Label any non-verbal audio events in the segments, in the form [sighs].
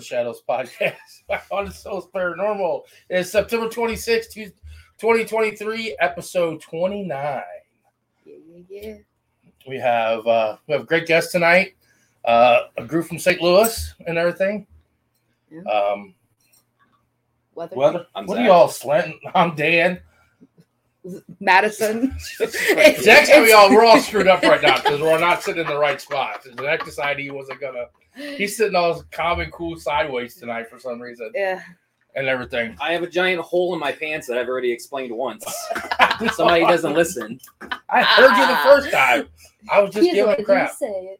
on the Shadowz podcast [laughs] on the Souls Paranormal. It's September 26th, 2023, episode 29. Yeah, yeah, yeah. We have uh we have a great guest tonight. Uh a group from St. Louis and everything. Yeah. Um Weather. weather. I'm what Zach. are y'all slanting? [laughs] I'm Dan. Madison. Zach's how we all we're all screwed up right now because we're not sitting in the right spot. Zach decided he wasn't gonna he's sitting all calm and cool sideways tonight for some reason Yeah. and everything. I have a giant hole in my pants that I've already explained once. [laughs] Somebody doesn't listen. I heard you the first time. I was just He's giving letting crap. you say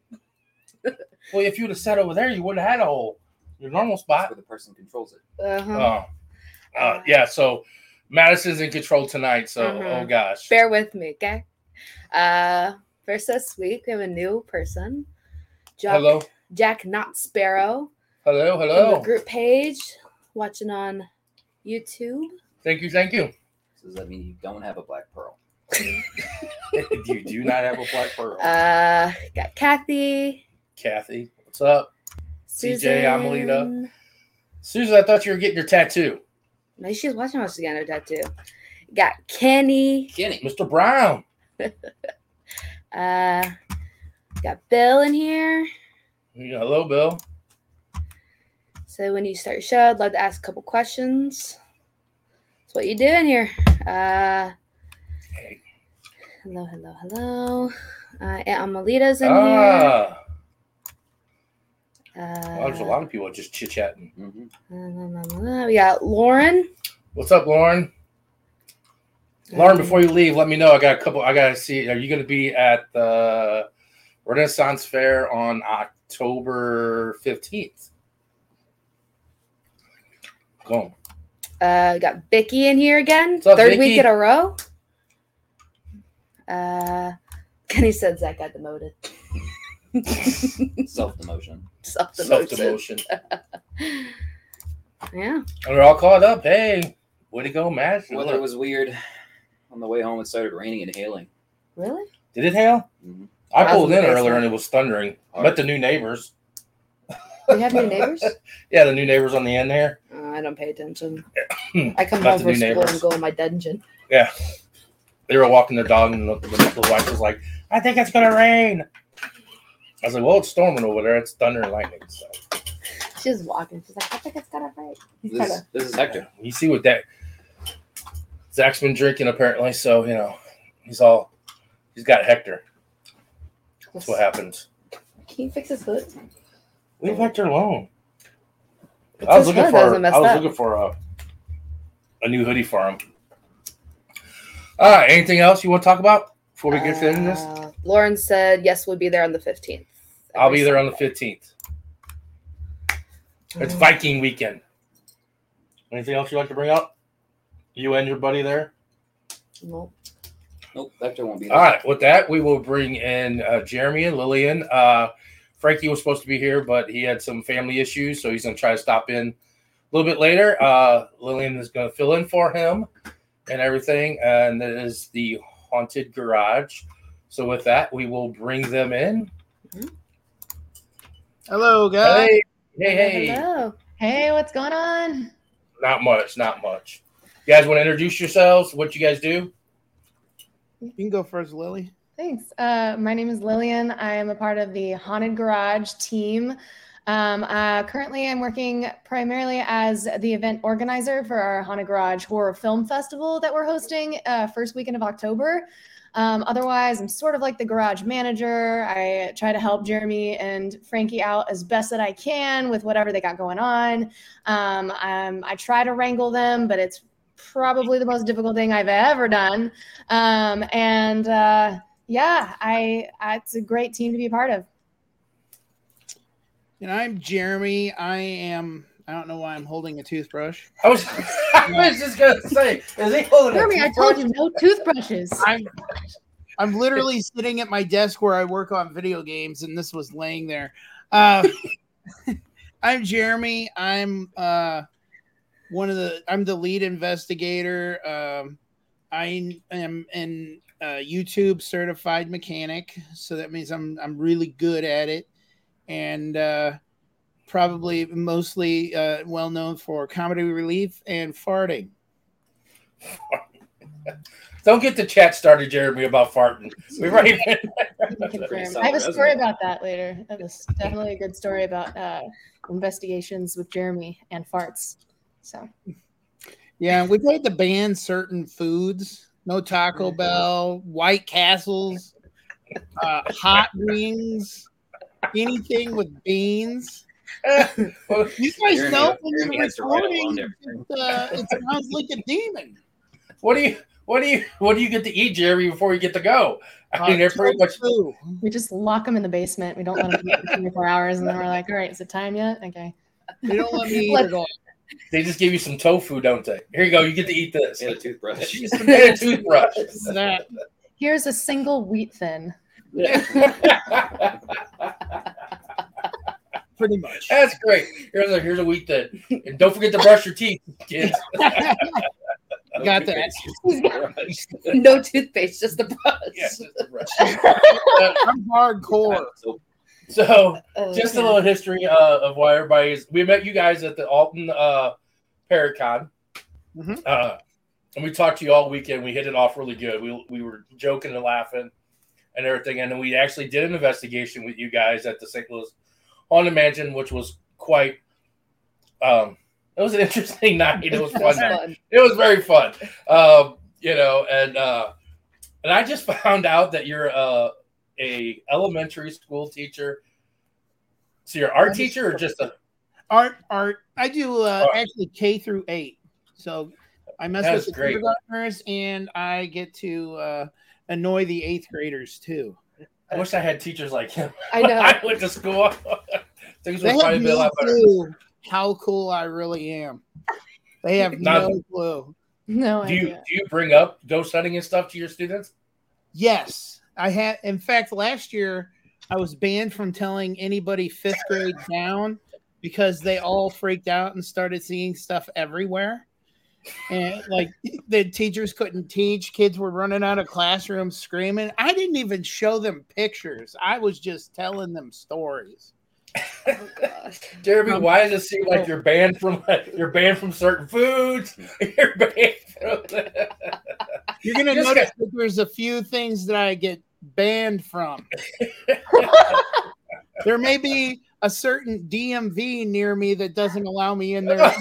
it. Well, if you'd have sat over there, you wouldn't have had a hole. Your normal That's spot. where the person controls it. Uh-huh. Oh, uh, yeah. So Madison's in control tonight. So, Mhm. oh gosh. Bear with me, okay? Uh, first this week we have a new person. Jack, Hello, Jack Not Sparrow hello, from the hello. group page, watching on YouTube. Thank you, thank you. So does that mean you don't have a black pearl? [laughs] you do not have a black pearl, Uh, got Kathy, Kathy. What's up, Susan. CJ, Amelita. Susan? I thought you were getting your tattoo, No, she's watching us again. Her tattoo. Got Kenny. Kenny. Mr. Brown. [laughs] Uh, got Bill in here. Yeah, hello, Bill. So when you start your show, I'd love to ask a couple questions. That's what you do in here. Uh, Hey. hello, hello, hello. Uh, Aunt Amelita's in here. Uh, well, there's a lot of people just chit chatting. Mhm. We got Lauren. What's up, Lauren? Lauren, before you leave, let me know. I got a couple. I got to see. Are you going to be at the Renaissance Fair on October fifteenth? Go. Uh, got Vicky in here again. What's up, Third Vicky? week in a row. Uh, Kenny said Zach got demoted. [laughs] Self demotion. Self Self demotion. demotion. [laughs] Yeah. And we're all caught up. Hey, way to go, Matt. Weather was weird. On the way home, it started raining and hailing. Really? Did it hail? Mhm. I I pulled in in earlier and it was thundering. I met the new neighbors. We have new neighbors. [laughs] Yeah, the new neighbors on the end there. Uh, I don't pay attention. [clears throat] I come About home from school neighbors. and go in my dungeon. Yeah, they were walking their dog, and the, the, the wife was like, "I think it's gonna rain." I was like, "Well, it's storming over there. It's thunder and lightning." So She's walking. She's like, I think it's gonna rain. He's This, trying this is Hector. you see what that Zach's been drinking apparently. So you know, he's all he's got Hector. That's what happens. Can you fix his hood? Leave Hector alone. It's I was looking for I was up. looking for a a new hoodie for him. All right. Anything else you want to talk about before we get into this? Uh, Lauren said yes, we'll be there on the fifteenth. I'll be there on the fifteenth. It's Viking weekend. Anything else you'd like to bring up? You and your buddy there. Nope. Nope, Hector won't be there. All right. With that, we will bring in uh, Jeremy and Lillian. Uh, Franki was supposed to be here, but he had some family issues, so he's going to try to stop in a little bit later. Uh, Lillian is going to fill in for him and everything, and that is the haunted garage. So with that, we will bring them in. Hello, guys. Hey, hey, hey! Hello. Hey, what's going on? Not much, not much. You guys want to introduce yourselves? What you guys do? You can go first, Lily. Thanks. Uh, my name is Lillian. I am a part of the Haunted Garage team. Um, uh, currently, I'm working primarily as the event organizer for our Haunted Garage Horror Film Festival that we're hosting uh, first weekend of October. Um, otherwise, I'm sort of like the garage manager. I try to help Jeremy and Franki out as best that I can with whatever they got going on. Um, um, I try to wrangle them, but it's probably the most difficult thing I've ever done. Um, and uh, yeah, I, I it's a great team to be a part of. And I'm Jeremy. I am. I don't know why I'm holding a toothbrush. I was, [laughs] I was just gonna say, is he holding? a Jeremy, I told you no toothbrushes. I'm. I'm literally sitting at my desk where I work on video games, and this was laying there. Uh, [laughs] I'm Jeremy. I'm uh, one of the. I'm the lead investigator. Um, I am an uh, YouTube certified mechanic, so that means I'm I'm really good at it, and uh, probably mostly uh, well known for comedy relief and farting. [laughs] Don't get the chat started, Jeremy, about farting. We've already been. I have a story about that later. That was definitely a good story about uh, investigations with Jeremy and farts. So Yeah, we've had to ban certain foods. No Taco Bell, White Castles, uh, hot wings, anything with beans. [laughs] Well, You guys Jeremy- know when Jeremy you're has to write recording, it, uh, it sounds like a demon. what do you what do you what do you get to eat, Jeremy, before you get to go? I mean, Uh, they're pretty much tofu. we just lock them in the basement. We don't let them eat for 24 hours, and then we're like, all right, is it time yet? Okay. They don't let me eat [laughs] Let- it all. they just give you some tofu, don't they? Here you go. You get to eat this. And a toothbrush. and a [laughs] toothbrush. Here's a single wheat thin. Pretty much. That's great. Here's a here's a wheat thin. And don't forget to brush your teeth, kids. [laughs] Got that. [laughs] no toothpaste, just the brush. Yeah, just a brush. [laughs] I'm hardcore. So So Oh, just a little history uh, of why everybody is. We met you guys at the Alton uh, Paracon, Mhm. uh, and we talked to you all weekend. We hit it off really good. We we were joking and laughing and everything, and then we actually did an investigation with you guys at the St. Louis Haunted Mansion, which was quite. Um, it was an [laughs] interesting night. It was That fun. was fun. it was very fun. Um, you know, and uh, and I just [laughs] found out that you're uh, a elementary school teacher. So you're art teacher or just a Art, art. I do uh, Art. actually K through eight. So I mess That's with the kindergartners, and I get to uh, annoy the eighth graders too. I wish I had teachers like him. I know. [laughs] I went to school. [laughs] Things They would probably be a lot better. clue how cool I really am. They have Not- no clue. No Do you do you bring up ghost hunting and stuff to your students? Yes, I had. In fact, last year I was banned from telling anybody fifth grade down because they all freaked out and started seeing stuff everywhere. And like the teachers couldn't teach, kids were running out of classrooms screaming. I didn't even show them pictures. I was just telling them stories. Oh. Jeremy, Um, why does it seem oh. like you're banned from you're banned from certain foods? [laughs] You're banned from [laughs] You're gonna Just notice that there's a few things that I get banned from. [laughs] there may be a certain DMV near me that doesn't allow me in there.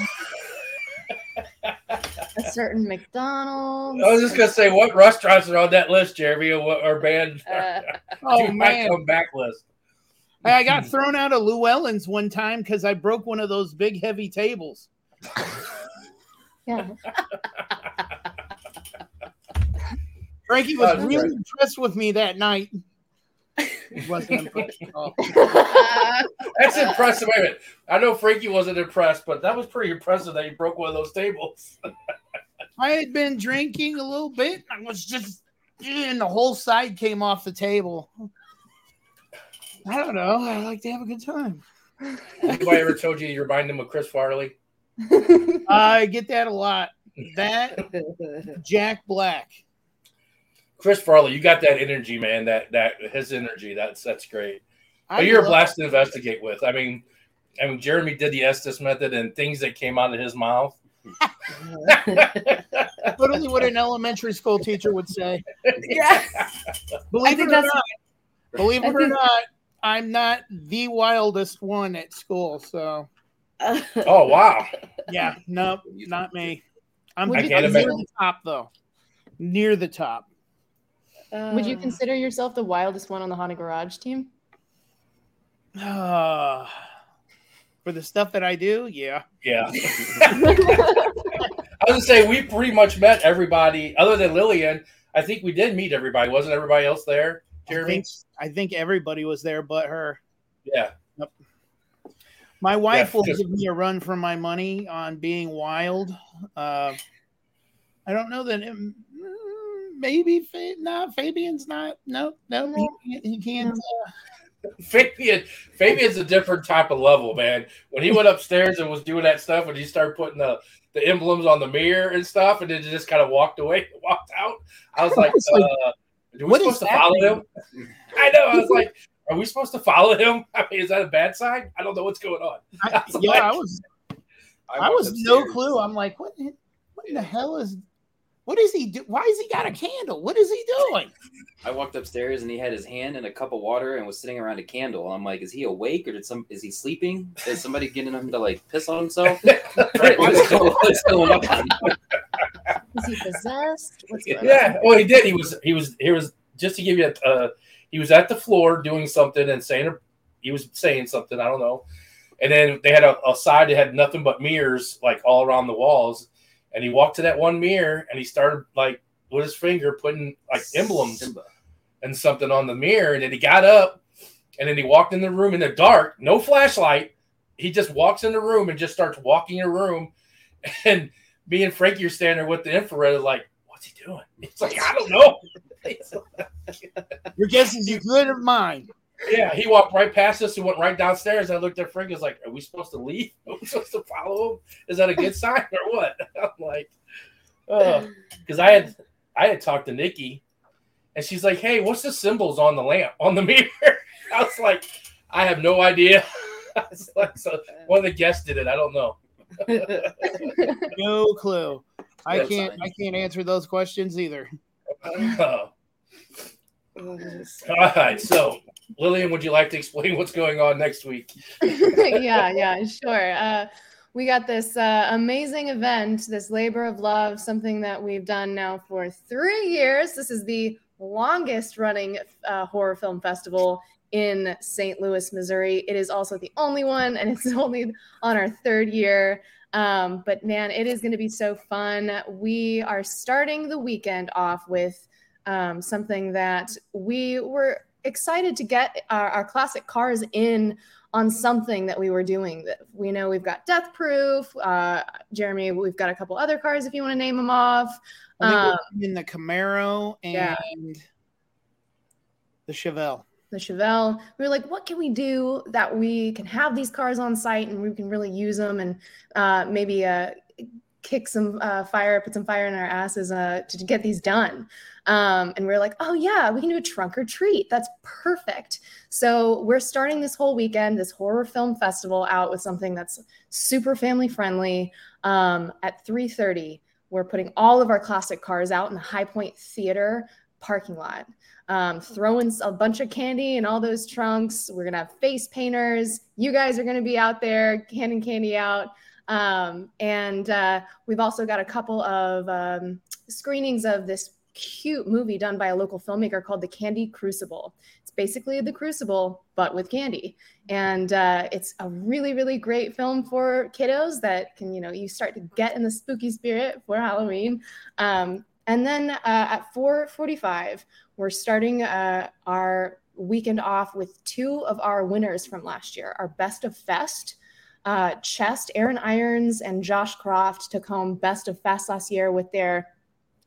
A certain McDonald's. I was just gonna say what restaurants are on that list, Jeremy, or what are banned? Uh, [laughs] Oh You might man, come back list. I got [laughs] thrown out of Llywelyn's one time because I broke one of those big heavy tables. Yeah. [laughs] Franki was Oh, really right. impressed with me that night. He wasn't impressed at all. That's impressive. Wait a minute. I know Franki wasn't impressed, but that was pretty impressive that he broke one of those tables. I had been drinking a little bit. I was just, and the whole side came off the table. I don't know. I like to have a good time. Anybody ever told you you remind them of Chris Farley? [laughs] I get that a lot. That Jack Black. Chris Farley, you got that energy, man. That that his energy. That's that's great. I But you're a blast to investigate with. I mean, I mean, Jeremy did the Estes method and things that came out of his mouth. [laughs] Literally what an elementary school teacher would say. yeah. Believe it or not, believe I it or think- not, I'm not the wildest one at school. So [laughs] oh wow! yeah, no, not me. I'm Would I you can't near the top though. Near the top. Would you Uh, consider yourself the wildest one on the Haunted Garage team? [sighs] Uh, for the stuff that I do, yeah. Yeah, [laughs] I was gonna say we pretty much met everybody other than Lillian. I think we did meet everybody. Wasn't everybody else there, I Jeremy? think, I think everybody was there but her. Yeah. My wife Yeah, will just- give me a run for my money on being wild. Uh, I don't know that. It, mm, maybe Fa- no, Fabian's not. No, no, he, can't- he can't. Uh, Fabian, Fabian's a different type of level, man. When he went upstairs and was doing that stuff, and he started putting the, the emblems on the mirror and stuff, and then he just kind of walked away, [laughs] walked out. I was like, was like, uh, "Do we what supposed to follow happening? him?" I know. I was like, [laughs] are we supposed to follow him? [laughs] I mean, is that a bad sign? I don't know what's going on. I, was yeah, like- I was. I, walked was no clue. I'm like, what? What in the hell is? What is he do? Why has he got a candle? What is he doing? [laughs] I walked upstairs and he had his hand in a cup of water and was sitting around a candle. I'm like, is he awake or did some? Is he sleeping? Is somebody getting him to like piss on himself? [laughs] Right, what's, going, what's going on? Is he possessed? What's going on? Yeah, well, he did. He was he was he was just to give you a. Uh, he was at the floor doing something and saying he was saying something. I don't know. And then they had a, a side that had nothing but mirrors like all around the walls. And he walked to that one mirror and he started like with his finger putting like emblems Simba. and something on the mirror. And then he got up and then he walked in the room in the dark, no flashlight. He just walks in the room and just starts walking in the room. [laughs] And me and Franki are standing there with the infrared, like, what's he doing? [laughs] It's like, I don't know. [laughs] Your guess is as good as mine. Yeah, he walked right past us and went right downstairs. I looked at Franki, I was like, Are we supposed to leave? [laughs] Are we supposed to follow him? Is that a good sign or what? [laughs] I'm like, oh, because I had I had talked to Nikki and she's like, Hey, what's the symbols on the lamp on the [laughs] mirror? I was like, I have no idea. Like, so one of the guests did it. I don't know. No clue. I can't. I can't answer those questions either. Oh. All right. So, Lillian, would you like to explain what's going on next week? [laughs] yeah, yeah, sure. Uh, we got this uh, amazing event, this labor of love, something that we've done now for three years. This is the longest running uh, horror film festival in St. Louis, Missouri. It is also the only one, and it's [laughs] only on our third year. Um, but man, it is going to be so fun. We are starting the weekend off with um, something that we were excited to get our, our classic cars in on something that we were doing. That we know we've got Death Proof, uh, Jeremy. We've got a couple other cars if you want to name them off. Um, in the Camaro and yeah. the Chevelle. the Chevelle. We were like, what can we do that we can have these cars on site and we can really use them and uh, maybe uh, kick some uh, fire, put some fire in our asses uh, to, to get these done. Um, and we are like, oh yeah, we can do a trunk or treat. That's perfect. So we're starting this whole weekend, this horror film festival out with something that's super family friendly. Um, at 3:30, we're putting all of our classic cars out in the Hi-Pointe Theater parking lot um, throwing a bunch of candy in all those trunks. We're gonna have face painters. You guys are gonna be out there handing candy out. Um, and uh, we've also got a couple of um, screenings of this cute movie done by a local filmmaker called The Candy Crucible. It's basically The Crucible, but with candy. And uh, it's a really, really great film for kiddos that can, you know, you start to get in the spooky spirit for Halloween. Um, and then uh, at 4:45, we're starting uh, our weekend off with two of our winners from last year, our best of fest. Uh, Chest, Aaron Irons, and Josh Croft took home best of fest last year with their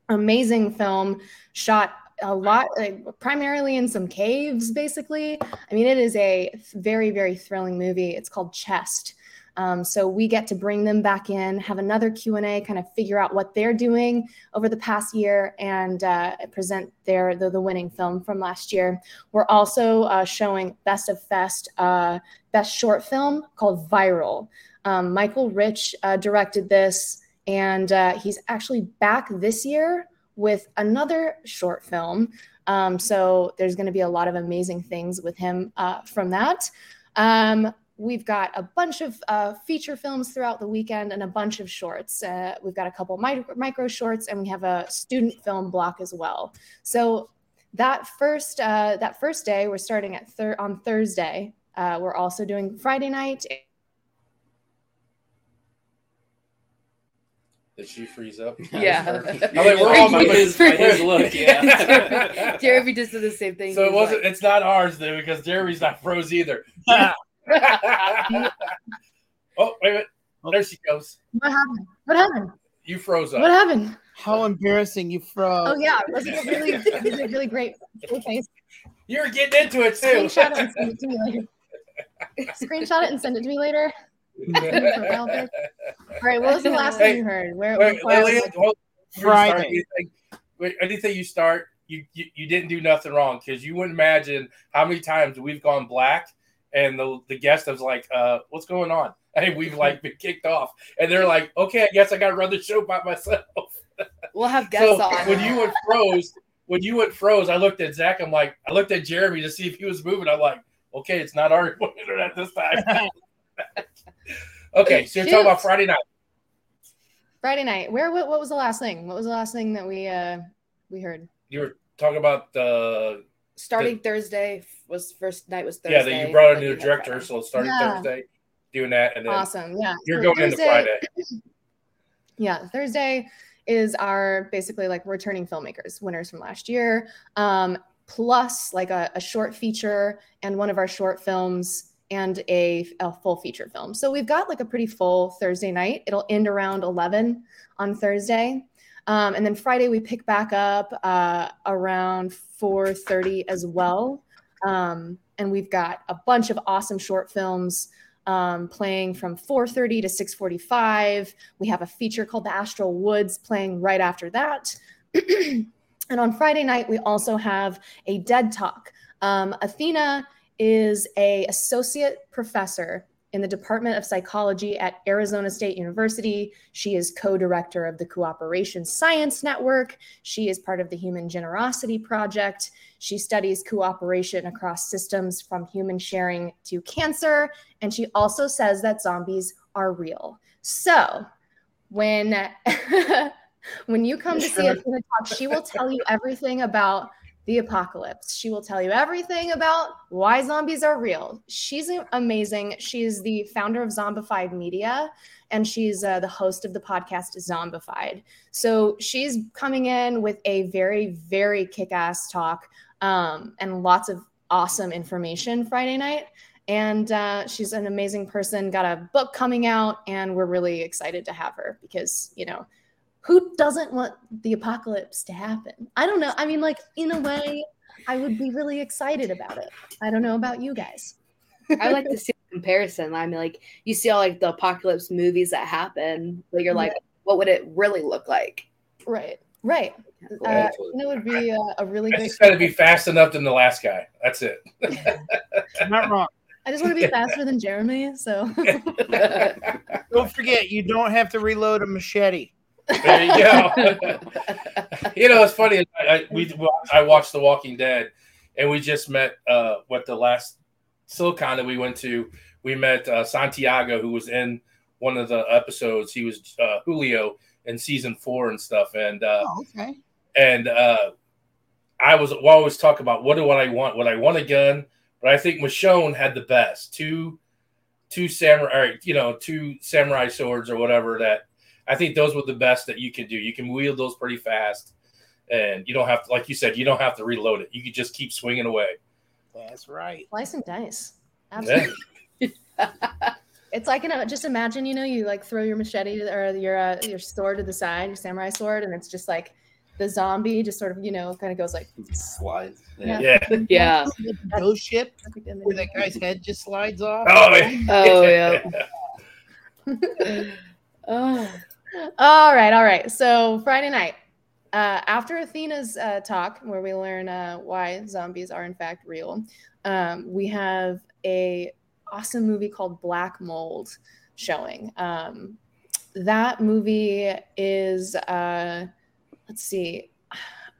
amazing film shot a lot like, primarily in some caves basically. I mean it is a very very thrilling movie. It's called chest um, so we get to bring them back in have another q&a kind of figure out what they're doing over the past year and uh, present their the, the winning film from last year we're also uh, showing best of fest uh, best short film called viral um, michael rich uh, directed this and uh, he's actually back this year with another short film. Um, so there's going to be a lot of amazing things with him uh, from that. Um, we've got a bunch of uh, feature films throughout the weekend and a bunch of shorts. Uh, we've got a couple micro, micro shorts and we have a student film block as well. So that first uh, that first day, we're starting at thir- on Thursday. Uh, we're also doing Friday night Did she freeze up? [laughs] Yeah. I'm like, [laughs] we're all by his, by his look, [laughs] yeah. Jeremy just did the same thing. So it was wasn't. It's not ours then because Jeremy's not froze either. [laughs] oh wait a minute. Oh. There she goes. what happened? What happened? You froze up. what happened? How embarrassing. You froze. oh yeah. Wasn't it really was it really great. Okay You're getting into it too. screenshot it and send it to me later. Screenshot it and send it to me later. All right. What was the last Hey, thing you heard? Where Wait, where- Lillian, hold- before you start Friday. Anything, wait, anything you start, you you, you didn't do nothing wrong because you wouldn't imagine how many times we've gone black and the the guest was like, uh, "What's going on?" [laughs] And we've like been kicked off, and they're like, "Okay, I guess I got to run the show by myself." [laughs] We'll have guests so on. when you went froze, when you went froze, I looked at Zach. I'm like, I looked at Jeremy to see if he was moving. I'm like, okay, it's not our [laughs] internet this time. okay, so you're talking about Friday night. Friday night. Where? What, what was the last thing? What was the last thing that we uh we heard? You were talking about the Starting Thursday was first night was Thursday. yeah that you brought a like new you director, so it started Yeah. Thursday, doing that, and then Awesome. Yeah. you're So going into Friday. [clears throat] Yeah, Thursday is our basically like returning filmmakers, winners from last year, um, plus like a, a short feature and one of our short films and a, a full feature film. So we've got like a pretty full Thursday night. It'll end around 11 on Thursday. Um, and then Friday we pick back up uh, around 4:30 as well. Um, and we've got a bunch of awesome short films um, playing from 4:30 to 6:45. We have a feature called The Astral Woods playing right after that. [clears throat] and on Friday night, we also have a dead talk. Um, Athena is a associate professor in the Department of Psychology at Arizona State University. She is co-director of the Cooperation Science Network. She is part of the Human Generosity Project. She studies cooperation across systems from human sharing to cancer. And she also says that zombies are real. So when [laughs] when you come to see us in the talk, she will tell you everything about the apocalypse. She will tell you everything about why zombies are real. She's amazing. She is the founder of Zombified Media, and she's uh, the host of the podcast Zombified. So she's coming in with a very, very kick ass talk um, and lots of awesome information Friday night. And uh, she's an amazing person, got a book coming out, and we're really excited to have her because, you know, who doesn't want the apocalypse to happen? I don't know. I mean, like, in a way, I would be really excited about it. I don't know about you guys. I like to see the comparison. I mean, like you see all like the apocalypse movies that happen, but you're like, what would it really look like? Right, right. Uh, it would be a, a really I good. just got to be fast enough than the last guy. That's it. I'm [laughs] not wrong. I just want to be faster than Jeremy. So [laughs] Don't forget, you don't have to reload a machete. There you go. [laughs] you know, it's funny. I, I, we I watched The Walking Dead, and we just met. Uh, what the last Silicon that we went to, we met uh, Santiago, who was in one of the episodes. He was uh, Julio in season four and stuff, and uh, Oh, okay. and uh, I was well, always talk about what do what I want. What I want a gun, but I think Michonne had the best two, two samurai, you know, two samurai swords or whatever. That I think those were the best that you could do. You can wield those pretty fast, and you don't have to, like you said, you don't have to reload it. You could just keep swinging away. That's right. slice and dice. Yeah. Absolutely. [laughs] It's like, you know, just imagine, you know, you like throw your machete or your uh, your sword to the side, your samurai sword, and it's just like the zombie just sort of, you know, kind of goes like Slides. Yeah. Yeah. [laughs] yeah. The [laughs] ghost ship perfect where that guy's head just slides off. Oh, yeah. Oh yeah. oh. All right, all right. So Friday night, uh, after Athena's uh, talk, where we learn uh, why zombies are in fact real, um, we have a awesome movie called Black Mold showing. Um, that movie is, uh, let's see,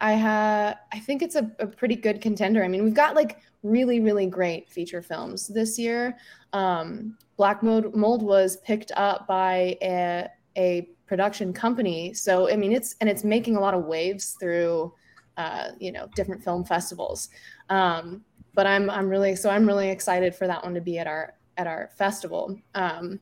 I have, I think it's a, a pretty good contender. I mean, we've got like really, really great feature films this year. Um, Black Mold, Mold was picked up by a, a production company. So I mean, it's and it's making a lot of waves through, uh, you know, different film festivals. Um, but I'm I'm really so I'm really excited for that one to be at our at our festival. Um,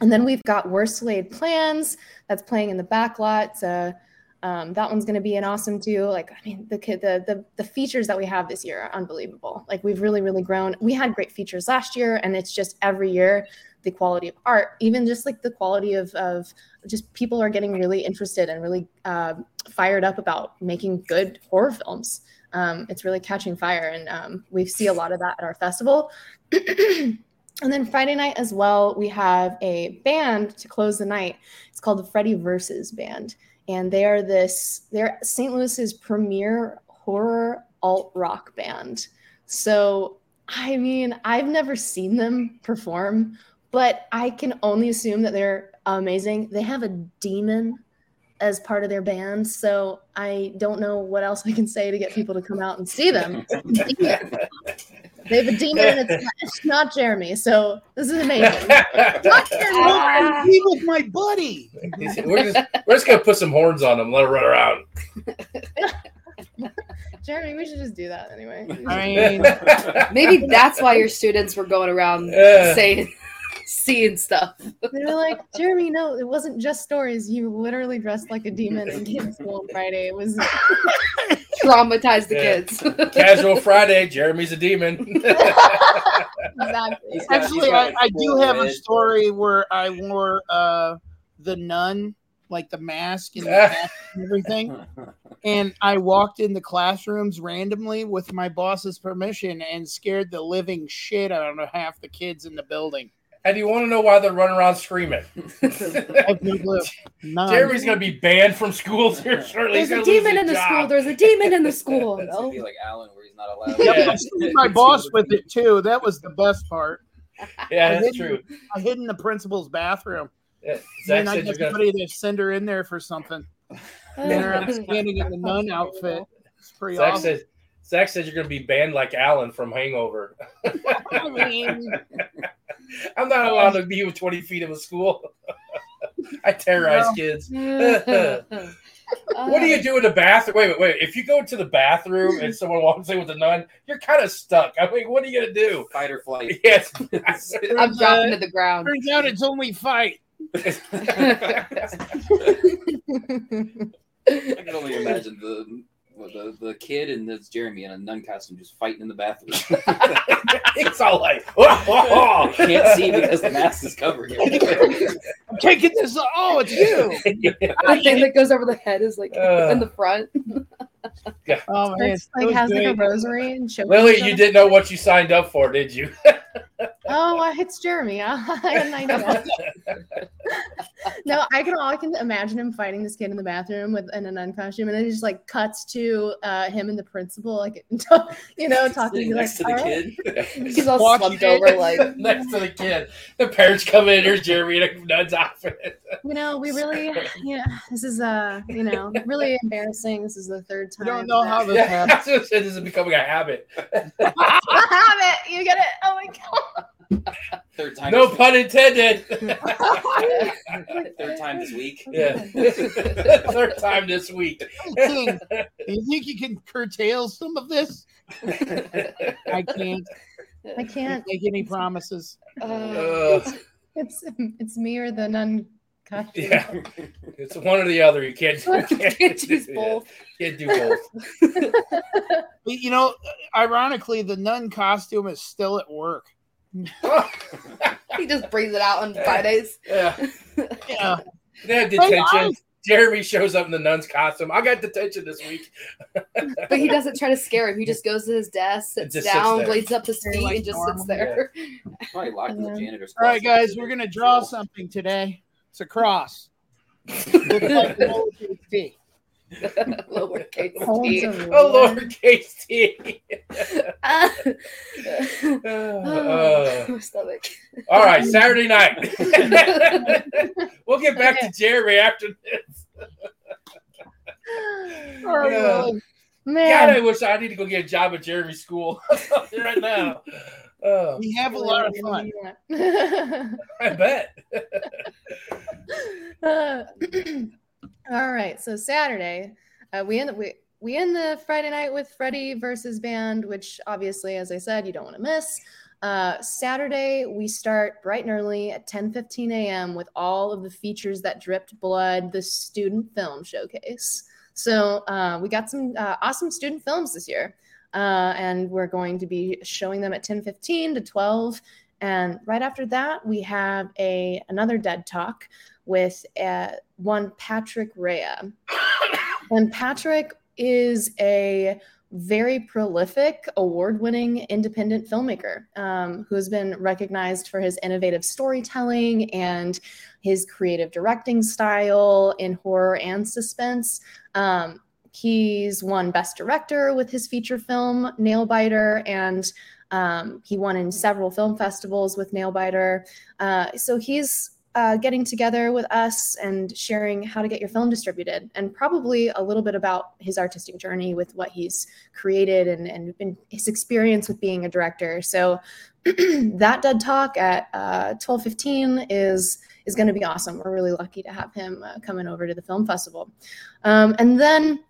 and then we've got Worst Laid Plans that's playing in the back lot. It's a um, that one's going to be an awesome too. Like, I mean, the the, the the features that we have this year are unbelievable. Like, we've really, really grown. We had great features last year, and it's just every year the quality of art, even just like the quality of of just people are getting really interested and really uh, fired up about making good horror films. Um, it's really catching fire, and um, we see a lot of that at our festival. [clears throat] and then Friday night as well, we have a band to close the night. It's called the Freddy Versus Band and they are this they're St. Louis's premier horror alt rock band. So, I mean, I've never seen them perform, but I can only assume that they're amazing. They have a demon as part of their band, so I don't know what else I can say to get people to come out and see them. [laughs] [laughs] [laughs] they have a demon, and it's [laughs] not, it's not Jeremy. So this is amazing. [laughs] not Ah. He was my buddy. we're, just, we're just gonna put some horns on him, let her run around. [laughs] Jeremy, we should just do that anyway. I mean, Maybe that's why your students were going around Yeah. saying, seeing stuff. They were like, Jeremy, no, it wasn't just stories. You literally dressed like a demon and came to school on Friday. It was [laughs] traumatized the Yeah. kids. [laughs] Casual Friday, Jeremy's a demon. [laughs] exactly. Got- actually, I, I do have a red. story where I wore uh, the nun, like the mask and, the mask and everything. And I walked in the classrooms randomly with my boss's permission and scared the living shit out of half the kids in the building. And you want to know why they're running around screaming? I [laughs] no Jeremy's gonna be banned from school here shortly. There's He's a demon in the job. school. There's a demon in the [laughs] school. It's gonna No. be oh. like Alan, where he's not allowed. Yeah. I [laughs] screwed my boss with it too. That was the best part. Yeah, that's didn't- true. I hid in the principal's bathroom. Yeah. Zach and I said you're gonna. somebody to send her in there for something. And there I'm standing in the nun outfit. It's pretty Zach awesome. said. Zach said you're gonna be banned like Alan from Hangover. I mean, I'm not oh, allowed to be with 20 feet of a school. [laughs] I terrorize No. kids. what [laughs] uh, What do you do in the bathroom? Wait, wait, wait. If you go to the bathroom and someone walks in with a nun, you're kind of stuck. I mean, what are you gonna do? Fight or flight. [laughs] Yes. I'm dropping to the ground. turns out it's only fight. I can only imagine the the, the kid and this Jeremy in a nun costume just fighting in the bathroom. [laughs] it's all like, oh, oh, oh. Can't see because the mask is covering it. I'm taking this. Oh, it's you. [laughs] The thing that goes over the head is like Uh. in the front. [laughs] [laughs] Oh man, It's like so has like a rosary and choking Lily, you didn't know what you signed up for, did you? [laughs] Oh, it's Jeremy. [laughs] I had an idea. no, I can all I can imagine him fighting this kid in the bathroom with in a nun costume, and then it just like cuts to uh, him and the principal, like you know, talking Sitting like, next to the "All right." kid. He's all Watching slumped it. over like Next to the kid. The parents come in, there's Jeremy in a nun's outfit. You know, we really, yeah, this is uh, you know, really embarrassing. This is the third I time. don't know how this Yeah, [laughs] happened. that's what I said, this is becoming a habit. I [laughs] [laughs] have it. You get it. Oh my god. Third time. No this pun intended. week. Third time this week. yeah. Third time this week. King, you think you can curtail some of this? I can't I can't. make any promises. uh, Uh, It's it's me or the nun costume. yeah. [laughs] It's one or the other. You can't, [laughs] [laughs] you can't, can't choose yeah. Can't do both. You know, uh, ironically, the nun costume is still at work. He just brings it out on Fridays. yeah. Yeah, They have detention. Jeremy shows up in the nun's costume. I got detention this week. But he doesn't try to scare him. He just goes to his desk, sits just sits down, there. blades up his Very feet, like and just normal. sits there. Probably locked in the Yeah. janitor's All right, guys, we're gonna draw something today. It's a cross. Look like [laughs] lowercase t. Lowercase Holds t. a Oh, ruler. lowercase t. Ah. [laughs] Uh, [laughs] my stomach. all right, Saturday night. we'll get back to Jeremy after this. Oh, Yeah. really? God, Man, I wish I need to go get a job at Jeremy's school right now. Oh, We have a lot of fun. [laughs] [laughs] I bet. Uh, [clears throat] all right, so Saturday, uh, we end we we end the Friday night with Freddy versus Band, which obviously, as I said, you don't want to miss. Uh, Saturday, we start bright and early at 10:15 a.m. with all of the features that dripped blood, the student film showcase. So uh, we got some uh, awesome student films this year, uh, and we're going to be showing them at 10:15 to 12. And right after that, we have a another dead talk with uh, one Patrick Rea. [coughs] and Patrick is a very prolific, award winning independent filmmaker um, who has been recognized for his innovative storytelling and his creative directing style in horror and suspense. Um, he's won Best Director with his feature film Nailbiter, and um, he won in several film festivals with Nailbiter. Uh, so he's uh, getting together with us and sharing how to get your film distributed and probably a little bit about his artistic journey with what he's created and, and his experience with being a director. So [clears throat] that dead talk at uh, 1215 is is going to be awesome. We're really lucky to have him uh, coming over to the film festival. Um, and then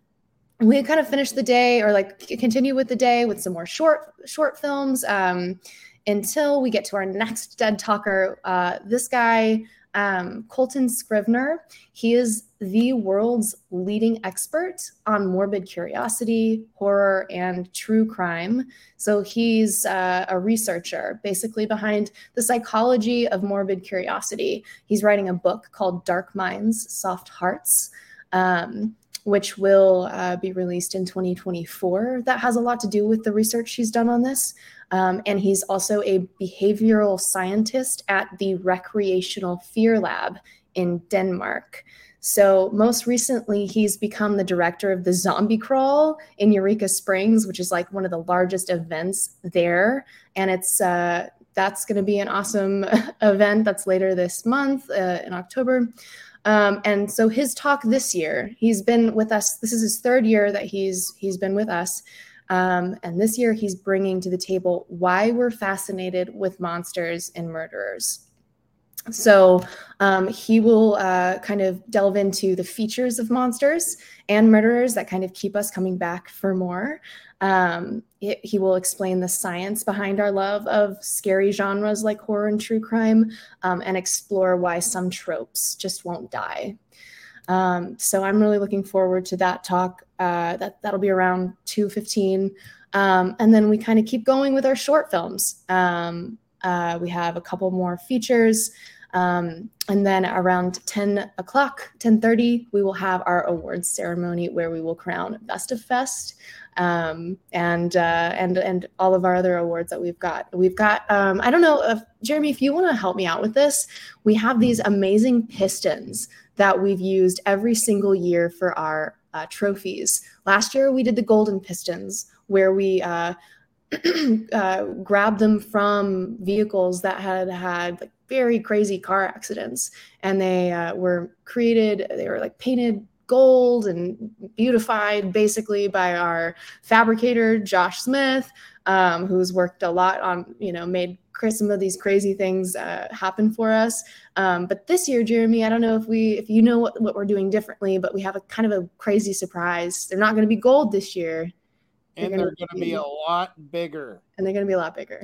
we kind of finish the day or like continue with the day with some more short short films. Um, until we get to our next dead talker. Uh, this guy, um, Coltan Scrivner, he is the world's leading expert on morbid curiosity, horror, and true crime. So he's uh, a researcher basically behind the psychology of morbid curiosity. He's writing a book called Dark Minds, Soft Hearts. Um, which will uh, be released in 2024. That has a lot to do with the research he's done on this. Um, and he's also a behavioral scientist at the Recreational Fear Lab in Denmark. So, most recently, he's become the director of the Zombie Crawl in Eureka Springs, which is like one of the largest events there. And it's uh, that's going to be an awesome [laughs] event that's later this month uh, in October. Um, and so his talk this year, he's been with us. This is his third year that he's he's been with us. Um, and this year, he's bringing to the table why we're fascinated with monsters and murderers. So um, he will uh, kind of delve into the features of monsters and murderers that kind of keep us coming back for more. Um, it, he will explain the science behind our love of scary genres like horror and true crime um, and explore why some tropes just won't die. Um, so I'm really looking forward to that talk. Uh, that that'll be around 2:15, um, and then we kind of keep going with our short films. Um, uh, we have a couple more features. Um, and then around 10 o'clock, 10:30, we will have our awards ceremony where we will crown Best of Fest um, and uh, and and all of our other awards that we've got. We've got um, I don't know if Jeremy, if you want to help me out with this, we have these amazing pistons that we've used every single year for our uh, trophies. Last year we did the golden pistons where we uh, [clears throat] uh, grabbed them from vehicles that had had like very crazy car accidents. And they uh, were created they were like painted gold and beautified basically by our fabricator josh smith um, who's worked a lot on you know made some of these crazy things uh, happen for us. Um, but this year jeremy i don't know if we if you know what, what we're doing differently but we have a kind of a crazy surprise. They're not going to be gold this year. And they're going to be a lot bigger. And they're going to be a lot bigger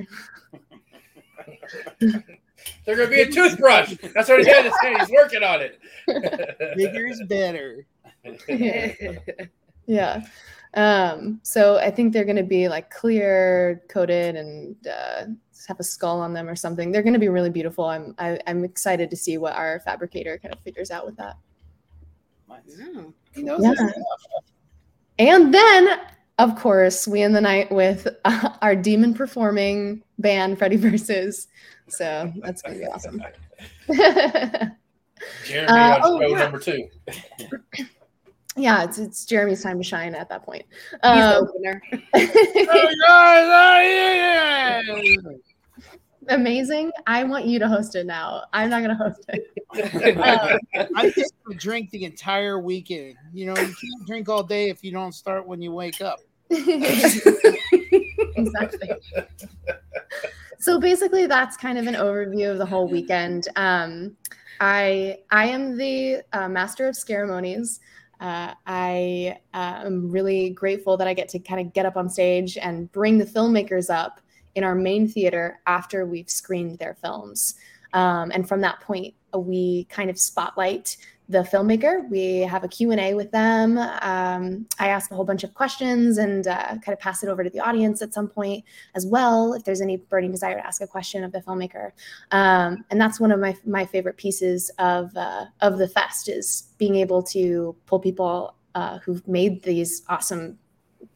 [laughs] [laughs] They're gonna be a toothbrush. That's what he had to say. He's working on it. [laughs] Bigger's better. [laughs] yeah. Um, so I think they're gonna be like clear coated and uh, have a skull on them or something. They're gonna be really beautiful. I'm I, am i am excited to see what our fabricator kind of figures out with that. Nice. He knows Yeah. And then, of course, we end the night with uh, our demon performing band, Freddy Versus. So that's gonna be [laughs] awesome. [laughs] Jeremy Uh, oh, show yeah. number two. [coughs] yeah, it's it's Jeremy's time to shine at that point. He's the Um, opener. [laughs] Oh, guys, yeah. amazing. I want you to host it now. I'm not gonna host it. Uh, I just drink the entire weekend. You know, you can't drink all day if you don't start when you wake up. Exactly. So basically, that's kind of an overview of the whole weekend. Um, I I am the uh, master of ceremonies. Uh, I uh, am really grateful that I get to kind of get up on stage and bring the filmmakers up in our main theater after we've screened their films. Um, and from that point, we kind of spotlight the filmmaker. We have a Q&A with them. Um, I ask a whole bunch of questions and uh, kind of pass it over to the audience at some point as well, if there's any burning desire to ask a question of the filmmaker. Um, and that's one of my, my favorite pieces of, uh, of the fest is being able to pull people uh, who've made these awesome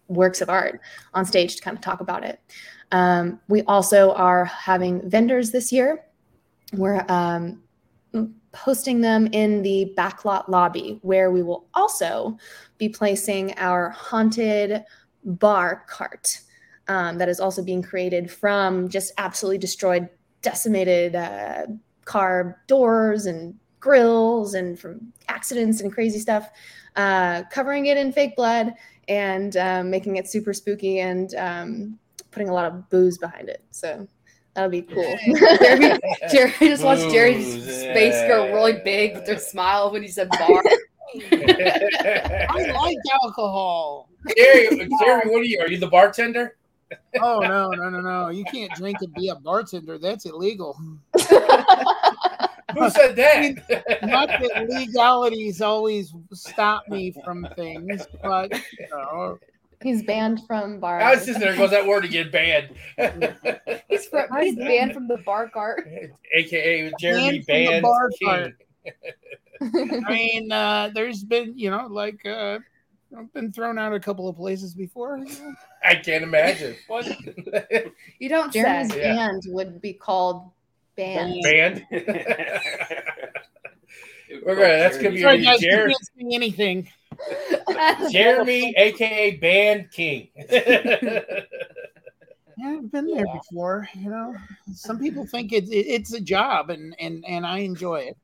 works of art on stage to kind of talk about it. Um, we also are having vendors this year. We're hosting them in the backlot lobby, where we will also be placing our haunted bar cart um, that is also being created from just absolutely destroyed, decimated uh, car doors and grills and from accidents and crazy stuff, uh, covering it in fake blood and um, making it super spooky and um, putting a lot of booze behind it. So that'll be cool. [laughs] Jeremy, Jeremy just watched Jerry's Booze, face go really big with their smile when he said bar. [laughs] [laughs] I like alcohol. Jerry, Jerry, what are you? Are you the bartender? Oh no, no, no, no! You can't drink and be a bartender. That's illegal. Who said that? Not that legalities always stop me from things, but you know, He's banned from bar. I was just there goes that word again, banned. [laughs] He's, fr- he's banned from the bar cart. AKA [laughs] Jeremy Banned from the bar King. cart. [laughs] I mean, uh, there's been, you know, like uh, I've been thrown out a couple of places before. you know. I can't imagine. What? You don't Jeremy's say. Yeah. band would be called band. Band. We're gonna- that's gonna be- Sorry, guys, Jer- anything. Jeremy, aka Band King. [laughs] Yeah, I've been there before. You know, some people think it's it, it's a job, and and and I enjoy it.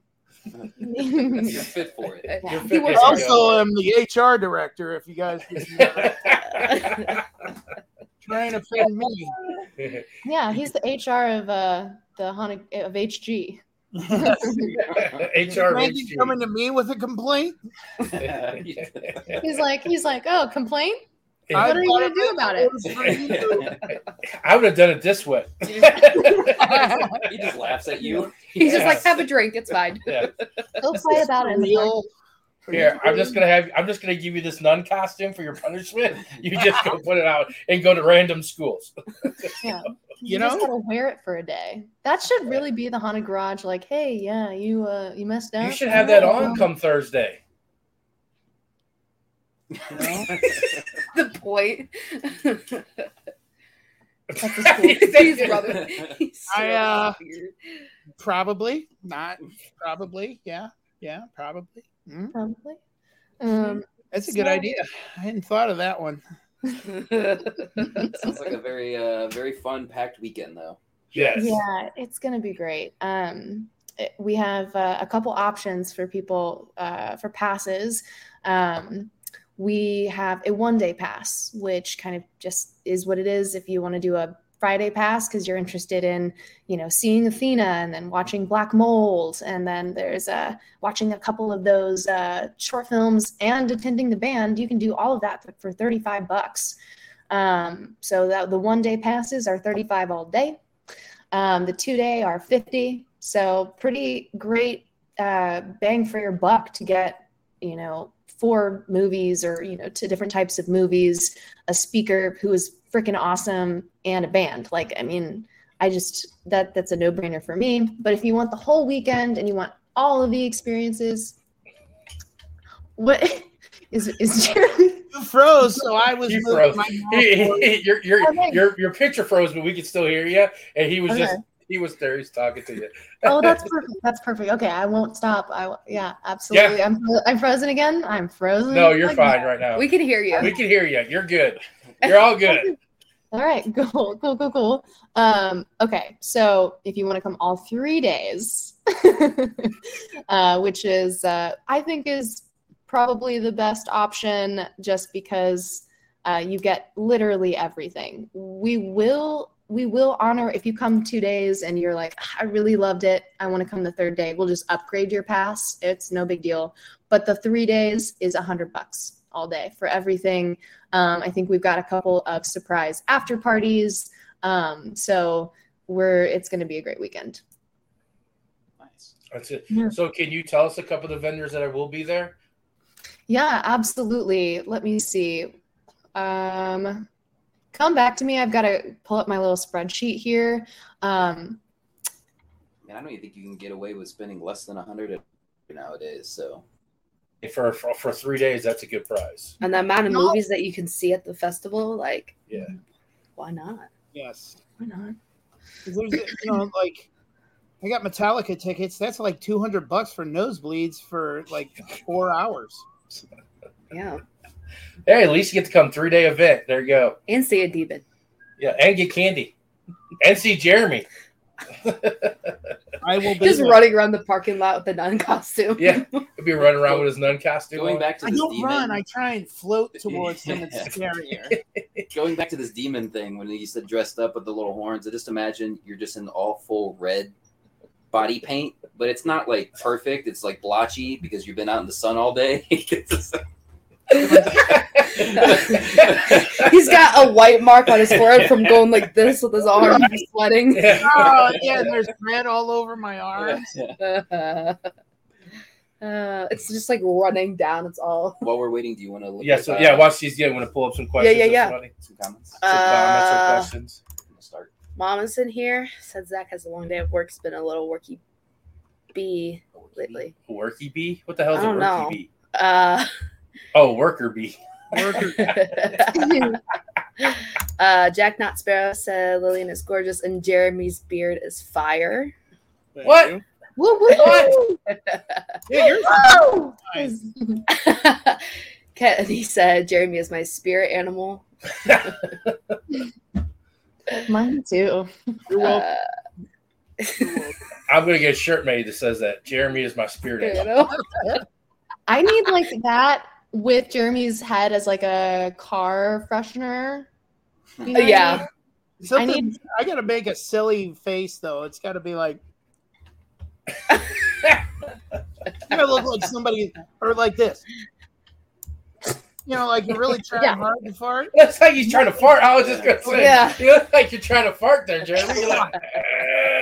You're [laughs] fit for it. Yeah. He fit- works There on- you Also, I'm the HR director. If you guys just [laughs] trying to offend me, yeah, he's the HR of uh the Haunted of HG. HR Imagine coming to me with a complaint. [laughs] He's like, he's like, oh, complaint? I What are you gonna do about it? [laughs] I would have done it this way. [laughs] he just laughs at you. He's just like, have a drink. It's fine. Yeah. He'll fight about it. Real. Here, I'm just gonna have. I'm just gonna give you this nun costume for your punishment. [laughs] You just go put it out and go to random schools. [laughs] Yeah. You You, just know? gotta wear it for a day. That should really be the haunted garage. Like, hey, yeah, you uh, you messed up. You should have that on come Thursday. [laughs] The point. That's a school. He's rubbing. He's so I, uh, weird. Probably not. Probably, yeah, yeah, probably. Mm, Probably. Um, That's a good idea. I hadn't thought of that one. [laughs] [laughs] Sounds like a very uh very fun packed weekend though. Yes. Yeah, it's gonna be great. Um, it- we have uh, a couple options for people uh, for passes. Um, we have a one day pass, which kind of just is what it is. If you want to do a Friday pass because you're interested in, you know, seeing Athena and then watching Black Mold, and then there's uh, watching a couple of those uh, short films and attending the band, you can do all of that for- for 35 bucks. Um, so that the one day passes are 35 all day. Um, the two day are 50. So pretty great uh, bang for your buck to get, you know, four movies or, you know, two different types of movies, a speaker who is freaking awesome, and a band. Like, I mean, I just, that that's a no brainer for me. But if you want the whole weekend and you want all of the experiences, what [laughs] is, is Jeremy? You froze, so I was. You froze. my [laughs] He- mouth forward. he- your your Okay. your your picture froze, but we could still hear you. And he was just he was there. He's talking to you. Oh, [laughs] that's perfect. That's perfect. Okay, I won't stop. I yeah, absolutely. Yeah. I'm I'm frozen again. I'm frozen. No, you're again. fine right now. we can hear you. We can hear you. You're good. You're all good. [laughs] All right, cool, cool, cool, cool. Um, okay, so if you want to come all three days, [laughs] uh, which is uh, I think is probably the best option, just because uh, you get literally everything. We will we will honor if you come two days and you're like "Ah, I really loved it. I want to come the third day. We'll just upgrade your pass. It's no big deal. But the three days is a hundred bucks all day for everything. Um, I think we've got a couple of surprise after parties. Um, so we're it's going to be a great weekend. Nice. That's it. Yeah. So can you tell us a couple of the vendors that I will be there? Yeah, absolutely. Let me see. Um, come back to me. I've got to pull up my little spreadsheet here. Um, Man, I don't even think you can get away with spending less than a hundred nowadays. So For, for for three days, that's a good price. and the amount of No. movies that you can see at the festival, like, Yeah. why not? Yes. Why not? There's, you know, like I got Metallica tickets. That's like two hundred bucks for nosebleeds for like four hours. Yeah. Hey, at least you get to come three day event. There you go. And see a demon. Yeah, and get candy, and see Jeremy. I will be Just there. running around the parking lot with a nun costume. Yeah, he'll be running around with his nun costume. Going on. back to I this don't demon, run. I try and float [laughs] towards them. It's scarier. [laughs] going back to this demon thing when you said dressed up with the little horns. I just imagine you're just in all full red body paint, but it's not like perfect. It's like blotchy because you've been out in the sun all day. [laughs] [laughs] He's got a white mark on his forehead from going like this with his arms sweating. Yeah. oh yeah, and there's red all over my arms. [laughs] Uh, it's just like running down. It's all. While we're waiting, do you want to look Yeah, at, so uh, yeah, watch these. Yeah, you want to pull up some questions. yeah, or yeah. somebody? some comments? Some comments or Uh, questions. I'm start. Mom is in here. Said Zach has a long day of work. It's been a little worky bee lately. Worky bee? What the hell is I a don't worky know. bee? Uh, Oh, worker bee. [laughs] [laughs] uh, Jack Not Sparrow said Lillian is gorgeous and Jeremy's beard is fire. What? [laughs] Woo, woo, woo. Yeah, you're Woo! Nice. Kennedy said Jeremy is my spirit animal. Mine too. You're welcome. Uh, I'm gonna get a shirt made that says that Jeremy is my spirit animal. I need like that with Jeremy's head as like a car freshener. You know what I Yeah. mean? Something, I, need- gotta make a silly face though. It's gotta be like you [laughs] gotta look like somebody or like this. You know, like you're really trying Yeah. hard to fart. That's like he's trying to fart. I was just gonna say, Yeah. you look like you're trying to fart there, Jeremy. You're like,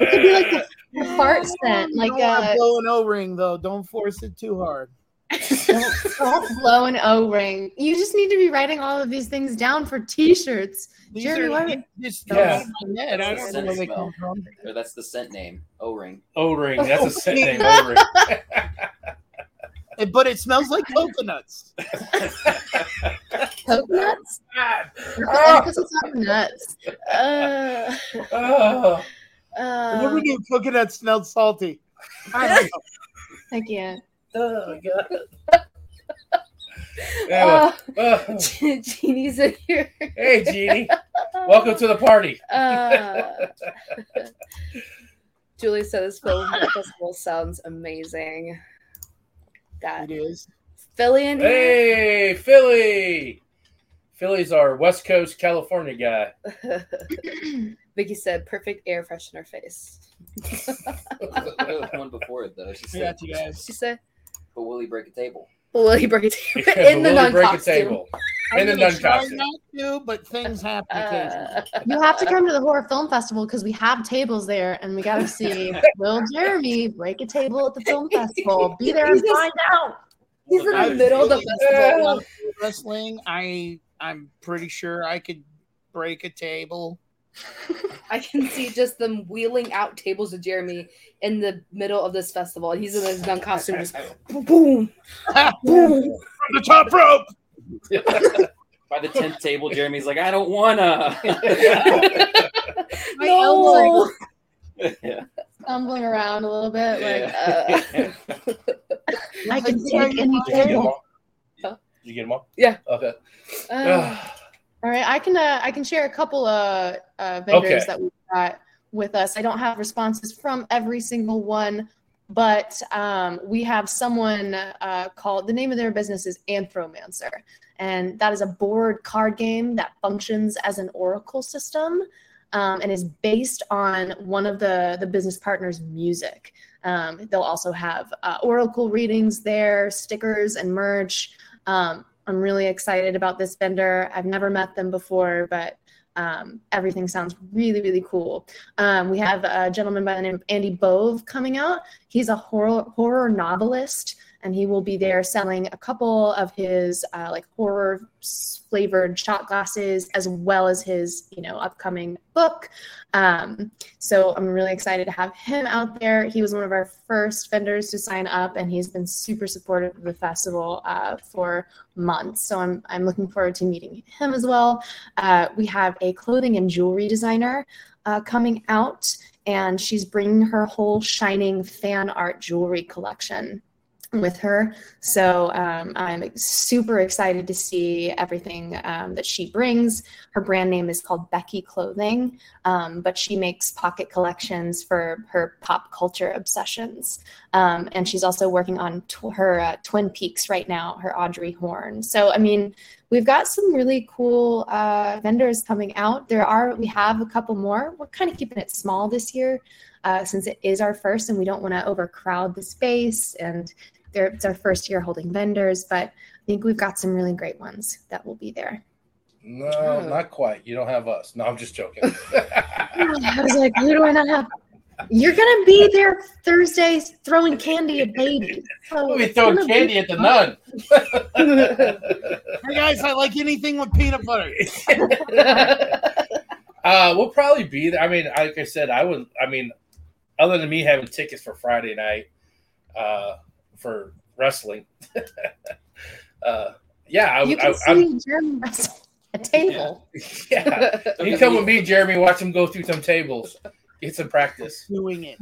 It could be like the, the [laughs] fart scent, You like don't wanna uh, blow an O-ring though. Don't force it too hard. Don't, don't blow an O-ring. You just need to be writing all of these things down for T-shirts. These Jeremy, are why- just Yeah. in my. I don't know where they come from. Or that's the scent name. O ring. O-ring. [laughs] That's a scent name. O-ring. Eh, [laughs] But it smells like [laughs] coconuts. Coconuts? Oh. Emphasis on nuts. Uh, Oh. uh, Never knew coconut smelled salty. I don't know. I can't. Oh my god. Yeah, uh, [laughs] oh. Jeannie's in here. Hey, Jeannie. Welcome to the party. Uh, [laughs] Julie says this film [laughs] festival sounds amazing. Got It is. Philly in here. Hey, Philly. Philly's our West Coast California guy. Vicky said perfect air freshener face. the one before it though. She said, got you guys. She said, "But will he break a table?" "Will he break it [laughs] But in the will nun break a costume?" table. I'm In the gonna nun costume. not to, but things happen. Uh, [laughs] You have to come to the horror film festival because we have tables there, and we got to see [laughs] will Jeremy break a table at the film festival? Be there and just- find out. he's in the I've middle of the festival. Wrestling, I I'm pretty sure I could break a table. I can see just them wheeling out tables of Jeremy in the middle of this festival, and he's in his nun costume, just boom, boom. From the top rope. [laughs] By the tenth table, Jeremy's like, "I don't wanna." [laughs] My no. yeah. [laughs] Stumbling around a little bit, like uh, I can take any you get them table. Did you get them all? Yeah. Okay. uh, All right, I can uh, I can share a couple of uh, vendors Okay. that we've got with us. I don't have responses from every single one, but um, we have someone uh, called the name of their business is Anthromancer, and that is a board card game that functions as an oracle system um, and is based on one of the the business partners' music. Um, they'll also have uh, oracle readings there, stickers and merch. Um, I'm really excited about this vendor. I've never met them before, but um, everything sounds really, really cool. Um, we have a gentleman by the name of Andy Bove coming out. He's a horror horror novelist, and he will be there selling a couple of his uh, like horror flavored shot glasses as well as his you know upcoming book. Um, so I'm really excited to have him out there. He was one of our first vendors to sign up, and he's been super supportive of the festival uh, for months. So I'm I'm looking forward to meeting him as well. Uh, we have a clothing and jewelry designer uh, coming out, and she's bringing her whole Shining fan art jewelry collection with her. So um, I'm super excited to see everything um, that she brings. Her brand name is called Becky Clothing, um, but she makes pocket collections for her pop culture obsessions. Um, and she's also working on tw- her uh, Twin Peaks right now, her Audrey Horne. So, I mean, we've got some really cool uh, vendors coming out. There are, we have a couple more. We're kind of keeping it small this year. Uh, since it is our first and we don't want to overcrowd the space and it's our first year holding vendors, but I think we've got some really great ones that will be there. No, oh. not quite. You don't have us. No, I'm just joking. [laughs] [laughs] I was like, who do I not have? You're gonna be [laughs] there Thursday throwing candy at baby. So we'll be throwing candy at the nun. hey guys, I like anything with peanut butter. uh, we'll probably be there. I mean, like I said, I would. I mean, other than me having tickets for Friday night, uh, for wrestling. [laughs] uh, yeah, I, you can I, see Jeremy wrestle a table. [laughs] Yeah, yeah. [laughs] you come with me, Jeremy. Watch him go through some tables, get some practice doing it.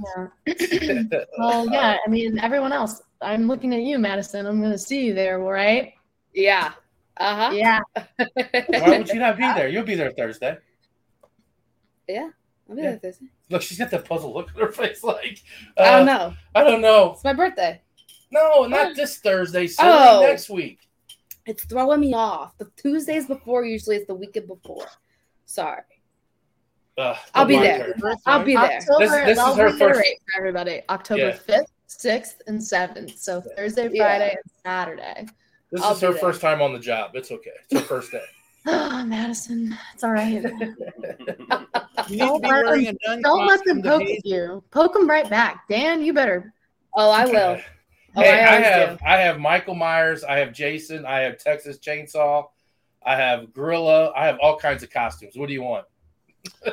Yeah. well, yeah. I mean, everyone else. I'm looking at you, Madison. I'm going to see you there, right? Yeah. Uh huh. Yeah. Why would you not be there? You'll be there Thursday. Yeah. I'll be yeah. there Thursday. Look, she's got that puzzle look on her face. Like, uh, I don't know. I don't know. It's my birthday. No, not this Thursday. oh. next week. It's throwing me off. The Tuesdays before usually is the weekend before. Sorry. Uh, I'll be there. I'll be there. October, this, this is her first... for everybody. October fifth, sixth, and seventh. So Thursday, Friday, yeah. and Saturday. This I'll is her there. first time on the job. It's okay. It's her first day. Oh, [laughs] Madison, it's all right. [laughs] [laughs] don't let them, don't let them poke at you. Poke them right back. Dan, you better. Oh, I will. Oh, hey, I, I have do. I have Michael Myers, I have Jason, I have Texas Chainsaw, I have Gorilla, I have all kinds of costumes. What do you want?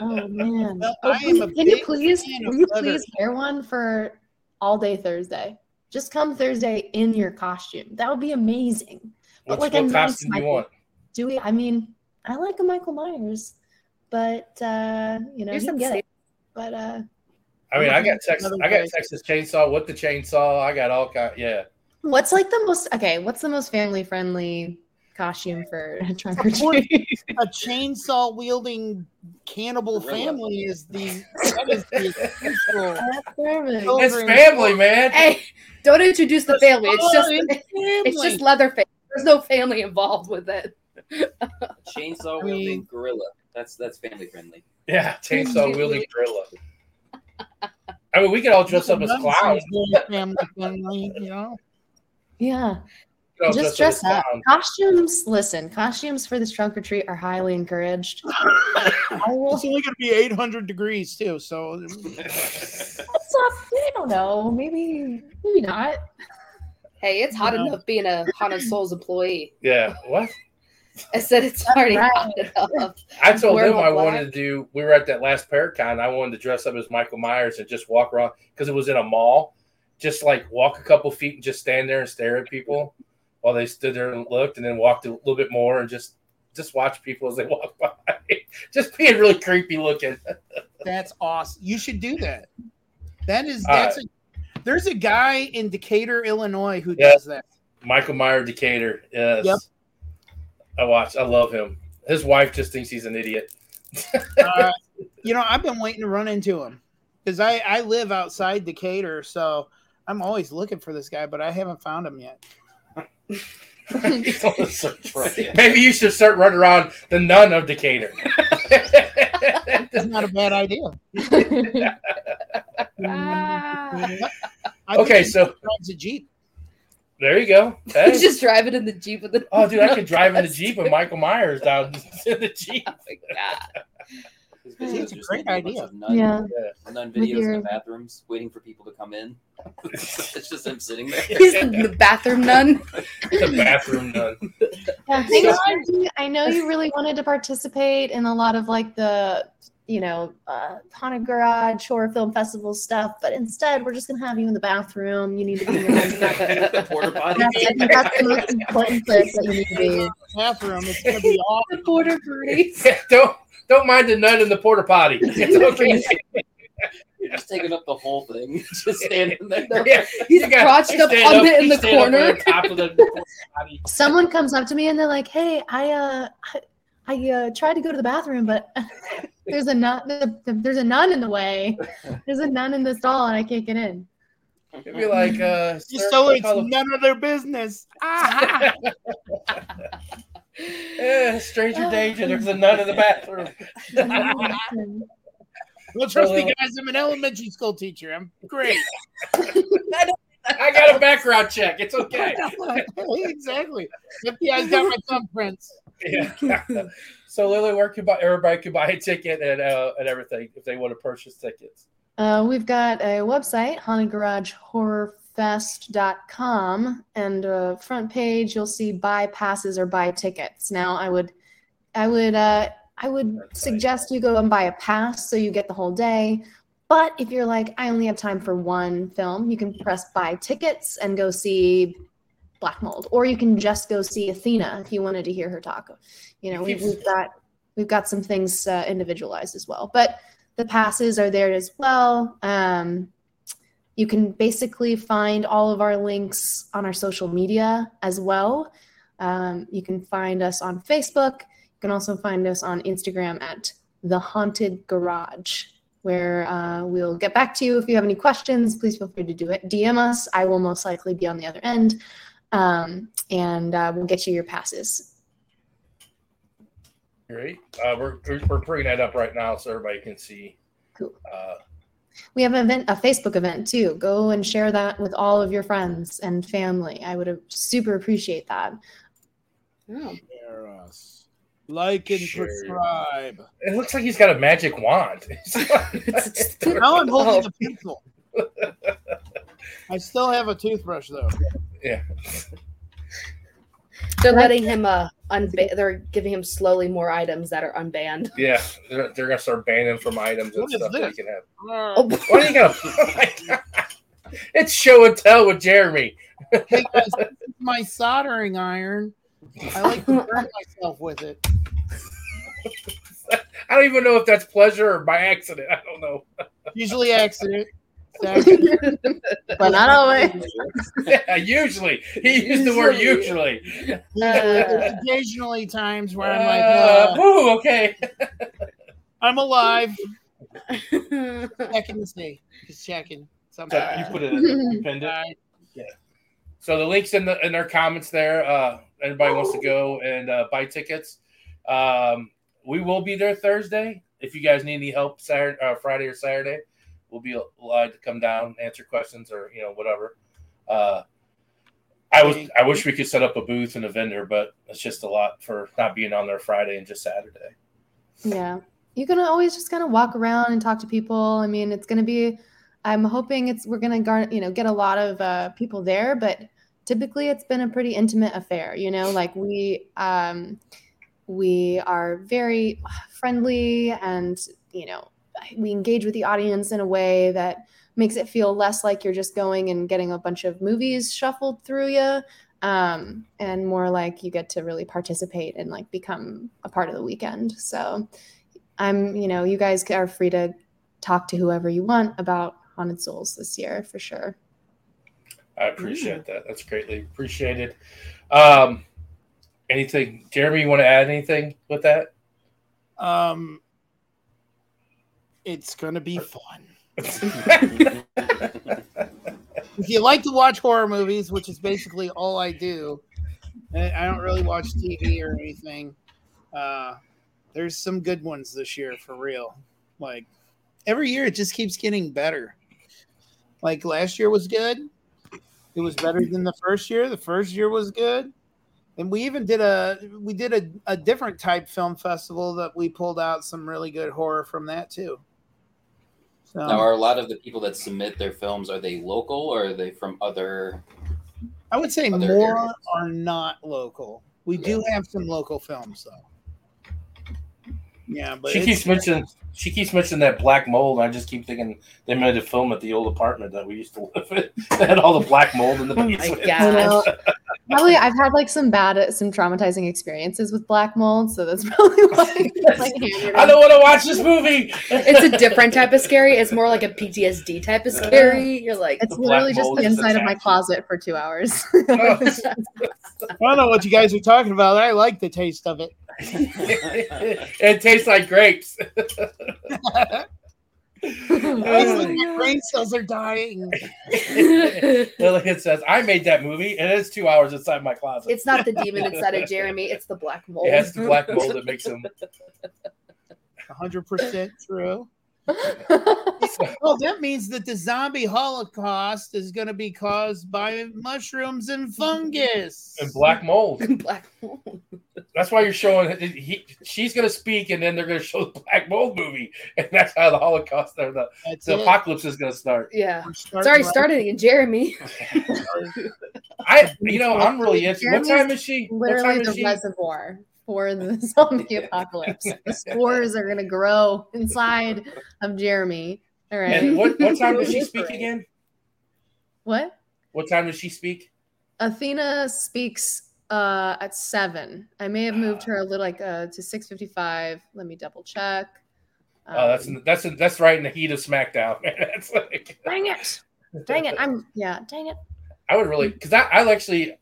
Oh man! well, oh, can you please can you please wear one for all day Thursday? Just come Thursday in your costume. That would be amazing. But like what a costume nice do you want? Do we? I mean, I like a Michael Myers, but uh, you know, you get it. But uh, I mean, I got Texas. I got Texas Chainsaw with the chainsaw. I got all kind. Yeah. What's like the most? Okay, what's the most family friendly costume for [laughs] trunk or treat? A chainsaw wielding cannibal family is the [laughs] that is the [laughs] It's family, man. Hey, don't introduce the family. It's just it's just Leatherface. There's no family involved with it. chainsaw wielding gorilla. That's that's family friendly. Yeah, chainsaw wielding gorilla. I mean, we could all dress up as clowns. Family friendly, you know. Yeah. Just dress up. Costumes, listen, costumes for this trunk or treat are highly encouraged. [laughs] it's only going to be 800 degrees, too. So that's not, I don't know. Maybe, maybe not. Hey, it's hot enough being a Haunted Souls employee. Yeah. What? I said it's already right. hot. [laughs] I told him I wanted to do. We were at that last Paracon. I wanted to dress up as Michael Myers and just walk around because it was in a mall. Just like walk a couple feet and just stand there and stare at people while they stood there and looked, and then walked a little bit more and just just watch people as they walk by. [laughs] just being really creepy looking. [laughs] that's awesome. You should do that. That is that's uh, a, there's a guy in Decatur, Illinois who does that. Michael Meyer Decatur. Yes. Yep. I watch. I love him. His wife just thinks he's an idiot. uh, [laughs] you know, I've been waiting to run into him because I I live outside Decatur, so I'm always looking for this guy, but I haven't found him yet. [laughs] Maybe you should start running around the nun of Decatur. [laughs] That's not a bad idea. okay, so drives a jeep. There you go. [laughs] Hey. He's just driving in the Jeep with the. Oh, dude, I could [laughs] drive in the Jeep with Michael Myers down [laughs] in the Jeep. Oh my God. His Yeah, videos it's a great gonna be bunch idea. of Nun, Yeah. nun With videos in the bathrooms, waiting for people to come in. it's just him sitting there. He's the bathroom nun. the bathroom nun. Yeah, thanks, Franki. I know you really wanted to participate in a lot of like the, you know, uh, Haunted Garage horror film festival stuff, but instead we're just gonna have you in the bathroom. You need to be in your [laughs] own the potty. That's, I think that's the most important place that you need to be. [laughs] Bathroom. It's gonna be [laughs] awesome. The border parties. Yeah, don't don't mind the nun in the porter potty. It's okay. You're just taking up the whole thing, just standing there. Yeah, He's you got- crouched up stand on it in the stand up corner. the the. Someone comes up to me and they're like, "Hey, I uh, I, I uh, tried to go to the bathroom, but [laughs] there's a nun. There's a nun in the way. [laughs] There's a nun in the stall, and I can't get in." It'd be like uh, Just sir, so it's call none of their business. Ah! [laughs] Eh, stranger danger. There's a nun in the bathroom. well, trust me, guys. I'm an elementary school teacher. I'm great. I got a background check. It's okay. exactly. FBI's got my thumbprints. Yeah. [laughs] so Lily, where could buy everybody can buy a ticket and uh, and everything if they want to purchase tickets. Uh, we've got a website, hauntedgaragehorrorfest.com, and uh, front page you'll see buy passes or buy tickets. Now, I would, I would, uh, I would suggest you go and buy a pass so you get the whole day. But if you're like, I only have time for one film, you can press buy tickets and go see Black Mold, or you can just go see Athena if you wanted to hear her talk. You know, we've, we've got we've got some things uh, individualized as well, but the passes are there as well. Um, you can basically find all of our links on our social media as well. Um, you can find us on Facebook. You can also find us on Instagram at the Haunted Garage, where uh, we'll get back to you if you have any questions. Please feel free to do it. DM us. I will most likely be on the other end, um, and uh, we'll get you your passes. Great. Uh, we're we're bringing that up right now so everybody can see. Cool. Uh, We have an event, a Facebook event too. Go and share that with all of your friends and family. I would super appreciate that. Oh. Share us. Like and Sure. subscribe. it looks like he's got a magic wand. It's just- Now I'm holding [laughs] Oh. a pencil. I still have a toothbrush though. Yeah. [laughs] They're letting him uh unba- they're giving him slowly more items that are unbanned. [laughs] Yeah. They're, they're gonna start banning from items and What is stuff that this? you can have. Oh, Why do you gotta? Oh my God. It's show and tell with Jeremy. Hey [laughs] guys, this is my soldering iron. I like to burn myself with it. I don't even know if that's pleasure or by accident. I don't know. Usually accident. [laughs] But not always. [laughs] Usually he used the word Usually. usually. There's [laughs] occasionally times where I'm Uh, like, uh, whew, okay. I'm alive. Checking to see. Just checking. So Sometimes. you put it in, you pinned it. Alright. So the links in the in their comments there. Uh, anybody wants to go and uh, buy tickets. Um, we will be there Thursday. If you guys need any help, Saturday, uh, Friday or Saturday, we'll be allowed to come down, answer questions, or you know whatever. Uh, I was I wish we could set up a booth and a vendor, but it's just a lot for not being on there Friday and just Saturday. Yeah. You can always just kind of walk around and talk to people. I mean, it's going to be, I'm hoping it's, we're going to garner, you know, get a lot of uh, people there, but typically it's been a pretty intimate affair, you know, like we, um, we are very friendly and, you know, we engage with the audience in a way that makes it feel less like you're just going and getting a bunch of movies shuffled through you um, and more like you get to really participate and like become a part of the weekend. So I'm, you know, you guys are free to talk to whoever you want about Haunted Souls this year for sure. I appreciate that. That's greatly appreciated. Um, anything, Jeremy? You want to add anything with that? Um, it's gonna be fun. [laughs] If you like to watch horror movies, which is basically all I do, I don't really watch TV or anything. Uh, there's some good ones this year for real. Like every year, it just keeps getting better. Like last year was good. It was better than the first year. The first year was good. And we even did a we did a, a different type film festival that we pulled out some really good horror from that too. So Now, are a lot of the people that submit their films are they local or are they from other? I would say other more areas? are not local. We do have some local films though. Yeah, but she keeps mentioning she keeps mentioning that black mold. And I just keep thinking they made a film at the old apartment that we used to live in. [laughs] They had all the black mold in the Oh my basement. [laughs] God. I know. Probably I've had like some bad, uh, some traumatizing experiences with black mold, so that's [laughs] probably why. it's, like, I don't want to watch this movie. It's a different type of scary. It's more like a PTSD type of scary. You're like, It's literally just the inside of my closet for two hours. Oh. [laughs] I don't know what you guys are talking about. I like the taste of it. [laughs] it tastes like grapes. [laughs] Oh my brain cells are dying. [laughs] [laughs] Lillian says, I made that movie and it's two hours inside my closet. it's not the demon inside of Jeremy. It's the black mold. Yeah, it's the black mold that makes him. 100% true. [laughs] [laughs] Well, that means that the zombie holocaust is going to be caused by mushrooms and fungus. And black mold. [laughs] black mold. That's why you're showing. He, she's going to speak, and then they're going to show the black mold movie, and that's how the Holocaust or the, the apocalypse is going to start. Yeah. We're It's starting already right- started in Jeremy. I, you know, I'm really into. What time is she? What literally time the is she? reservoir for the [laughs] zombie [laughs] apocalypse. The spores are gonna grow inside of Jeremy. All right. And what what time does [laughs] she speak again? What? What time does she speak? Athena speaks uh, at seven. I may have moved her a little like uh, to six fifty five. Let me double check. Oh, that's Um, that's that's right in the heat of SmackDown. Man, that's like dang it! Dang it! I'm yeah. Dang it! I would really because I I actually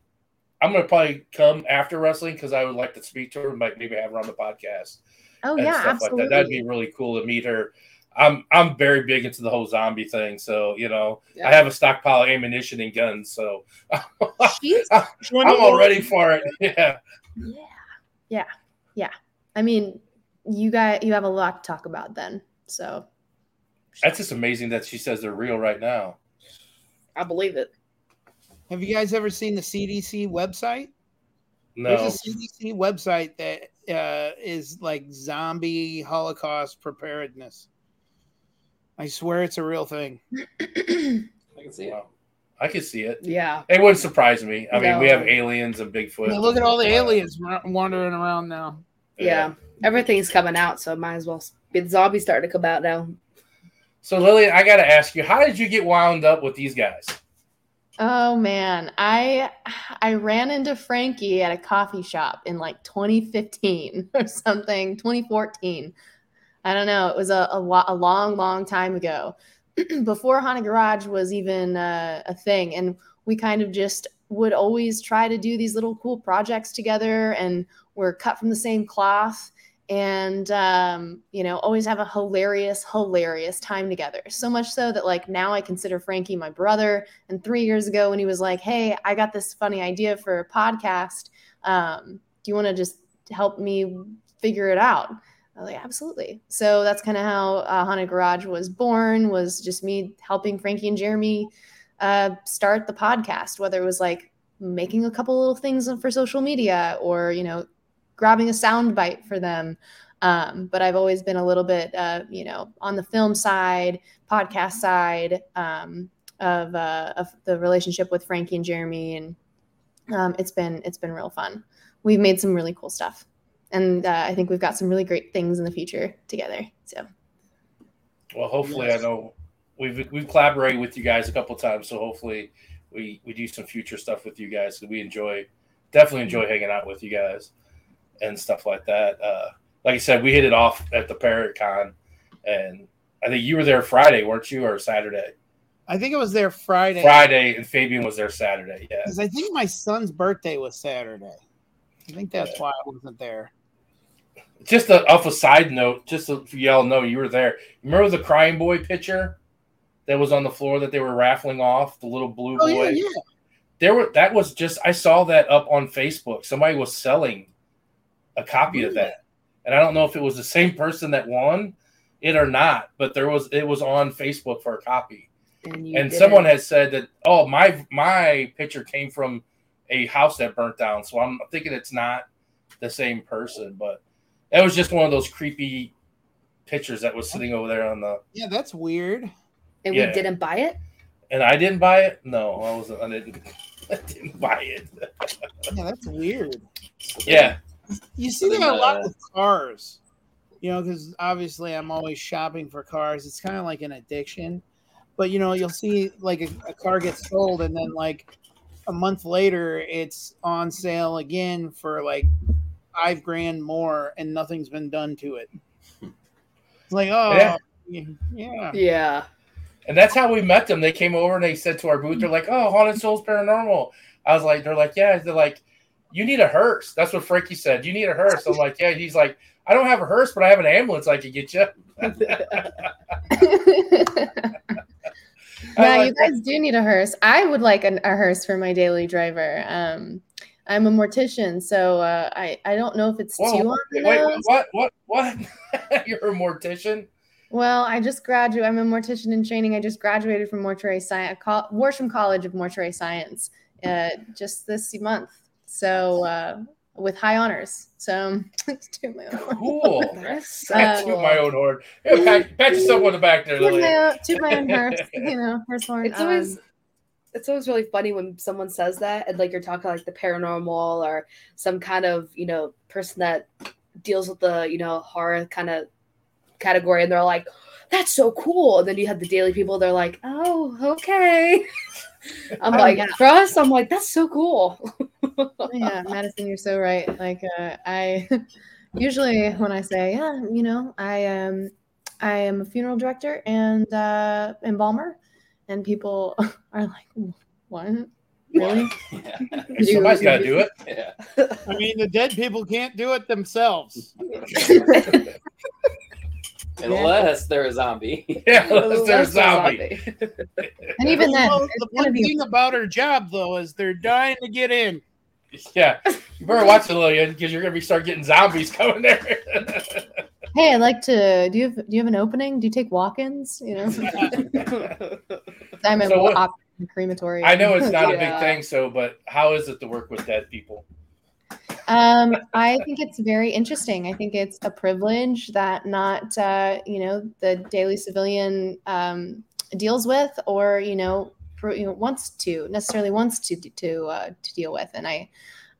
I'm gonna probably come after wrestling because I would like to speak to her, and like maybe have her on the podcast. Oh yeah, absolutely. like that. That'd be really cool to meet her. I'm I'm very big into the whole zombie thing, so you know I have a stockpile of ammunition and guns, so [laughs] She's I'm all ready for it. [laughs] Yeah, yeah, yeah, yeah. I mean, you got you have a lot to talk about then. So that's just amazing that she says they're real right now. I believe it. Have you guys ever seen the CDC website? No, There's a CDC website that uh, is like zombie Holocaust preparedness. I swear it's a real thing. [clears throat] I can see it. I could see it. Yeah. It wouldn't surprise me. I mean, we have aliens and Bigfoot. Yeah, look at all the aliens wandering around now. Yeah. Everything's coming out, so might as well be the zombies starting to come out now. So Lily, I got to ask you, how did you get wound up with these guys? Oh man, I I ran into Franki at a coffee shop in like 2015 [laughs] or something, 2014. I don't know. It was a a, a long, long time ago, [clears throat] before Haunted Garage was even uh, a thing, and we kind of just would always try to do these little cool projects together, and we're cut from the same cloth. And um, you know, always have a hilarious, hilarious time together. So much so that like now I consider Franki my brother. And three years ago, when he was like, "Hey, I got this funny idea for a podcast. Um, do you want to just help me figure it out?" I was like, "Absolutely." So that's kind of how uh, Haunted Garage was born. Was just me helping Franki and Jeremy uh, start the podcast. Whether it was like making a couple little things for social media, or you know, grabbing a sound bite for them. Um, but I've always been a little bit, uh, you know, on the film side, podcast side. Um, of, uh, of the relationship with Franki and Jeremy, and um, it's been it's been real fun. We've made some really cool stuff, and uh, I think we've got some really great things in the future together. So Well, hopefully, Yes. I know we've we've collaborated with you guys a couple times, so hopefully we we do some future stuff with you guys. we enjoy definitely enjoy hanging out with you guys and stuff like that. Uh, like I said, we hit it off at the Paracon, and I think you were there Friday, weren't you, or Saturday? I think it was there Friday. Friday, and Fabian was there Saturday. Yeah, Because I think my son's birthday was Saturday. I think that's Yeah. why I wasn't there. just a, off a side note, just so y'all know you were there. Remember the crying boy picture that was on the floor that they were raffling off? The little blue Oh boy. yeah, yeah. there were that was just I saw that up on Facebook. Somebody was selling a copy of that, and I don't know if it was the same person that won it or not, but there was it was on Facebook for a copy, And, and someone it. had said that oh my my picture came from a house that burnt down. So I'm thinking it's not the same person, but that was just one of those creepy pictures that was sitting over there on the. Yeah, that's weird. And Yeah. we didn't buy it. And I didn't buy it. No, I wasn't. I didn't. [laughs] I didn't buy it. Yeah, that's weird. Yeah, You see Then, that a lot with cars, you know, because obviously I'm always shopping for cars. It's kind of like an addiction. But you know, you'll see like a, a car gets sold, and then like a month later, it's on sale again for like five grand more, and nothing's been done to it. It's like, oh, Yeah. yeah, Yeah. and that's how we met them. They came over and they said to our booth, they're like, "Oh, haunted souls paranormal." I was like, "They're like, yeah." They're like, "You need a hearse." That's what Frankie said. You need a hearse. I'm like, "Yeah." He's like, "I don't have a hearse, but I have an ambulance I could get you." [laughs] yeah, like you guys do need a hearse. I would like an, a hearse for my daily driver. Um, I'm a mortician, so uh, I I don't know if it's Whoa, too on the wait, nose. what? What? What? [laughs] You're a mortician? Well, I just graduated. I'm a mortician in training. I just graduated from mortuary science, Worsham College of Mortuary Science, uh, just this month. So uh, with high honors. So [laughs] to my own horn. Cool. [laughs] That's so Pat cool. toot my own horn. Hey, pat, pat yourself on the back there, Toot Lily. my own, toot my own hearse, [laughs] you know, hearse horn. It's always Um, it's always really funny when someone says that and like you're talking like the paranormal or some kind of you know person that deals with the you know horror kind of category and they're like that's so cool and then you have the daily people they're like oh okay i'm like for us i'm like that's so cool yeah, Madison, you're so right. Like uh, I [laughs] usually when I say, yeah, you know, I am I am a funeral director and uh embalmer, and people [laughs] are like, what? Really? [laughs] Yeah. Somebody's got to do it. yeah. I mean, the dead people can't do it themselves. Unless they're a zombie. Yeah, there's that's a a zombie. And even then, Well, the gonna one be thing about her job though is they're dying to get in. [laughs] Yeah, you better watch it, Lillian, because you're gonna be start getting zombies [laughs] coming there. [laughs] hey, I'd like to. Do you have Do you have an opening? Do you take walk-ins? You know, I'm a So what- op in crematory. I know it's not a big thing, so but how is it to work with dead people? Um, I think it's very interesting. I think it's a privilege that not, uh, you know, the daily civilian um, deals with, or you know, pro- you know, wants to necessarily wants to to uh, to deal with. And I,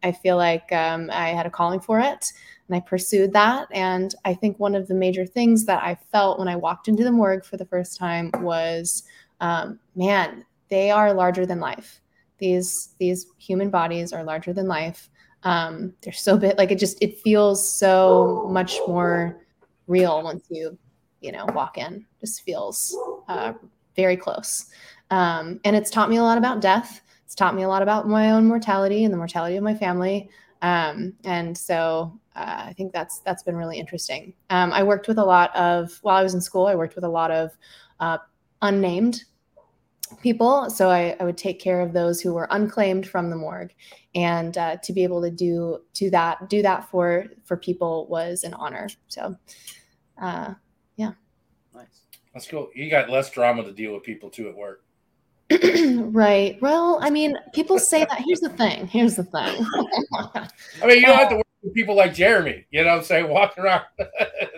I feel like um, I had a calling for it, and I pursued that. And I think one of the major things that I felt when I walked into the morgue for the first time was, um, man, they are larger than life. These these human bodies are larger than life um they're so big like it just it feels so much more real once you you know walk in just feels uh very close um and it's taught me a lot about death it's taught me a lot about my own mortality and the mortality of my family um and so uh, i think that's that's been really interesting um i worked with a lot of while i was in school i worked with a lot of uh unnamed people so I, I would take care of those who were unclaimed from the morgue and uh, to be able to do do that do that for for people was an honor so uh yeah. Nice. Let's go. You got less drama to deal with people too at work. [clears throat] right. Well i mean people say that. Here's the thing. Here's the thing. [laughs] I mean, you don't have to people like Jeremy. You know what I'm saying? Walking around.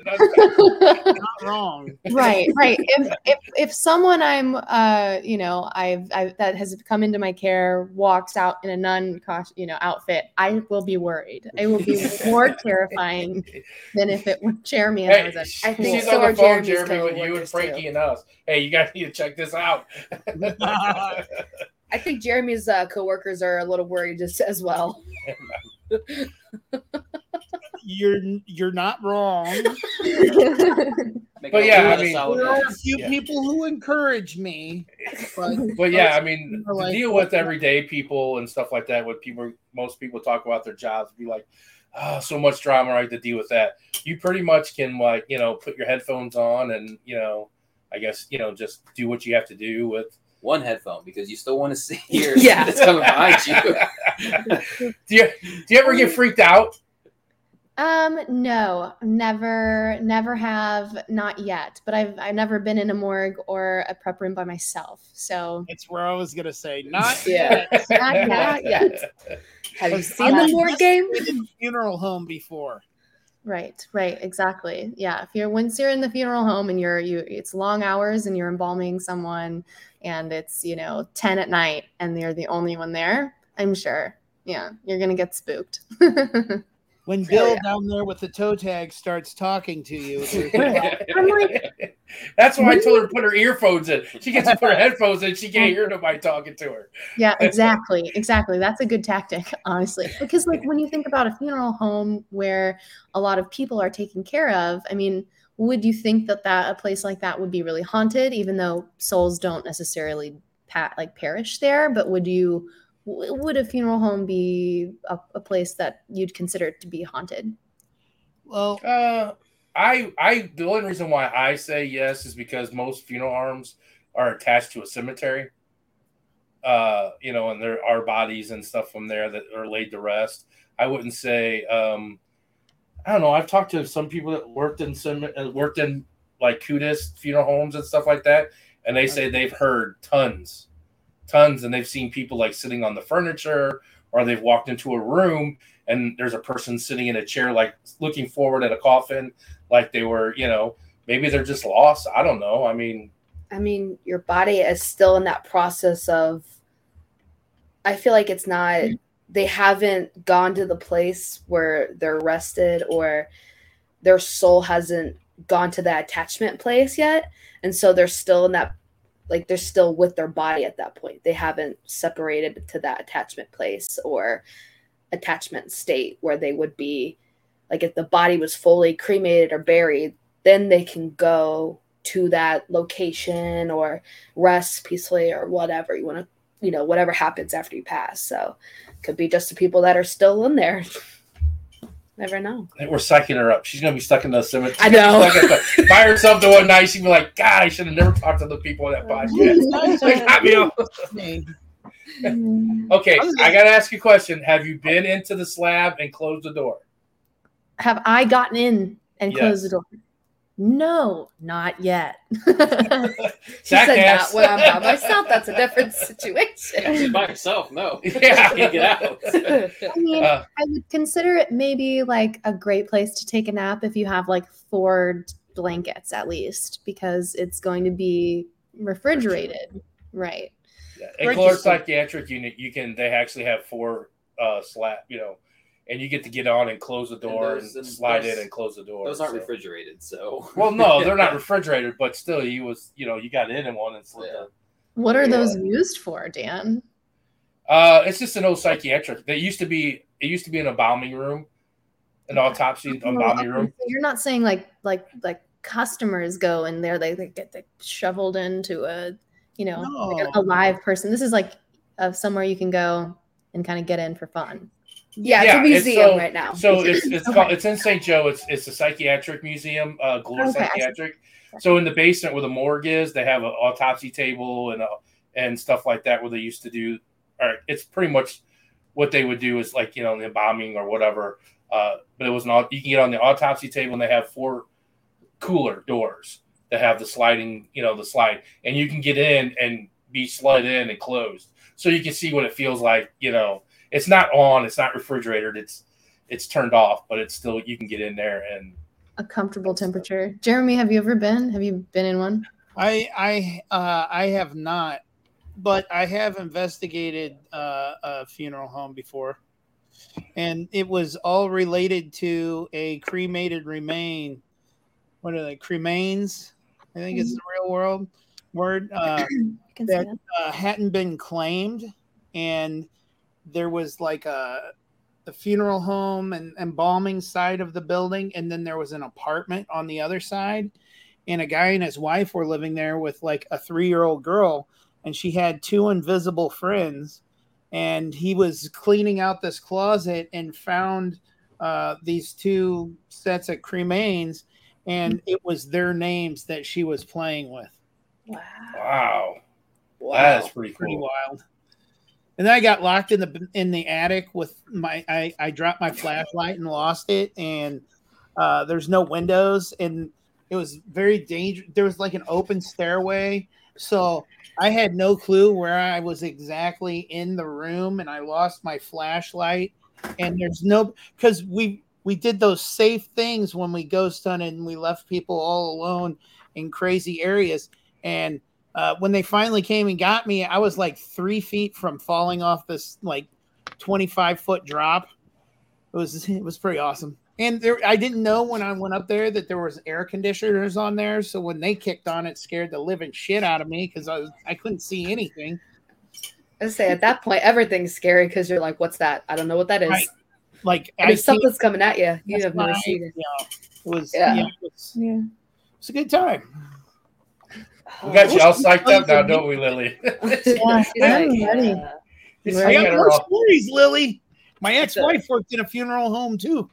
Not [laughs] wrong. right [laughs] right if, if if someone i'm uh you know I've, I've that has come into my care walks out in a nun cost you know outfit i will be worried it will be [laughs] more terrifying than if it were jeremy and i Hey, was at I think she's so on the phone, Jeremy's Jeremy, with you and Frankie too. and us. Hey, you guys need to check this out. i think jeremy's uh, coworkers are a little worried just as well You're you're not wrong. [laughs] But yeah, I mean- There are a few Yeah. people who encourage me, but [laughs] But yeah, I mean, to like- deal with everyday people and stuff like that, when people, most people talk about their jobs, be like, oh, so much drama, right? To deal with that, you pretty much can like, you know, put your headphones on and you know, I guess you know, just do what you have to do with. One headphone because you still want to see [laughs] hear Yeah. that's coming behind you. [laughs] do you do you ever get freaked out? Um, no, never, never have, not yet. But I've I've never been in a morgue or a prep room by myself. So That's where I was gonna say. Not [laughs] yet. not yet. [laughs] Not yet. Have you seen the morgue game? been in funeral home before. Right, right, exactly. Yeah, if you're once you're in the funeral home and you're you, it's long hours and you're embalming someone, and it's you know ten at night and you're the only one there. I'm sure. Yeah, you're gonna get spooked. [laughs] When Oh, Bill yeah. down there with the toe tag starts talking to you, [laughs] I'm like, That's why I told her to put her earphones in. She gets to put her [laughs] headphones in. She can't hear nobody talking to her. yeah, exactly, exactly. That's a good tactic, honestly, because like when you think about a funeral home where a lot of people are taken care of, I mean, would you think that that a place like that would be really haunted, even though souls don't necessarily pat like perish there? But would you? W- Would a funeral home be a, a place that you'd consider to be haunted? well, Uh, I, I, the only reason why I say yes is because most funeral homes are attached to a cemetery. Uh, you know, and there are bodies and stuff from there that are laid to rest. I wouldn't say. Um, I don't know. I've talked to some people that worked in some uh, worked in like Kutis funeral homes and stuff like that, and they say they've heard tons, tons, and they've seen people like sitting on the furniture, or they've walked into a room and there's a person sitting in a chair, like looking forward at a coffin, like they were, you know, maybe they're just lost. I don't know. I mean, I mean, your body is still in that process of. I feel like it's not. They haven't gone to the place where they're rested, or their soul hasn't gone to that attachment place yet, and so they're still in that. Like they're still with their body at that point. They haven't separated to that attachment place or attachment state where they would be. Like if the body was fully cremated or buried, then they can go to that location or rest peacefully or whatever you want to you know whatever happens after you pass so could be just the people that are still in there [laughs] never know we're psyching her up. She's gonna be stuck in the cemetery. I know. Stuck at the- by herself the one night. She'd be like, God, I should have never talked to the people in that podcast. They got me off. Okay, I gotta ask you a question. Have you been into the slab and closed the door? Have I gotten in and closed the door? No, not yet. [laughs] she said asked- that when i'm by myself that's a different [laughs] situation She's by herself. No, [laughs] Yeah. can't get out. I mean, Uh, I would consider it maybe like a great place to take a nap if you have like four blankets at least, because it's going to be refrigerated. Right. Yeah. In Right, Clark Psychiatric Unit, you can they actually have four uh slab, you know, and you get to get on and close the door and, those- and slide those- in and close the door. Those aren't so- refrigerated, so. Well, no, they're not [laughs] refrigerated, but still, you was you know you got in and one and slid. Yeah. What are Yeah. those used for, Dan? Uh, it's just an old psychiatric. They used to be. It used to be an embalming room, an autopsy Oh, embalming room. so You're not saying like like like customers go in there, they, they get they shoveled into a you know like a live person. This is like uh, somewhere you can go and kind of get in for fun. Yeah, Yeah, it's a museum so- right now So [laughs] it's it's Okay. called it's in St. Joe. It's it's a psychiatric museum, uh, Glore Okay, Psychiatric. So in the basement where the morgue is, they have an autopsy table and uh, and stuff like that where they used to do. Or it's pretty much what they would do is like you know the bombing or whatever. Uh, but it was not. You can get on the autopsy table and they have four cooler doors that have the sliding, you know, the slide, and you can get in and be slid in and closed, so you can see what it feels like. You know, it's not on, it's not refrigerated, it's it's turned off, but it's still you can get in there and A comfortable temperature. Jeremy, have you ever been? Have you been in one? I I uh, I have not, but I have investigated uh, a funeral home before, and it was all related to a cremated remain. What are they? Cremains? I think it's the real world word. Uh, [clears throat] I can see that that. uh, hadn't been claimed, and there was like a the funeral home and embalming side of the building, and then there was an apartment on the other side, and a guy and his wife were living there with like a three year old girl, and she had two invisible friends, and he was cleaning out this closet and found uh, these two sets of cremains, and it was their names that she was playing with. wow wow, wow that is pretty cool. pretty wild. And then I got locked in the in the attic with my I, I dropped my flashlight and lost it and uh, there's no windows and it was very dangerous. There was like an open stairway, so I had no clue where I was exactly in the room, and I lost my flashlight. And there's no because we we did those safe things when we ghost hunted and we left people all alone in crazy areas. And uh, when they finally came and got me, I was like three feet from falling off this like 25 foot drop. It was [laughs] it was pretty awesome. And there, I didn't know when I went up there that there was air conditioners on there. So when they kicked on, it scared the living shit out of me because I was I couldn't see anything. I say at that point everything's scary because you're like, "What's that? I don't know what that is." Right. Like I if something's coming at you, you have no idea. you know, it was Yeah. yeah, it was, Yeah. it was a good time. We got you all psyched up now, don't we, Lily? [laughs] Yeah, [laughs] I'm ready. yeah. I got more stories, Lily. My ex-wife worked in a funeral home too,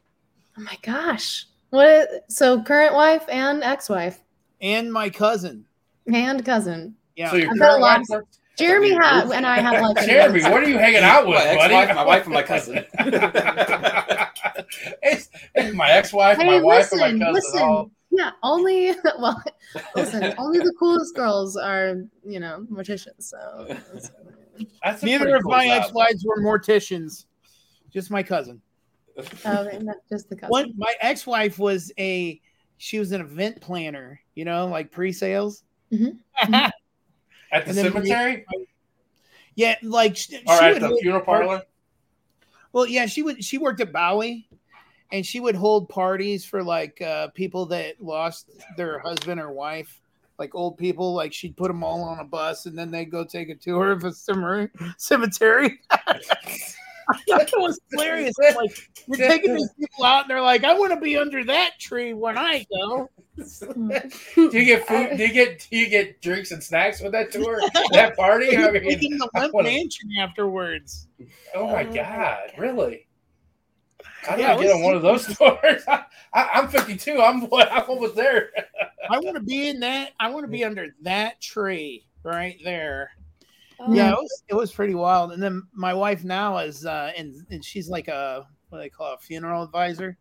Oh my gosh. What? So current wife and ex-wife and my cousin. and cousin. Yeah, So your I've got a current lot wife Jeremy had and I have like [laughs] Jeremy, what are you hanging out with, My buddy? ex-wife, my wife, and my cousin. it's, it's my ex-wife, my Hey, wife, listen, and my cousin. listen. all- Yeah, only [laughs] well, listen, only the coolest girls are, you know, morticians. So that's- That's neither of cool my job. ex-wives were morticians. Just my cousin. oh, not just the cousin. One, my ex-wife was a she was an event planner. You know, like pre-sales. Mhm. [laughs] At the And then we- cemetery Yeah, like she, or she at would the hold- funeral parlor? Well, yeah, she would. She worked at Bowie, and she would hold parties for like uh, people that lost their husband or wife, like old people. Like she'd put them all on a bus, and then they'd go take a tour of a cemetery. cemetery. [laughs] that was hilarious. Like you're taking these people out, and they're like, "I want to be under that tree when I go." Do you get food? Do you get do you get drinks and snacks with that tour? that party? I mean, Taking the I limp wanna- mansion afterwards. oh my Oh my god, God. really? How do Yeah, I it get on was- one of those [laughs] tours? I, I, I'm 52. I'm [laughs] I'm almost there. I want to be in that. I want to be under that tree right there. Oh, yeah, it was, it was pretty wild. And then my wife now is uh and, and she's like a what do they call it, a funeral advisor.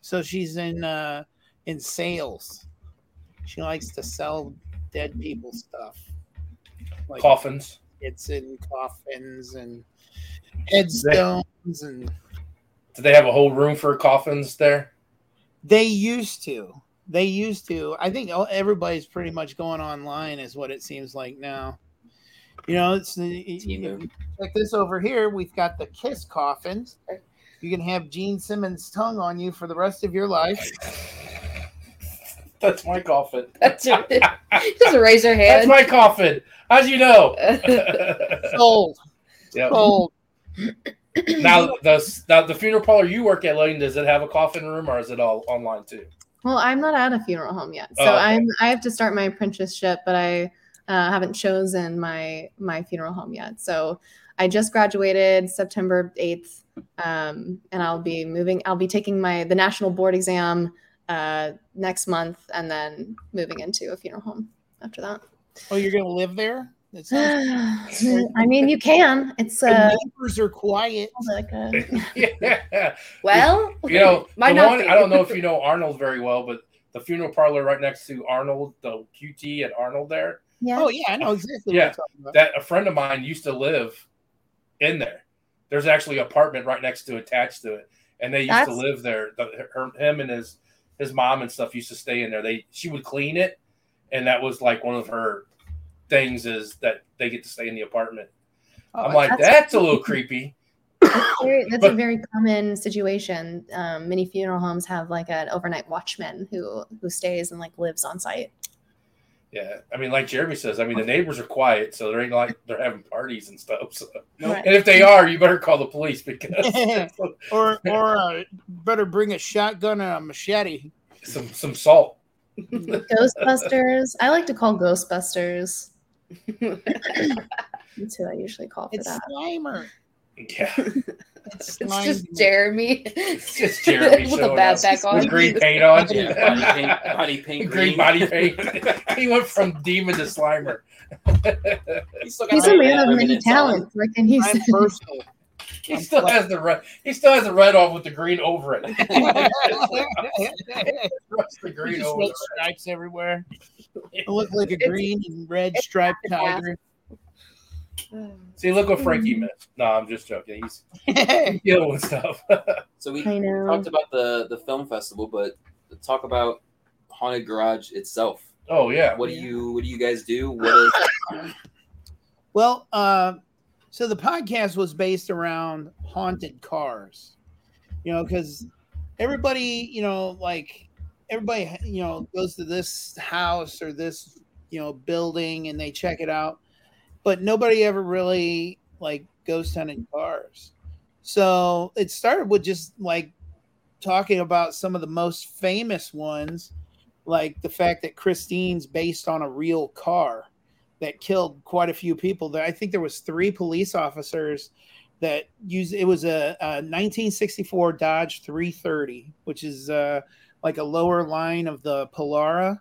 So she's in uh in sales. She likes to sell dead people stuff. Like Coffins. it's in coffins and headstones and Do they have a whole room for coffins there? they used to. They used to. I think everybody's pretty much going online is what it seems like now. You know, it's the you know, like this over here. We've got the kiss coffins. You can have Gene Simmons' tongue on you for the rest of your life. [laughs] That's my coffin. [laughs] That's your, [laughs] just raise your hand. That's my coffin. How'd you know? Sold, Yep. sold. Now the now the funeral parlor you work at, Lane, does it have a coffin room or is it all online too? Well, I'm not at a funeral home yet, so Oh, okay. I'm I have to start my apprenticeship, but I uh, haven't chosen my my funeral home yet. So I just graduated September 8th, um, and I'll be moving. I'll be taking my the national board exam uh, next month, and then moving into a funeral home after that. Oh, you're gonna live there? That sounds- [sighs] I mean, you can. It's the uh, neighbors are quiet. like a, [laughs] yeah. [laughs] well, You know, [laughs] might the one. I don't know if you know Arnold very well, but the funeral parlor right next to Arnold, the QT at Arnold there, yeah. Oh yeah, I know exactly Yeah. what you're about. that a friend of mine used to live in there. There's actually an apartment right next to attached to it, and they used to live there. The, her, him and his his mom and stuff used to stay in there. They she would clean it, and that was like one of her things is that they get to stay in the apartment. Oh, I'm like, that's- that's a little creepy. [coughs] Very- that's a very common situation. Um, many funeral homes have like an overnight watchman who who stays and like lives on site. Yeah, I mean, like Jeremy says, I mean, the neighbors are quiet, so there ain't like they're having parties and stuff. So. Right. And if they are, you better call the police because [laughs] [laughs] or or uh, better bring a shotgun and a machete. some some salt. Ghostbusters. I like to call Ghostbusters. [laughs] That's who I usually call for It's that. Slimer. Yeah, [laughs] It's just Jeremy. it's just Jeremy with a showing back on. with green paint on. Yeah, body paint, body paint, [laughs] green green. body paint. he went from demon to Slimer. He's, He's a man of many talents. What can he I'm say? Versatile. he still has the red. He still has the red on with the green over it. [laughs] [laughs] The green Just over red it? stripes everywhere. I look like a green and red striped tiger. See, look what Frankie missed. No, I'm just joking. He's [laughs] dealing with stuff. So we talked about the the film festival, but talk about Haunted Garage itself. oh yeah. What do you What do you guys do? What is Well, uh, so the podcast was based around haunted cars, you know, because everybody, you know, like everybody, you know, goes to this house or this, you know, building and they check it out, but nobody ever really like ghost hunting cars. So it started with just like talking about some of the most famous ones, like the fact that Christine's based on a real car that killed quite a few people. There, I think there was three police officers that used. It was a, a 1964 Dodge 330, which is uh, like a lower line of the Polara,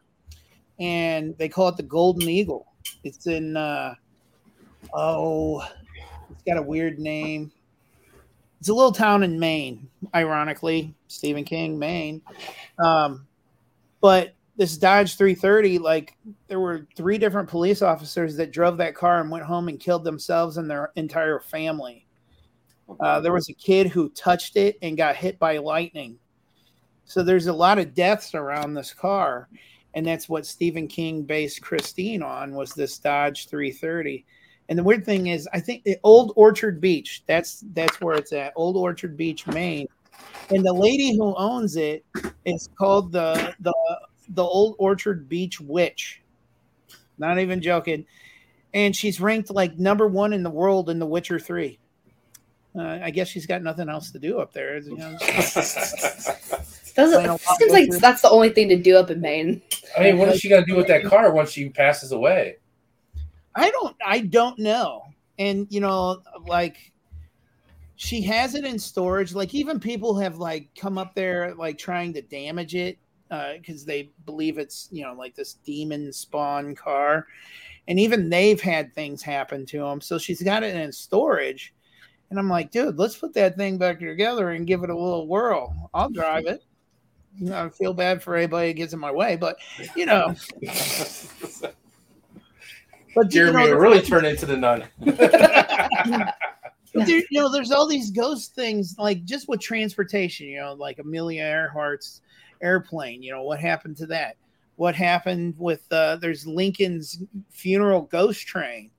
and they call it the Golden Eagle. It's in. Uh, oh, it's got a weird name. It's a little town in Maine, ironically, Stephen King, Maine. Um, but this Dodge 330, like there were three different police officers that drove that car and went home and killed themselves and their entire family. Uh, there was a kid who touched it and got hit by lightning. So there's a lot of deaths around this car, and that's what Stephen King based Christine on was this Dodge 330. And the weird thing is, I think the Old Orchard Beach. That's that's where it's at, Old Orchard Beach, Maine. And the lady who owns it is called the the the Old Orchard Beach Witch. Not even joking. And she's ranked like number one in the world in The Witcher Three. Uh, I guess she's got nothing else to do up there. you know. [laughs] Doesn't Final seems like that's the only thing to do up in Maine. I mean, what is she gonna do with that car once she passes away? I don't I don't know. And you know, like she has it in storage. Like even people have like come up there like trying to damage it Uh, because they believe it's you know like this demon spawn car. And even they've had things happen to them. So she's got it in storage. And I'm like, dude, let's put that thing back together and give it a little whirl. I'll drive it. You know, I feel bad for anybody who gets in my way, but you know, but you Jeremy know, really turn into the nun. [laughs] There, you know, there's all these ghost things, like just with transportation, you know, like Amelia Earhart's airplane. You know, what happened to that? What happened with uh, there's Lincoln's funeral ghost train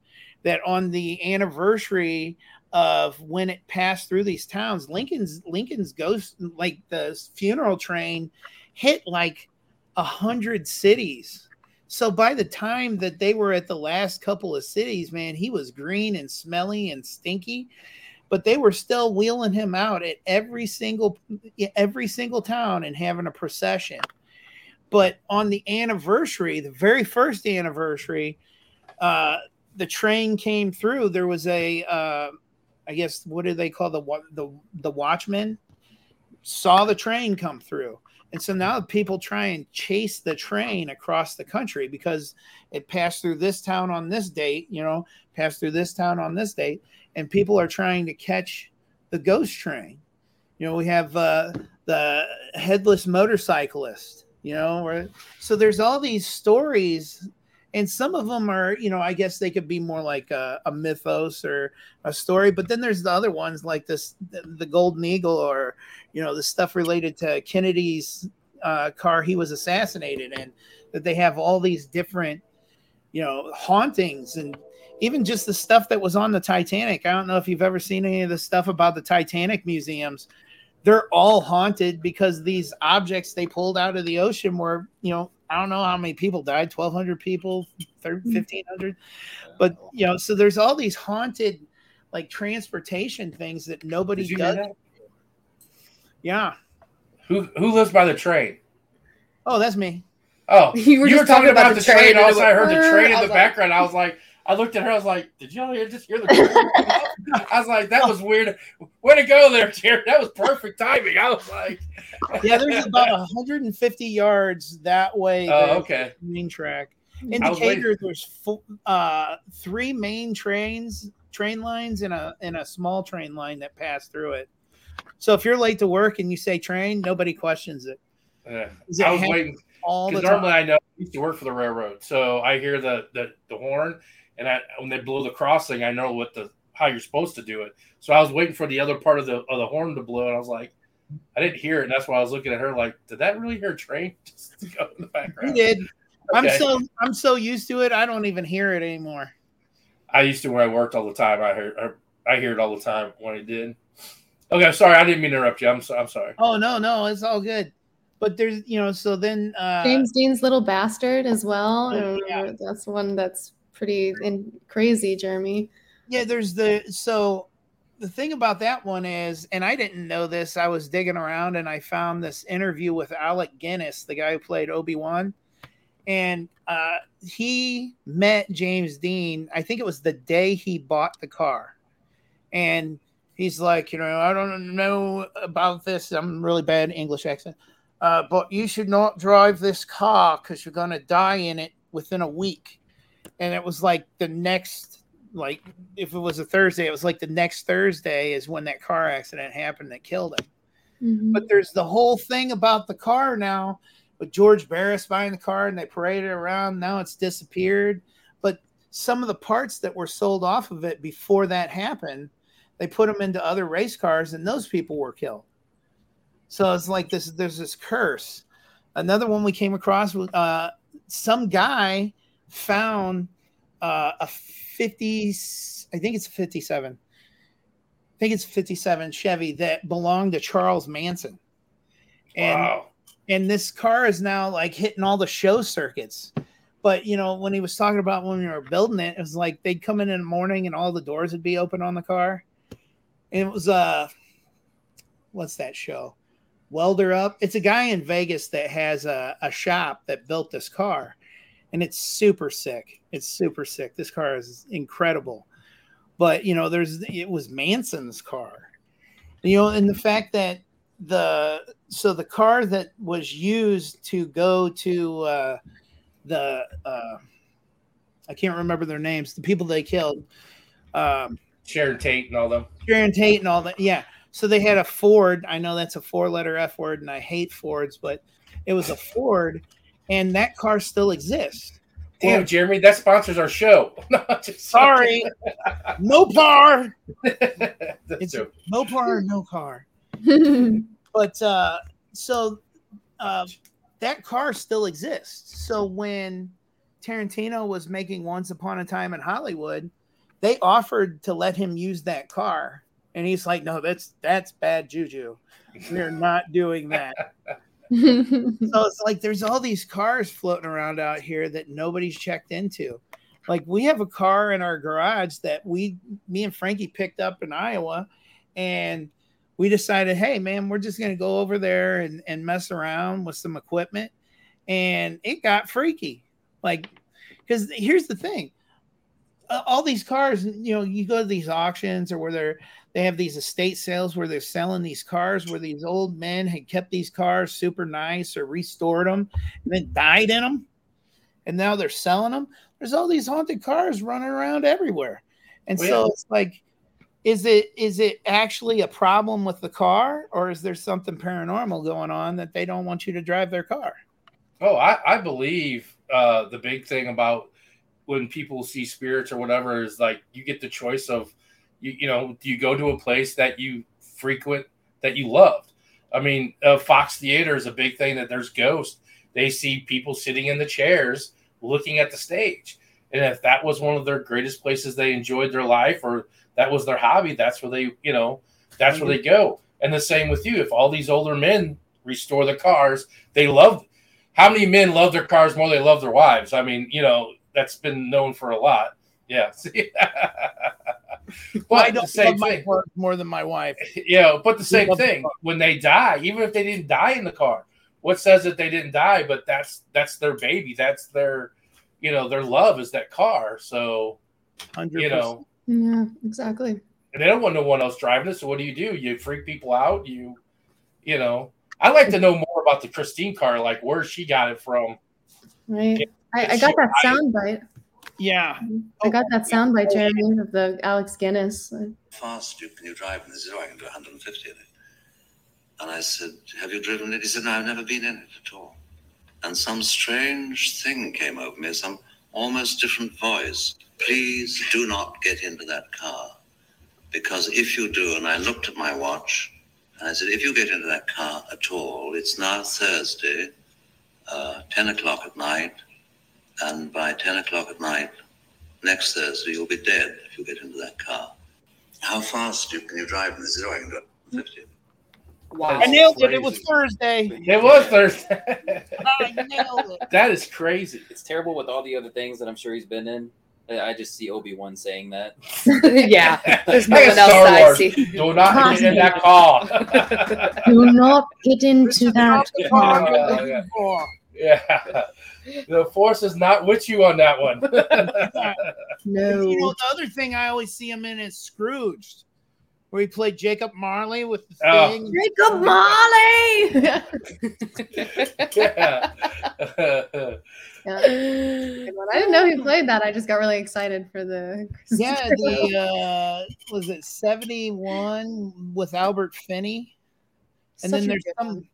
that on the anniversary of when it passed through these towns, Lincoln's Lincoln's ghost like the funeral train hit like a hundred cities. So by the time that they were at the last couple of cities, man, he was green and smelly and stinky, but they were still wheeling him out at every single every single town and having a procession. But on the anniversary, the very first anniversary, uh, the train came through. There was a, uh, I guess, what do they call the the the watchman? Saw the train come through. And so now people try and chase the train across the country because it passed through this town on this date, you know, passed through this town on this date, and people are trying to catch the ghost train. You know, we have uh, the headless motorcyclist, you know, so there's all these stories, and some of them are, you know, I guess they could be more like a, a mythos or a story, but then there's the other ones like this, the, the Golden Eagle or, you know the stuff related to Kennedy's uh, car he was assassinated in. That they have all these different, you know, hauntings and even just the stuff that was on the Titanic. I don't know if you've ever seen any of the stuff about the Titanic museums. They're all haunted because these objects they pulled out of the ocean were, you know, I don't know how many people died 1,200 people, 1,500. Mm-hmm. But, you know, so there's all these haunted like transportation things that nobody Did you hear does. that? Yeah. Who who lives by the train? Oh, that's me. Oh, [laughs] You were just talking about the train, and All it of a sudden, I heard the train in the like- background. I was like, I looked at her. I was like, Did y'all hear- just hear the? [laughs] I was like, that was weird. Way to go there, Jared. That was perfect timing. I was like, [laughs] yeah, there's about 150 yards that way. Oh, the okay. Main track. I was Indicator, there's full, uh, three main trains, train lines, and a and a small train line that pass through it. So if you're late to work and you say train, nobody questions it. Yeah. 'Cause it I was waiting all the because normally time. I know I used to work for the railroad, so I hear the the, the horn, and I, when they blow the crossing, I know what the how you're supposed to do it. So I was waiting for the other part of the of the horn to blow, and I was like, I didn't hear it, and that's why I was looking at her like, did that really hear a train just go in the You background? did. I'm so I'm so used to it. I don't even hear it anymore. I used to when I worked all the time. I heard I hear it all the time when it did. Okay, sorry, I didn't mean to interrupt you. I'm so, I'm sorry. Oh no, no, it's all good. But there's you know, so then uh James Dean's little bastard as well. I Oh, yeah. that's one that's pretty in, crazy, Jeremy. Yeah, there's the so the thing about that one is, and I didn't know this. I was digging around and I found this interview with Alec Guinness, the guy who played Obi Wan, and uh, he met James Dean. I think it was the day he bought the car, and he's like, you know, I don't know about this. I'm really bad English accent, uh, but you should not drive this car because you're gonna die in it within a week. And it was like the next like if it was a Thursday, it was like the next Thursday is when that car accident happened that killed him. Mhm. But there's the whole thing about the car now with George Barris buying the car and they paraded it around. Now it's disappeared. But some of the parts that were sold off of it before that happened, they put them into other race cars and those people were killed. So it's like this there's this curse. Another one we came across was uh, some guy found uh, a 50 I think it's 57. I think it's 57 Chevy that belonged to Charles Manson. And wow. and this car is now like hitting all the show circuits. But you know, when he was talking about when we were building it, it was like they'd come in in the morning and all the doors would be open on the car. And it was uh what's that show? Welder Up. It's a guy in Vegas that has a, a shop that built this car. And it's super sick. It's super sick. This car is incredible. But you know, there's it was Manson's car. You know, and the fact that the so the car that was used to go to uh, the uh, I can't remember their names. The people they killed, um, Sharon Tate and all them. Sharon Tate and all that. Yeah. So they had a Ford. I know that's a four-letter F word, and I hate Fords, but it was a Ford, and that car still exists. Damn, Jeremy, that sponsors our show. [laughs] [laughs] Sorry, [laughs] no par, It's- joke. no par, no car. but uh so uh that car still exists so when tarantino was making once upon a time in hollywood they offered to let him use that car and he's like no that's that's bad juju we're not doing that [laughs] so it's like there's all these cars floating around out here that nobody's checked into. Like we have a car in our garage that we me and frankie picked up in iowa and we decided hey man we're just to go over there and, and mess around with some equipment. And it got freaky. Like because here's the thing. All these cars you know you go to these auctions or where they're they have these estate sales where they're selling these cars where these old men had kept these cars super nice or restored them and then died in them and now they're selling them there's all these haunted cars running around everywhere. And Well, so it's like is it is it actually a problem with the car or is there something paranormal going on that they don't want you to drive their car? Oh, I, I believe uh, the big thing about when people see spirits or whatever is like you get the choice of you, you know do you go to a place that you frequent that you loved i mean uh, fox theater is a big thing that there's ghosts they see people sitting in the chairs looking at the stage and if that was one of their greatest places they enjoyed their life or that was their hobby that's where they you know that's where they go and the same with you if all these older men restore the cars they love how many men love their cars more than they love their wives? I mean, you know, that's been known for a lot. Yeah. [laughs] i but the don't same love my thing. work more than my wife [laughs] You know, but the same love the thing when they die, even if they didn't die in the car, what says that they didn't die? But that's that's their baby. That's their, you know, their love is that car. So 100%. you know, yeah, exactly. and they don't want no one else driving it. So what do you do? You freak people out. You, you know. I'd like to know more about the Christine car, like where she got it from. Right. I, I got that sound bite. Yeah. I got that sound bite, Jeremy, of the Alec Guinness. fast you, can you drive? in they said, oh, I can do 150 of it. And I said, have you driven it? He said, no, I've never been in it at all. And some strange thing came over me, some almost different voice. Please do not get into that car. Because if you do, and I looked at my watch, and I said, if you get into that car at all, it's now Thursday, uh, 10 o'clock at night, and by 10 o'clock at night, next Thursday, you'll be dead if you get into that car. How fast you, can you drive? And they said, oh, I can do 50. Wow. I nailed it. It was Thursday. It was Thursday. I nailed it. that is crazy. It's terrible with all the other things that I'm sure he's been in. I I just see Obi Wan saying that. [laughs] yeah. There's no Like one else Star that I Wars. see. Do not get in that [laughs] car. Do not get into that [laughs] car. Yeah. Yeah. The force is not with you on that one. [laughs] No. You know, the other thing I always see him in is Scrooged, where he played Jacob Marley with the Oh. thing. Jacob Marley. [laughs] yeah. Yeah. I didn't know he played that. I just got really excited for the. Yeah, the uh, was it seventy one with Albert Finney, and Such then there's some, one.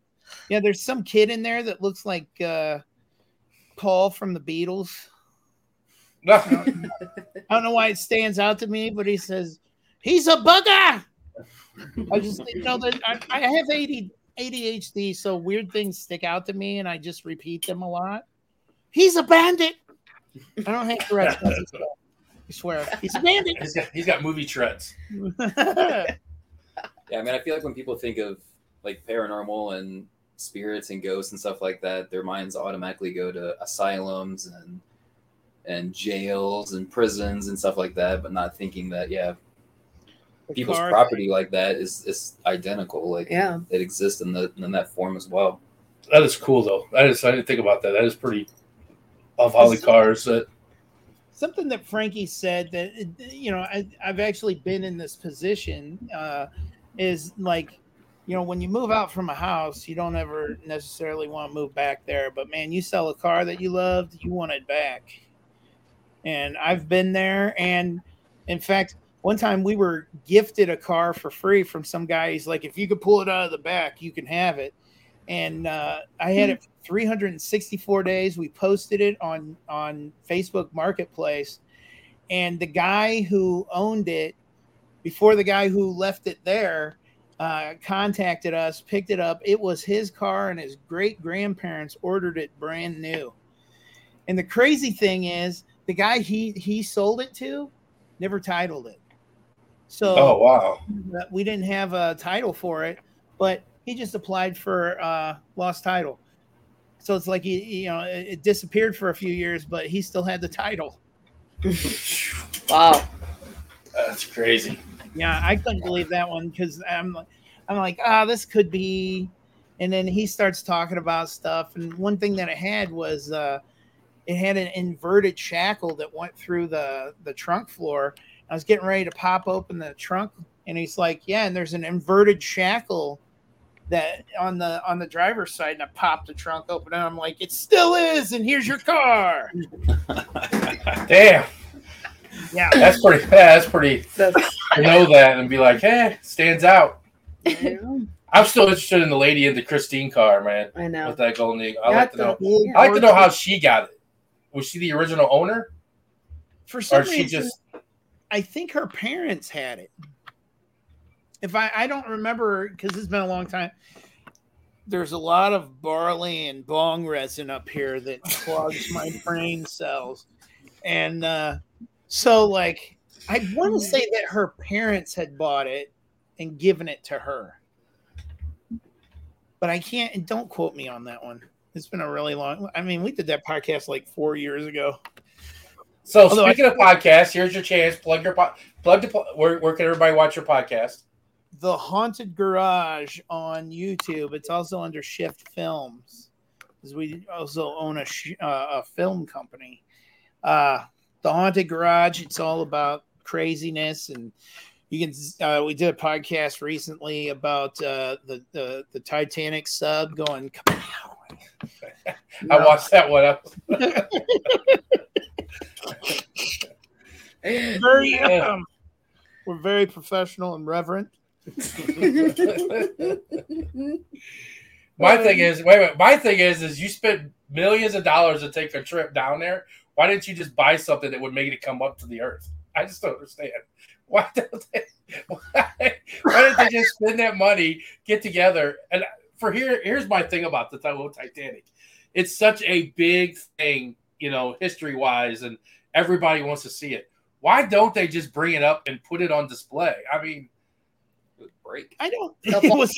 yeah, there's some kid in there that looks like uh, Paul from the Beatles. No. I don't know why it stands out to me, but he says he's a bugger. I just you know that I, I have AD, ADHD, so weird things stick out to me, and I just repeat them a lot. He's a bandit. I don't hate to rest. [laughs] I swear, he's a bandit. He's got, he's got movie treads. [laughs] Yeah, I mean, I feel like when people think of like paranormal and spirits and ghosts and stuff like that, their minds automatically go to asylums and and jails and prisons and stuff like that, but not thinking that yeah, people's car property like that is is identical. Like Yeah. it exists in the in that form as well. That is cool though. I just I didn't think about that. That is pretty of Holly cars that something that Frankie said that you know I, I've actually been in this position uh, is like you know when you move out from a house you don't ever necessarily want to move back there but man you sell a car that you loved you want it back. And I've been there and in fact one time we were gifted a car for free from some guy. He's like if you could pull it out of the back you can have it. And uh, I had it for 364 days. We posted it on on Facebook Marketplace, and the guy who owned it before the guy who left it there uh, contacted us, picked it up. It was his car, and his great grandparents ordered it brand new. And the crazy thing is, the guy he he sold it to never titled it. So Oh wow. we didn't have a title for it, but he just applied for uh, lost title. So it's like he, you know, it, it disappeared for a few years, but he still had the title. Wow. That's crazy. Yeah, I couldn't believe that one because I'm, like- I'm like, ah, this could be. And then he starts talking about stuff, and one thing that it had was, uh, it had an inverted shackle that went through the the trunk floor. I was getting ready to pop open the trunk, and he's like, "Yeah, and there's an inverted shackle that on the on the driver's side." And I popped the trunk open, and I'm like, "It still is." And here's your car. [laughs] Damn. Yeah, That's pretty yeah, that's pretty That's, to know that and be like, hey, stands out. I know. I'm still interested in the lady in the Christine car, man. I know. With that golden eagle. I like to know. I like to know how she got it. Was she the original owner? for some Or she reason, just I think her parents had it. If I, I don't remember because it's been a long time. There's a lot of barley and bong resin up here that clogs my brain cells, and uh, so like I want to say that her parents had bought it and given it to her, but I can't. And don't quote me on that one. It's been a really long. I mean, we did that podcast like four years ago. So Although I- speaking of podcasts, here's your chance. Plug your po- plug po- where, where can everybody watch your podcast? the haunted garage on youtube it's also under shift films because we also own a, sh- uh, a film company uh the haunted garage it's all about craziness and You can. Uh, we did a podcast recently about uh, the, the the Titanic sub going. [laughs] I watched that one up. [laughs] Very, um, we're very professional and reverent. [laughs] My thing is, wait, a minute. My thing is, is you spent millions of dollars to take a trip down there. Why didn't you just buy something that would make it come up to the earth? I just don't understand. [laughs] Why don't they? [laughs] Why, why didn't they just spend that money, get together? And for here, here's my thing about the Titanic. It's such a big thing, you know, history wise, and everybody wants to see it. Why don't they just bring it up and put it on display? I mean, break. I don't. [laughs] Was-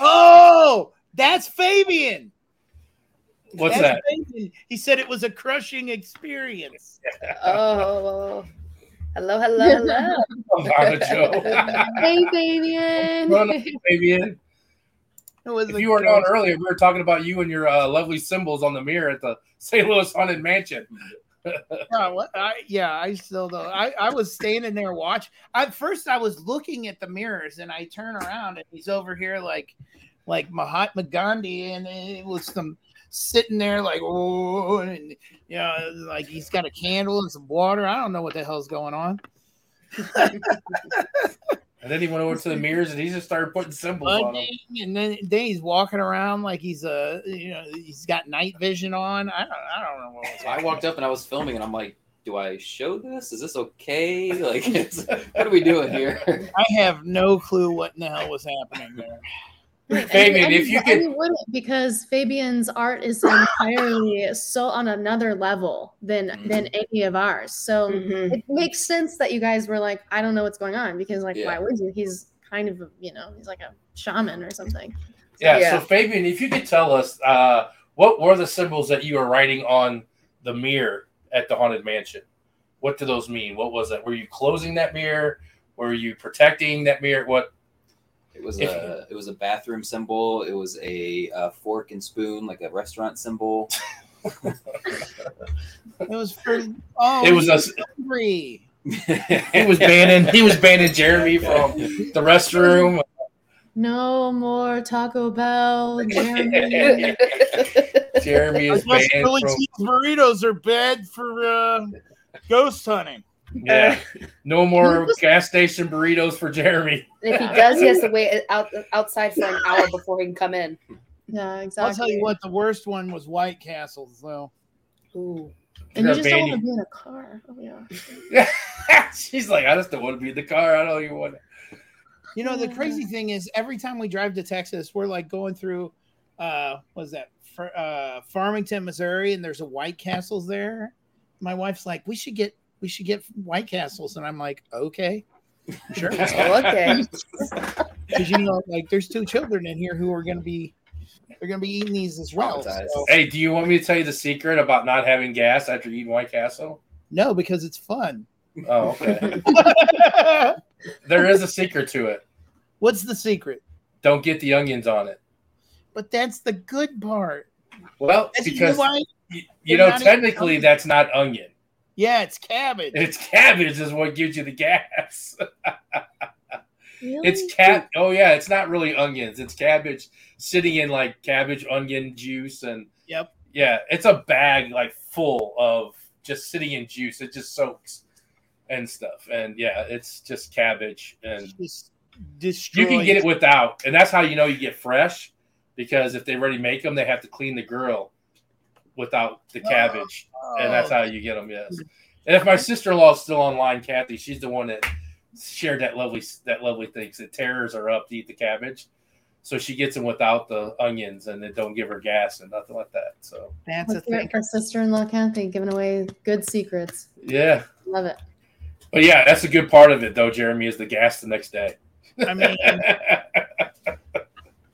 oh, that's Fabian. What's That's that? Fabian. He said it was a crushing experience. [laughs] oh, hello, hello, hello. Ivana Joe. [laughs] Hey, Fabian. Run up, Fabian. If you weren't on earlier, we were talking about you and your uh, lovely symbols on the mirror at the [laughs] St. Louis Haunted Mansion. Yeah, what- I, yeah, I still don't. I, I was standing there watch. At first, I was looking at the mirrors, and I turn around, and he's over here like, like Mahatma Gandhi, and it was some sitting there like, oh, and you know, like he's got a candle and some water. I don't know what the hell's going on. And then he went over to the mirrors and he just started putting symbols on them. And then, then he's walking around like he's a, you know, he's got night vision on. I don't, I don't know what was So [laughs] I walked up and I was filming, and I'm like, "Do I show this? Is this okay? [laughs] Like, it's, [laughs] what are we doing here?" I have no clue what in the hell was happening there. Fabian, And- if you and could- you wouldn't because Fabian's art is entirely so on another level than Mhm. than any of ours. So Mhm. it makes sense that you guys were like, I don't know what's going on because like, Yeah. why would you? He's kind of you know he's like a shaman or something. Yeah, Yeah. so Fabian, if you could tell us uh, what were the symbols that you were writing on the mirror at the Haunted Mansion? What do those mean? What was that? Were you closing that mirror? Were you protecting that mirror? What? It was If- a it was a bathroom symbol. It was a, uh fork and spoon, like a restaurant symbol. [laughs] It was for oh, It was a. hungry. He was banning. He was banning Jeremy from the restroom. No more Taco Bell, Jeremy. [laughs] Jeremy I is guess banned Philly from. cheese burritos are bad for uh, ghost hunting. Yeah, no more gas station burritos for Jeremy. if he does, he has to wait out outside for an hour before he can come in. yeah, exactly. I'll tell you what, the worst one was White Castles, though. Ooh. And you They're just don't want to be in a car. Oh yeah. [laughs] She's like, I just don't want to be in the car. I don't even want. To. You know, the crazy thing is, every time we drive to Texas, we're like going through, uh, what's that, Far- uh, Farmington, Missouri, and there's a White Castles there. My wife's like, we should get, we should get White Castles, and I'm like, okay, sure, Oh, [laughs] okay. [laughs] because you know, like, there's two children in here who are going to be, they're going to be eating these as well. So- Hey, do you want me to tell you the secret about not having gas after eating White Castle? no, because it's fun. Oh, okay. [laughs] there is a secret to it. What's the secret? Don't get the onions on it. But that's the good part. Well, That's because you, you know, They're not even technically onions. that's not onion. Yeah, it's cabbage. It's cabbage is what gives you the gas. Really? It's cat. Oh yeah, it's not really onions. It's cabbage sitting in like cabbage onion juice and Yep. yeah, it's a bag like full of just sitting in juice. It just soaks and stuff. And yeah, it's just cabbage and Just you can get it without, and that's how you know you get fresh. Because if they already make them, they have to clean the grill without the oh, cabbage, and that's Oh. how you get them. Yes. And if my sister in law is still online, Kathy, she's the one that shared that lovely that lovely thing. that tears her up to eat the cabbage. So she gets them without the onions, and it don't give her gas and nothing like that. So That's a Let's hear thing. it for sister-in-law Kathy giving away good secrets. yeah, Love it. but yeah, that's a good part of it, though. Jeremy is the gas the next day. I mean, [laughs]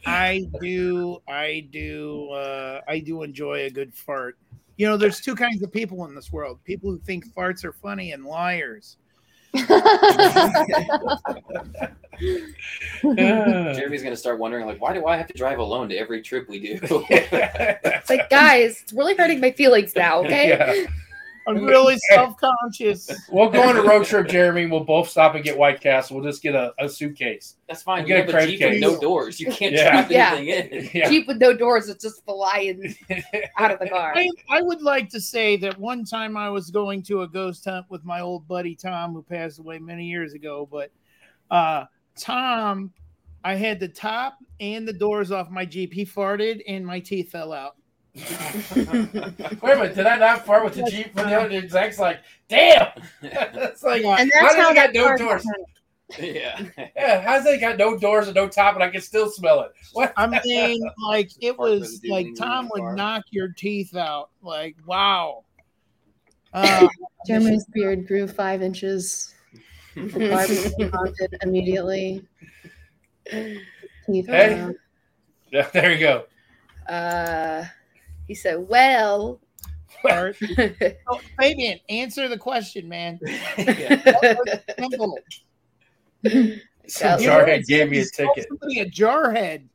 I do, I do, uh, I do enjoy a good fart. You know, there's two kinds of people in this world: people who think farts are funny and liars. [laughs] Jeremy's gonna start wondering, like, why do I have to drive alone to every trip we do? [laughs] [laughs] It's like, guys, it's really hurting my feelings now. Okay. Yeah. I'm really [laughs] self conscious. We'll go on a road trip, Jeremy. We'll both stop and get White Castle. We'll just get a, a suitcase. That's fine. We'll You get have a a credit Jeep with no doors. You can't Yeah. trap Yeah. anything in. [laughs] Yeah. Jeep with no doors It's just flying [laughs] out of the car. I, I would like to say that one time I was going to a ghost hunt with my old buddy Tom, who passed away many years ago. But uh, Tom, I had the top and the doors off my Jeep. He farted and my teeth fell out. [laughs] Wait a minute, did I not fart with the Jeep from the other dude? Zach's like, damn. [laughs] it's like, And how that's does how it got no car doors? yeah. Yeah, how's it got no doors and no top and I can still smell it? What? I mean, [laughs] like it was like Tom would car. knock your teeth out. Like wow. Uh, Jeremy's beard grew five inches. The car became haunted immediately. Teeth Hey. Yeah, there you go. Uh, he said, "Well, Art. [laughs] oh, Fabian, answer the question, man. Yeah. [laughs] Simple. Some jarhead gave me a ticket. Somebody a jarhead.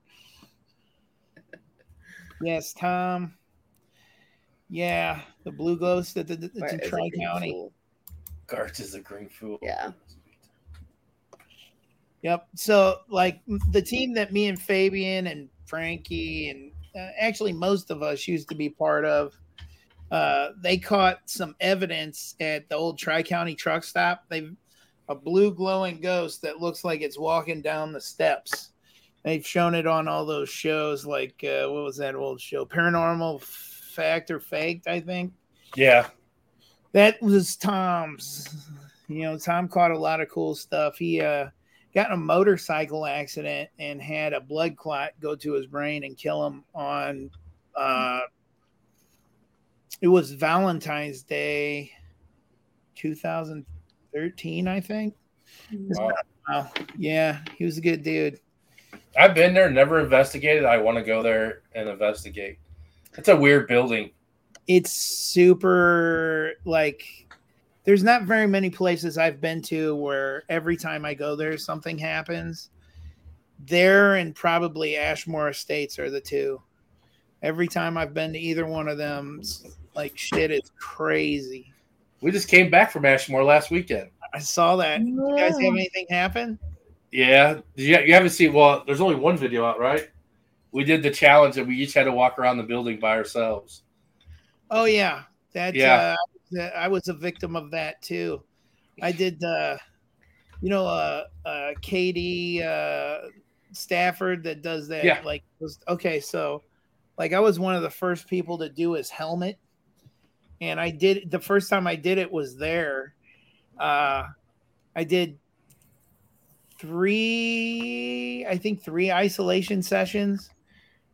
Yes, Tom. Yeah, the blue ghost at the, the, Where it's in Tri County. fooled? Garch is a green fool. Yeah. Yep. So, like the team that me and Fabian and Franki and uh, actually most of us used to be part of, uh, they caught some evidence at the old Tri County truck stop. They've a blue glowing ghost that looks like it's walking down the steps. They've shown it on all those shows, like uh, what was that old show? Paranormal Fact or Faked, I think. Yeah. That was Tom's. You know, Tom caught a lot of cool stuff. He uh, got in a motorcycle accident and had a blood clot go to his brain and kill him on. Uh, it was Valentine's Day, 2013, I think. Wow. Wow. Yeah, he was a good dude. I've been there, never investigated. I want to go there and investigate. It's a weird building. it's super like there's not very many places I've been to where every time I go there something happens. There and probably Ashmore Estates are the two. Every time I've been to either one of them, like shit is crazy. We just came back from Ashmore last weekend. I saw that. You guys have anything happen? Yeah. Did You, you haven't seen, well, there's only one video out, right? We did the challenge and we each had to walk around the building by ourselves. Oh yeah, that Yeah. uh, that- I was a victim of that too. I did, uh, you know, uh, uh, Katie uh, Stafford that does that. Yeah. Like, was okay. So, like, I was one of the first people to do his helmet, and I did the first time I did it was there. Uh, I did three, I think three isolation sessions.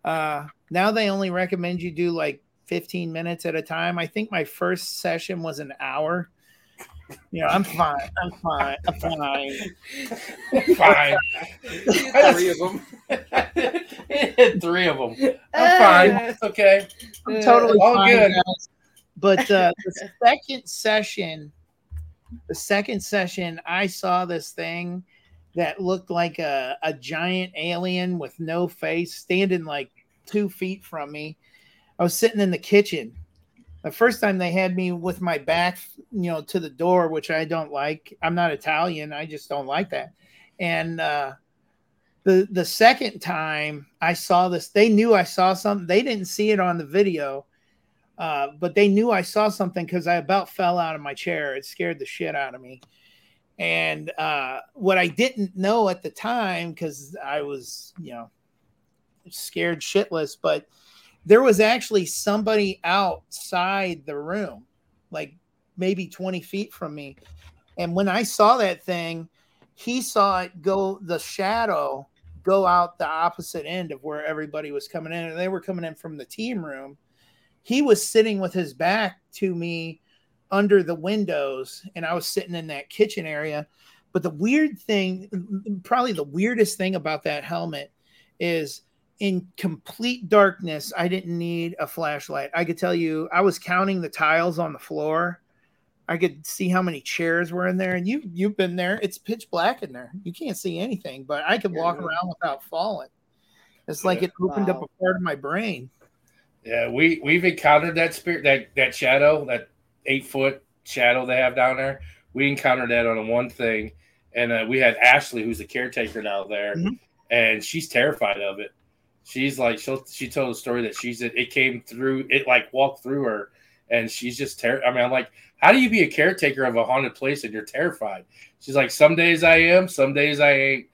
Uh, now they only recommend you do like 15 minutes at a time. I think my first session was an hour. You know, I'm fine. I'm fine. I'm fine. Fine. [laughs] Three of them. [laughs] Three of them. I'm fine. It's okay. I'm totally all fine, good. guys. But uh, the second session, the second session, I saw this thing that looked like a, a giant alien with no face standing like two feet from me. I was sitting in the kitchen. The first time they had me with my back, you know, to the door, which I don't like. I'm not Italian. I just don't like that. And uh, the the second time I saw this, they knew I saw something. They didn't see it on the video, uh, but they knew I saw something because I about fell out of my chair. It scared the shit out of me. And uh, what I didn't know at the time, because I was, you know, scared shitless, but there was actually somebody outside the room, like maybe 20 feet from me. And when I saw that thing, he saw it go, the shadow go out the opposite end of where everybody was coming in. And they were coming in from the team room. He was sitting with his back to me under the windows, and I was sitting in that kitchen area. But the weird thing, probably the weirdest thing about that helmet is in complete darkness, I didn't need a flashlight. I could tell you, I was counting the tiles on the floor. I could see how many chairs were in there, and you you've been there. It's pitch black in there. You can't see anything, but I could walk Yeah. around without falling. It's like it opened up a part of my brain. Yeah, we we've encountered that spirit, that that shadow, that eight foot shadow they have down there. We encountered that on one thing, and uh, we had Ashley, who's the caretaker down there, Mhm. and she's terrified of it. She's like, she she told the story that she's it came through, it like walked through her, and she's just terrified. I mean, I'm like, how do you be a caretaker of a haunted place and you're terrified? She's like, some days I am, some days I ain't,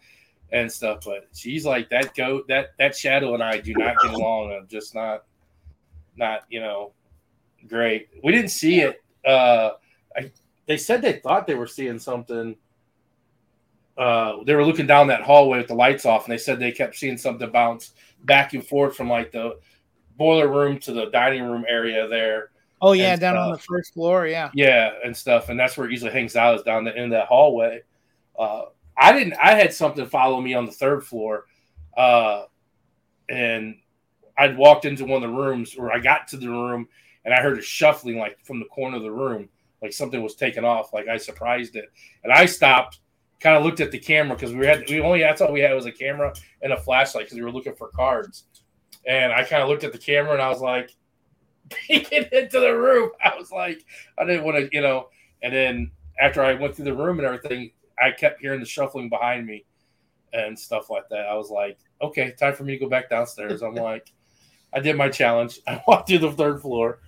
and stuff. But she's like, that goat, that that shadow and I do not get along. I'm just not, not you know, great. We didn't see it. Uh, I they said they thought they were seeing something. Uh, they were looking down that hallway with the lights off, and they said they kept seeing something bounce back and forth from like the boiler room to the dining room area there. Oh yeah, down on the first floor. Yeah. Yeah, and stuff, and that's where it usually hangs out is down the, in that hallway. Uh, I didn't. I had something follow me on the third floor, uh, and I'd walked into one of the rooms, or I got to the room, and I heard a shuffling like from the corner of the room, like something was taken off. Like I surprised it, and I stopped, kind of looked at the camera because we had we only that's all we had was a camera and a flashlight because we were looking for cards, and I kind of looked at the camera and I was like [laughs] peeking into the room. I was like, I didn't want to, you know. And then after I went through the room and everything, I kept hearing the shuffling behind me and stuff like that. I was like, okay, time for me to go back downstairs. I'm [laughs] like, I did my challenge. [laughs] I walked through the third floor.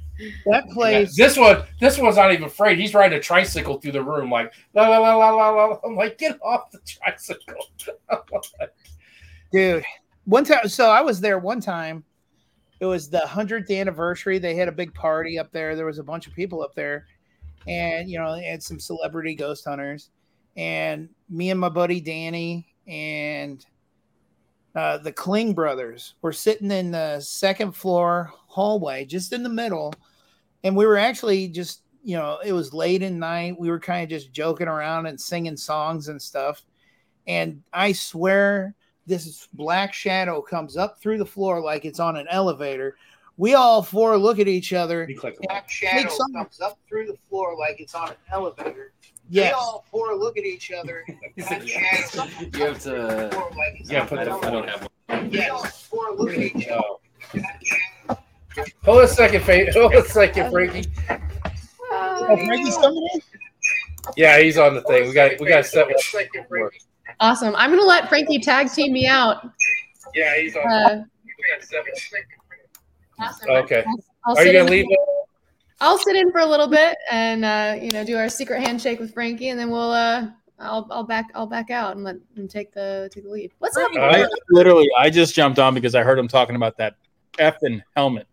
That place. This one, this one's not even afraid. He's riding a tricycle through the room, like la la la la la la. I'm like, get off the tricycle. [laughs] Dude one time so i was there one time it was the 100th anniversary they had a big party up there there was a bunch of people up there and you know they had some celebrity ghost hunters and me and my buddy danny and uh, the kling brothers were sitting in the second floor hallway just in the middle and we were actually just you know it was late at night we were kind of just joking around and singing songs and stuff and i swear this black shadow comes up through the floor like it's on an elevator. We all four look at each other. Black shadow comes up through the floor like it's on an elevator. We all four look at each other. [laughs] Black shadow You have up through the to. floor like Yeah, put an the- I I don't don't have one. We all four look at each other. Black shadow. Hold a second, Fa- [laughs] hold a second, Franki. Oh, Franki's coming in. Yeah, he's on the thing. We got we got set with. Awesome. I'm gonna let Franki tag team me out. Yeah, he's on. Uh, we got set with- awesome. Okay. I'll, I'll Are you sit gonna in- leave? it? I'll sit in for a little bit and uh, you know do our secret handshake with Franki, and then we'll uh, I'll I'll back I'll back out and let him take the take the lead. What's up? I literally, I just jumped on because I heard him talking about that effing helmet.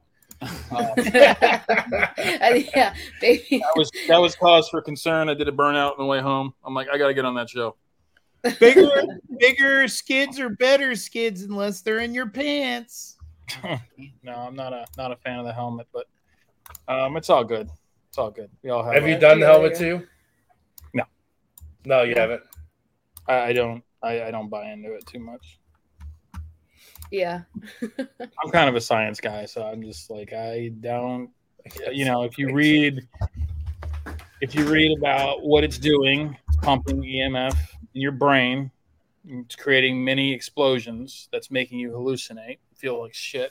And yeah, baby. That was that was cause for concern. I did a burnout on the way home. I'm like, I got to get on that show. Bigger, bigger skids are better skids unless they're in your pants. no, I'm not a not a fan of the helmet, but um, it's all good. It's all good. We all have. Have you done the helmet too? No. No, you haven't. I, I don't. I, I don't buy into it too much. Yeah. [laughs] I'm kind of a science guy, so I'm just like I don't. You know, if you read, if you read about what it's doing, it's pumping EMF in your brain. It's creating mini explosions that's making you hallucinate, feel like shit,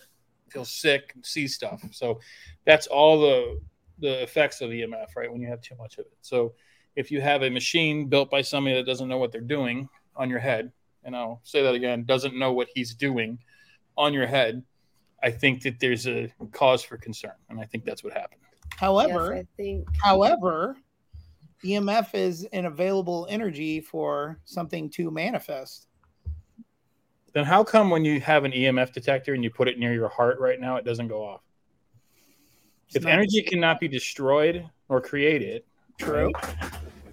feel sick, see stuff. So that's all the the effects of EMF, right? When you have too much of it. So if you have a machine built by somebody that doesn't know what they're doing on your head, and I'll say that again, doesn't know what he's doing on your head, I think that there's a cause for concern, and I think that's what happened. However, yes, I think. However, EMF is an available energy for something to manifest. Then how come when you have an EMF detector and you put it near your heart right now, it doesn't go off? It's If not energy cannot be destroyed or created, true.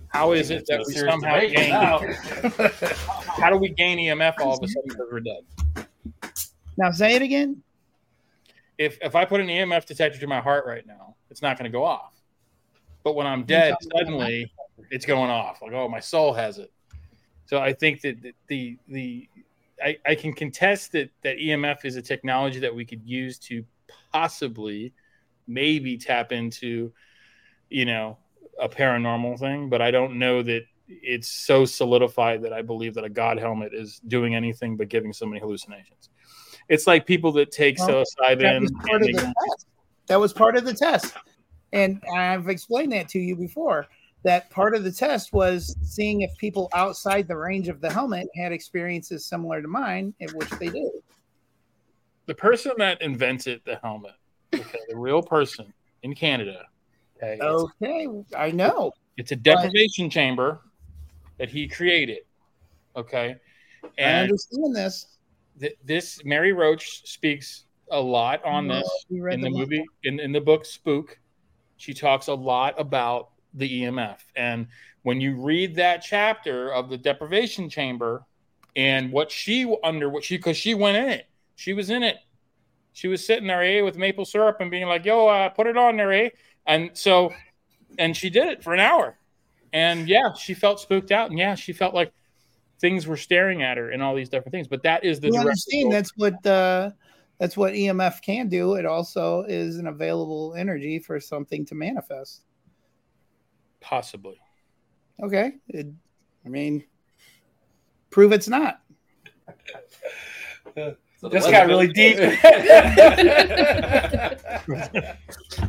how is it that we Serious somehow debate gain? [laughs] [laughs] How do we gain EMF all of a sudden because we're dead? Now say it again. If if I put an EMF detector to my heart right now, it's not going to go off. But when I'm dead, suddenly it's going off. Like, oh, my soul has it. So I think that the the, the I, I can contest that that EMF is a technology that we could use to possibly maybe tap into, you know, a paranormal thing, but I don't know that it's so solidified that I believe that a God helmet is doing anything but giving somebody hallucinations. It's like people that take Well, That psilocybin. was and they- That was part of the test. And I've explained that to you before. That part of the test was seeing if people outside the range of the helmet had experiences similar to mine, in which they did. The person that invented the helmet, okay, the real person in Canada, okay, Okay, I know. it's a deprivation chamber that he created, okay, I and understand this. th- this Mary Roach speaks a lot on No, this in the book? movie in, in the book Spook. She talks a lot about the EMF, and when you read that chapter of the deprivation chamber and what she under what she because she went in it, she was in it. She was sitting there eh, with maple syrup and being like, "Yo, uh, put it on there, eh?" And so, and she did it for an hour, and yeah, she felt spooked out, and yeah, she felt like things were staring at her and all these different things. But that is the You direct understand result. that's what uh, that's what EMF can do. It also is an available energy for something to manifest. possibly. Okay, it, I mean, prove it's not. [laughs] So This got really deep. [laughs]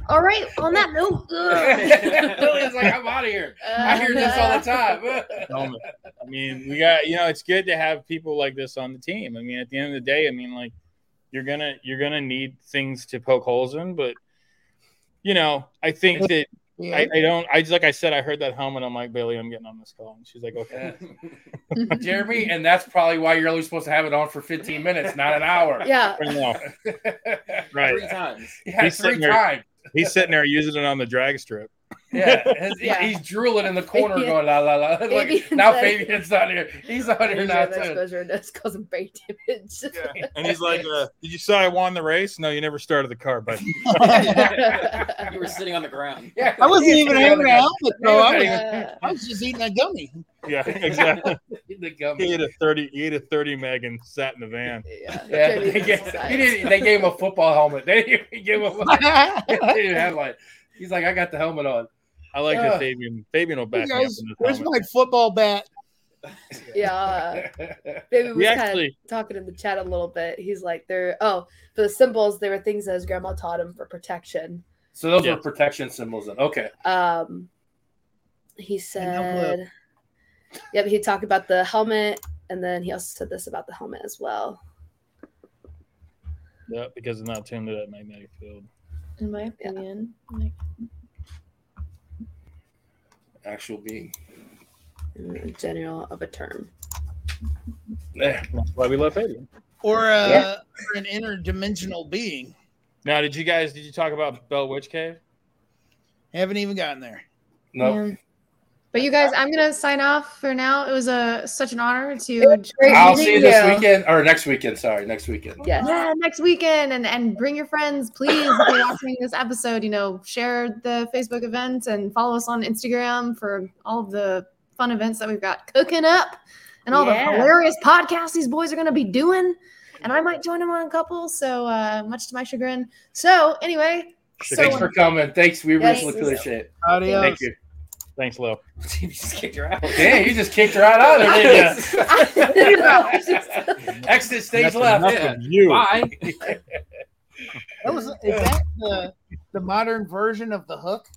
All right. On that note, Lillian's [laughs] like, I'm out of here. I hear this all the time. [laughs] I mean, we got you know, it's good to have people like this on the team. I mean, at the end of the day, I mean, like you're gonna you're gonna need things to poke holes in, but you know, I think that Yeah. I, I don't. I just like I said, I heard that helmet. I'm like Bailey, I'm getting on this call, and she's like, okay. [laughs] Jeremy, and that's probably why you're only supposed to have it on for 15 minutes, not an hour. yeah. [laughs] [laughs] Right. Three times. yeah, He's three sitting there- times. He's sitting there using it on the drag strip. Yeah, his- Yeah. he's drooling in the corner, Fabian- going la la la. Look, now like- Fabian's not here. He's on here now too. that's causing brain damage. And he's like, uh, "Did you say I won the race? No, you never started the car, but [laughs] You were sitting on the ground. Yeah, I wasn't even sitting on having the a bro. I was, I was just eating a gummy. yeah, exactly." [laughs] The He ate a thirty. He ate a thirty meg and sat in the van. yeah. Yeah, Jeremy they, gave, he didn't, they gave him a football helmet. They didn't even give him. A, [laughs] they didn't have like. He's like, I got the helmet on. I like Yeah. that Fabian. Fabian will back me up Guys, in this where's helmet. my football bat? [laughs] Yeah. Baby was kind actually- of talking in the chat a little bit. He's like, "They're oh, for the symbols, they were things that his grandma taught him for protection." so those Yeah. were protection symbols. Then okay. Um, he no clue. said, "Yep." He talked about the helmet, and then he also said this about the helmet as well. Yeah, because it's not tuned to that magnetic field. In my opinion, like, Actual being. In general of a term. Yeah, That's why we love Fabian. Or, uh, Yeah. or an interdimensional being. Now, did you guys? Did you talk about Bell Witch Cave? Haven't even gotten there. No. yeah. But you guys, I'm gonna sign off for now. It was a such an honor to Great I'll see you this weekend or next weekend. Sorry, next weekend. Yes. Yeah, next weekend and and bring your friends, please. If you're watching this episode, you know, share the Facebook event and follow us on Instagram for all of the fun events that we've got cooking up and all Yeah. the hilarious podcasts these boys are going to be doing. And I might join them on a couple, so uh, much to my chagrin. So anyway, so Thanks for coming. Thanks. We Yes. really appreciate it. Adios. Thank you. Thanks, Lo. you [laughs] just kicked her out. Damn, you just kicked her right out of there, didn't you? [laughs] [laughs] Exit stage Nothing- left. nothing Yeah. You. Bye. That was, is that the, the modern version of the hook?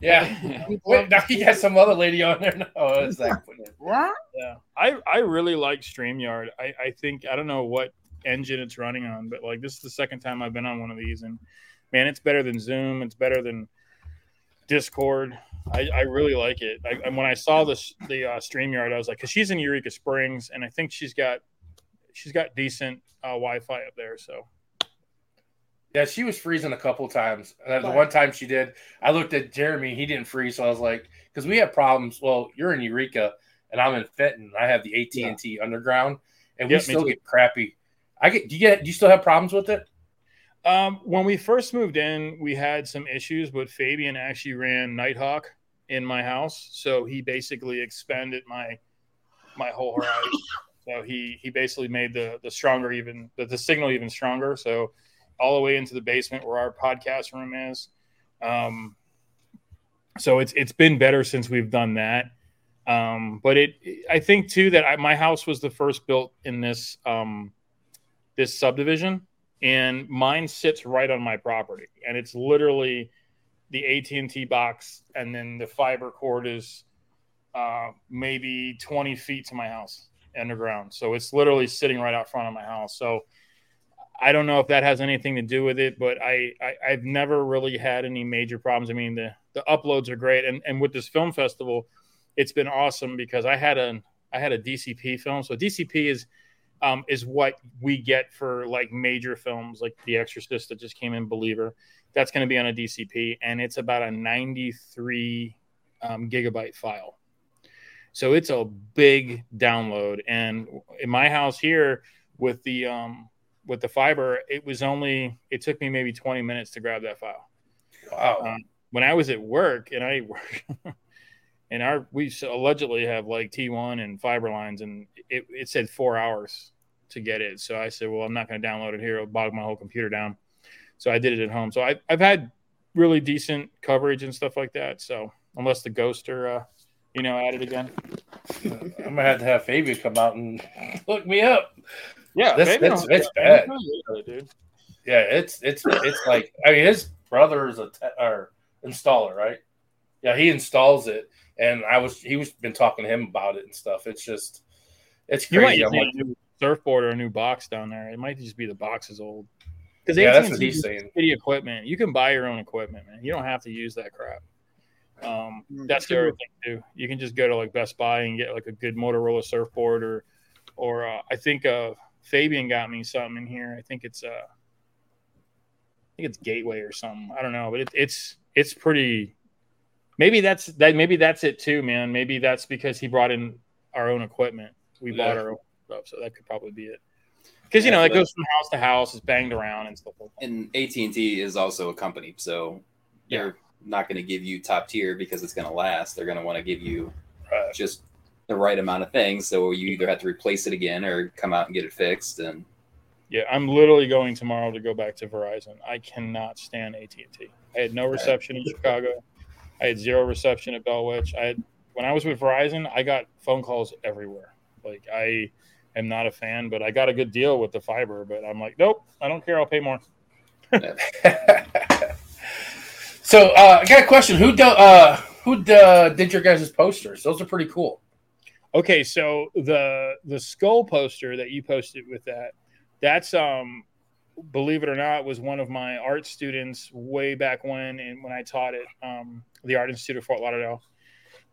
Yeah. Wait, now he got some other lady on there. No, it's like What? Yeah, I I really like Streamyard. I I think I don't know what engine it's running on, but like this is the second time I've been on one of these, and man, it's better than Zoom. It's better than Discord. I, I really like it. I, and when I saw this the uh, Streamyard, I was like, because she's in Eureka Springs, and I think she's got she's got decent uh, Wi-Fi up there. So Yeah, she was freezing a couple times. Uh, the one time she did, I looked at Jeremy. He didn't freeze, so I was like, because we have problems. Well, you're in Eureka, and I'm in Fenton. I have the AT and T Underground, and we Yep, me still too. get crappy. I get. Do you get? Do you still have problems with it? Um, when we first moved in, we had some issues, but Fabian actually ran Nighthawk in my house, so he basically expanded my my whole horizon. so he he basically made the the stronger even the, the signal even stronger. So all the way into the basement where our podcast room is. Um, so it's it's been better since we've done that. Um, but it I think too that I, my house was the first built in this um, this subdivision and mine sits right on my property and it's literally the AT and T box, and then the fiber cord is uh, maybe 20 feet to my house underground. So it's literally sitting right out front of my house. So I don't know if that has anything to do with it, but I, I have never really had any major problems. I mean the the uploads are great, and and with this film festival, it's been awesome because I had a I had a DCP film. So DCP is um, is what we get for like major films like The Exorcist that just came in, Believer. That's going to be on a DCP, and it's about a 93 um, gigabyte file. So it's a big download. And in my house here with the um, with the fiber, it was only it took me maybe 20 minutes to grab that file. Wow. Um, when I was at work and I work [laughs] and our we allegedly have like T1 and fiber lines and it, it said four hours to get it. So I said, well, I'm not going to download it here. It'll bog my whole computer down. So I did it at home. So I, I've had really decent coverage and stuff like that. So unless the ghoster, uh, you know, at it again. [laughs] I'm gonna have to have Fabian come out and [laughs] look me up. Yeah, That's- that's- that's bad. dude. Yeah, it's it's it's like I mean his brother is a te- or installer, right? Yeah, he installs it, and I was he was been talking to him about it and stuff. It's just it's crazy. You might I'm need like, a new surfboard or a new box down there. It might just be the box is old. Because yeah, that's what he's saying. shitty equipment. You can buy your own equipment, man. You don't have to use that crap. Um, Mm, that's the other thing too. You can just go to like Best Buy and get like a good Motorola surfboard, or, or uh, I think uh, Fabian got me something in here. I think it's uh, I think it's Gateway or something. I don't know, but it, it's it's pretty. Maybe that's that. Maybe that's it too, man. Maybe that's because he brought in our own equipment. We bought our own stuff, so that could probably be it. Because you Yeah, know, it goes from house to house, it's banged around and stuff like that. And AT and T is also a company, so they're not going to give you top tier because it's going to last. They're going to want to give you Right. just the right amount of things. So you either have to replace it again or come out and get it fixed. And Yeah, I'm literally going tomorrow to go back to Verizon. I cannot stand AT and T. I had no reception in Chicago. I had zero reception at Bell Witch. I had when I was with Verizon, I got phone calls everywhere. Like I am not a fan, but I got a good deal with the fiber. But I'm like, nope, I don't care. I'll pay more. [laughs] so uh, I got a question. Who do, uh, who uh, did your guys' posters? Those are pretty cool. Okay, so the the skull poster that you posted with that, that's um, believe it or not, was one of my art students way back when, and when I taught it. um, the Art Institute of Fort Lauderdale,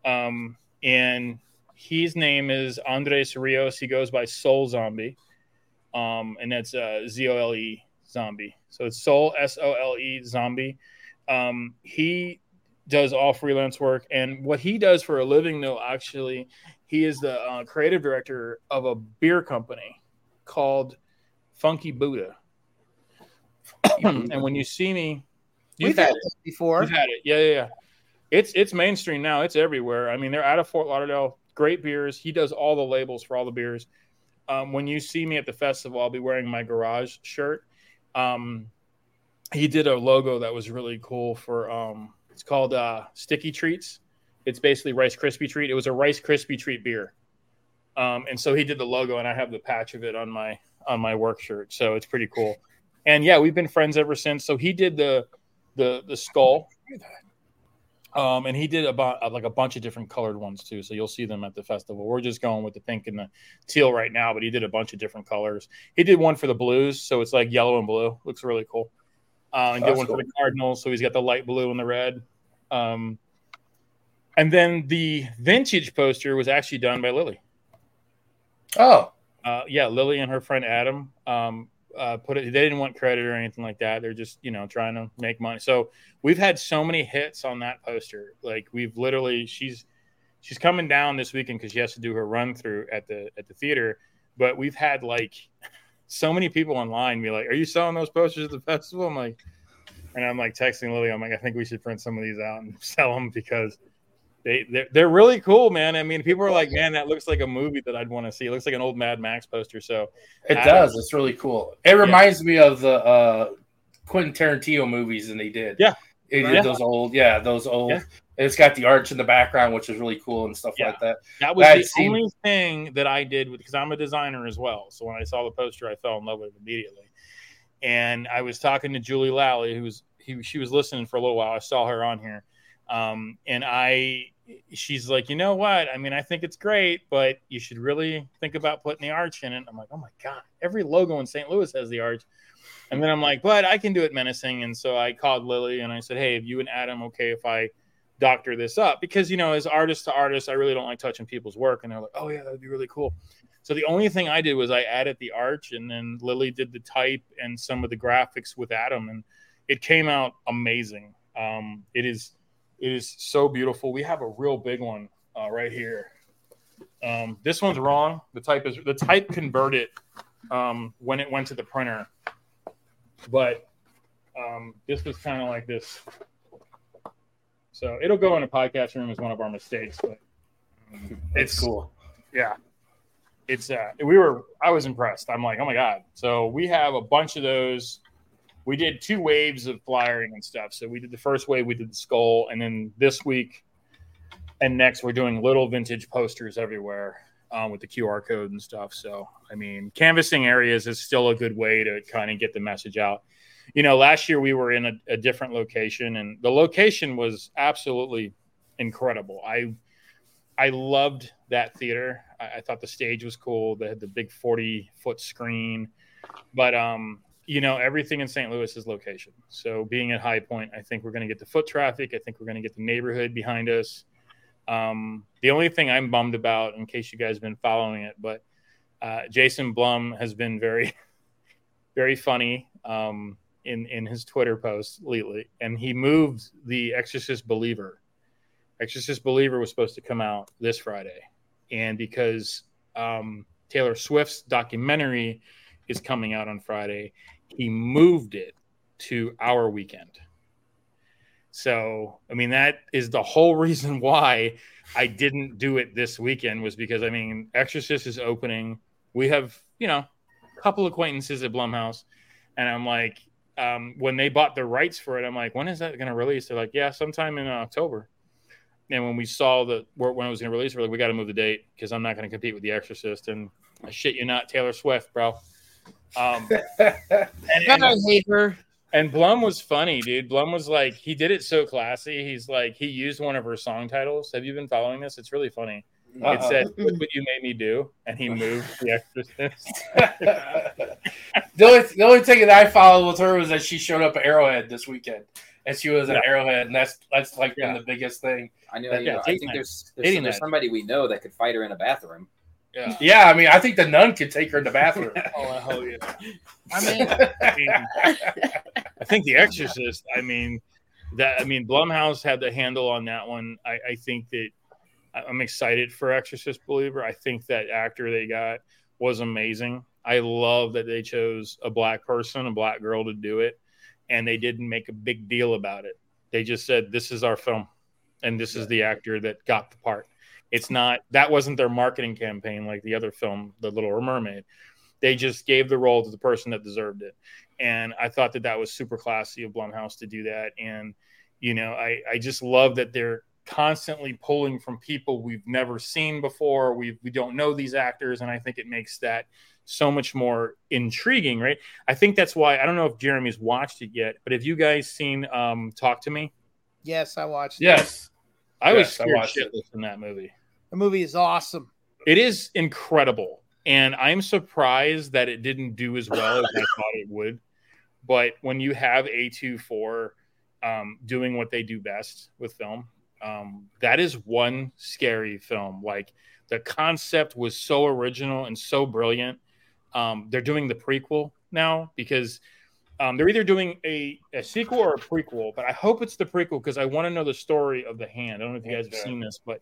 um, and his name is Andres Rios. He goes by Soul Zombie, um, and that's uh, Z O L E Zombie. So it's Soul S O L E Zombie. Um, he does all freelance work, and what he does for a living, though, actually he is the uh, creative director of a beer company called Funky Buddha. [clears throat] and when you see me, you've We've had had it. before. You've had it. Yeah, yeah, yeah. It's it's mainstream now. It's everywhere. I mean, they're out of Fort Lauderdale. Great beers. He does all the labels for all the beers. Um, when you see me at the festival, I'll be wearing my garage shirt. Um, he did a logo that was really cool for. Um, it's called uh, Sticky Treats. It's basically Rice Krispie treat. It was a Rice Krispie treat beer, um, and so he did the logo, and I have the patch of it on my on my work shirt. So it's pretty cool. And yeah, we've been friends ever since. So he did the the the skull, um, and he did about like a bunch of different colored ones too. So you'll see them at the festival. We're just going with the pink and the teal right now, but he did a bunch of different colors. He did one for the Blues, so it's like yellow and blue. Looks really cool. Uh, and did one cool. for the Cardinals, so he's got the light blue and the red. Um, and then the vintage poster was actually done by Lily. Oh, Uh, yeah, Lily and her friend Adam um, uh, put it. They didn't want credit or anything like that. They're just you know trying to make money. So we've had so many hits on that poster. Like we've literally she's she's coming down this weekend because she has to do her run through at the at the theater. But we've had like [laughs] so many people online be like, "Are you selling those posters at the festival?" I'm like, and I'm like texting Lily. I'm like, I think we should print some of these out and [laughs] sell them because they they're, they're really cool, man. I mean, people are like, man, that looks like a movie that I'd want to see. It looks like an old Mad Max poster. So it does. It's really cool. It reminds me of the uh, Quentin Tarantino movies, and they did. Yeah. It did Yeah. those old, yeah, those old. Yeah. It's got the arch in the background, which is really cool and stuff Yeah. like that. that was I'd the seen- only thing that I did because I'm a designer as well. So when I saw the poster, I fell in love with it immediately. And I was talking to Julie Lally, who's he, she was listening for a little while. I saw her on here, um, and I she's like, you know what? I mean, I think it's great, but you should really think about putting the arch in it. I'm like, oh my god, every logo in St. Louis has the arch. And then I'm like, but I can do it menacing. And so I called Lily and I said, hey, if you and Adam okay if I doctor this up? Because you know, as artist to artist, I really don't like touching people's work. And they're like, oh yeah, that'd be really cool. So the only thing I did was I added the arch, and then Lily did the type and some of the graphics with Adam, and it came out amazing. Um, it is it is so beautiful. We have a real big one uh, right here. Um, this one's wrong. The type is the type converted um, when it went to the printer, but um, this was kind of like this. So it'll go in a podcast room as one of our mistakes, but It's cool. yeah it's uh we were i was impressed i'm like oh my god so we have a bunch of those we did two waves of flyering and stuff. So we did the first wave we did the skull and then this week and next we're doing little vintage posters everywhere um, with the qr code and stuff. So i mean canvassing areas is still a good way to kind of get the message out. You know last year we were in a, a different location and the location was absolutely incredible. I I loved that theater. I, I, thought the stage was cool. They had the big 40 foot screen, but um, you know, everything in St. Louis is location. So being at Hi-Pointe, I think we're going to get the foot traffic. I think we're going to get the neighborhood behind us. Um, the only thing I'm bummed about, in case you guys have been following it, but uh, Jason Blum has been very, [laughs] very funny um, in in his Twitter posts lately, and he moved the Exorcist Believer Exorcist Believer was supposed to come out this Friday, and because um, Taylor Swift's documentary is coming out on Friday, he moved it to our weekend. So, I mean, that is the whole [laughs] reason why I didn't do it this weekend was because I mean, Exorcist is opening. We have, you know, a couple acquaintances at Blumhouse, and I'm like, um, when they bought the rights for it, I'm like, when is that going to release? They're like, yeah, sometime in October and when we saw that when it was going to release, we're like, we got to move the date because I'm not going to compete with The Exorcist. And I shit you not, Taylor Swift, bro. Um, [laughs] and, I hate her. And Blum was funny, dude. Blum was like, he did it so classy. He's like, he used one of her song titles. Have you been following this? It's really funny. Uh-uh. It said, "Look what you made me do," and he moved the Exorcist. [laughs] the only the only thing that I followed with her was that she showed up at Arrowhead this weekend and she was an yeah. Arrowhead, and that's that's like yeah. been the biggest thing. I know. That, you know I think there's there's, there's somebody we know that could fight her in a bathroom. Yeah. yeah, I mean, I think the nun could take her in the bathroom. [laughs] oh, hell yeah! I mean, [laughs] I, mean, I think The Exorcist. I mean, that I mean, Blumhouse had the handle on that one. I, I think that I'm excited for Exorcist Believer. I think that actor they got was amazing. I love that they chose a black person, a black girl to do it and they didn't make a big deal about it. They just said, "This is our film, and this is the actor that got the part." It's not that wasn't their marketing campaign like the other film, The Little Mermaid. They just gave the role to the person that deserved it, and I thought that that was super classy of Blumhouse to do that. And you know, I I just love that they're constantly pulling from people we've never seen before. We we don't know these actors, and I think it makes that so much more intriguing, right? I think that's why I don't know if Jeremy's watched it yet, but have you guys seen um, Talk to Me? Yes, I watched. Yes, it. I was scared shitless in that movie. The movie is awesome. It is incredible, and I'm surprised that it didn't do as well as I thought it would. But when you have A24 um, doing what they do best with film, um, that is one scary film. Like the concept was so original and so brilliant um, they're doing the prequel now because um, they're either doing a, a sequel or a prequel, but I hope it's the prequel because I want to know the story of the hand. I don't know if you guys have seen this, but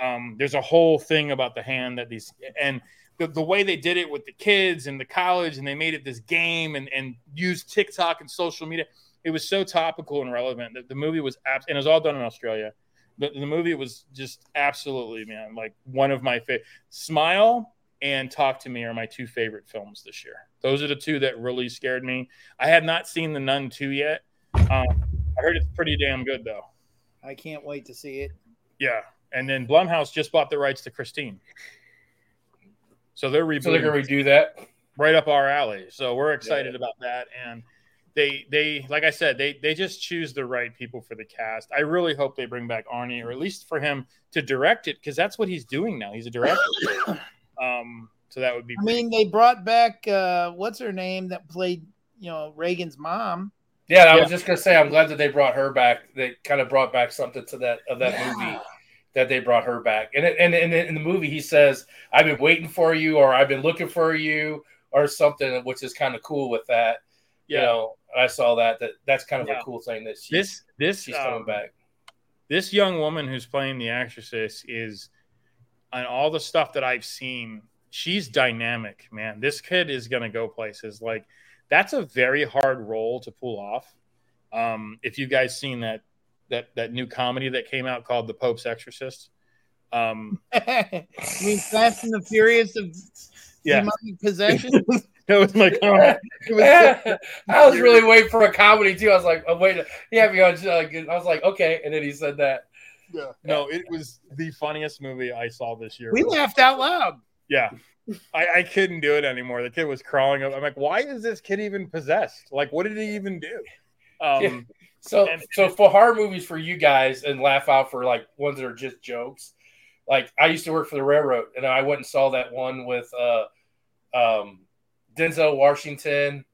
um, there's a whole thing about the hand that these and the, the way they did it with the kids and the college and they made it this game and, and used TikTok and social media. It was so topical and relevant that the movie was abs- and it was all done in Australia. But the movie was just absolutely, man, like one of my favorite. Smile and Talk to Me are my two favorite films this year. Those are the two that really scared me. I have not seen The Nun 2 yet. Um, I heard it's pretty damn good, though. I can't wait to see it. Yeah. And then Blumhouse just bought the rights to Christine. So they're rebooting. So they're going to redo that? Right up our alley. So we're excited yeah. about that. And they they like I said they they just choose the right people for the cast. I really hope they bring back Arnie, or at least for him to direct it, because that's what he's doing now. He's a director. [coughs] um, so that would be. I mean, they brought back uh, what's her name that played you know Regan's mom. Yeah, I Yeah. was just gonna say I'm glad that they brought her back. They kind of brought back something to that of that Yeah. movie that they brought her back. And it, and, and in the movie he says, "I've been waiting for you," or "I've been looking for you," or something, which is kind of cool with that. You know, I saw that. That that's kind of Yeah. a cool thing that she, this this she's coming um, back. this young woman who's playing the actress is on all the stuff that I've seen, she's dynamic, man. This kid is gonna go places. Like that's a very hard role to pull off. Um, if you guys seen that that that new comedy that came out called The Pope's Exorcist. Um, [laughs] I mean, Fast and the Furious of yeah, possession. [laughs] [laughs] it was my comment. It was I was really waiting for a comedy too. I was like, oh, wait, he had me on. Like, I was like, okay, and then he said that. Yeah. No, it was the funniest movie I saw this year. we laughed out loud. Yeah. I, I couldn't do it anymore. The kid was crawling up. I'm like, why is this kid even possessed? Like, what did he even do? Um, So, And- so for horror movies for you guys and laugh out for like ones that are just jokes. Like I used to work for the railroad, and I went and saw that one with uh, um, Denzel Washington,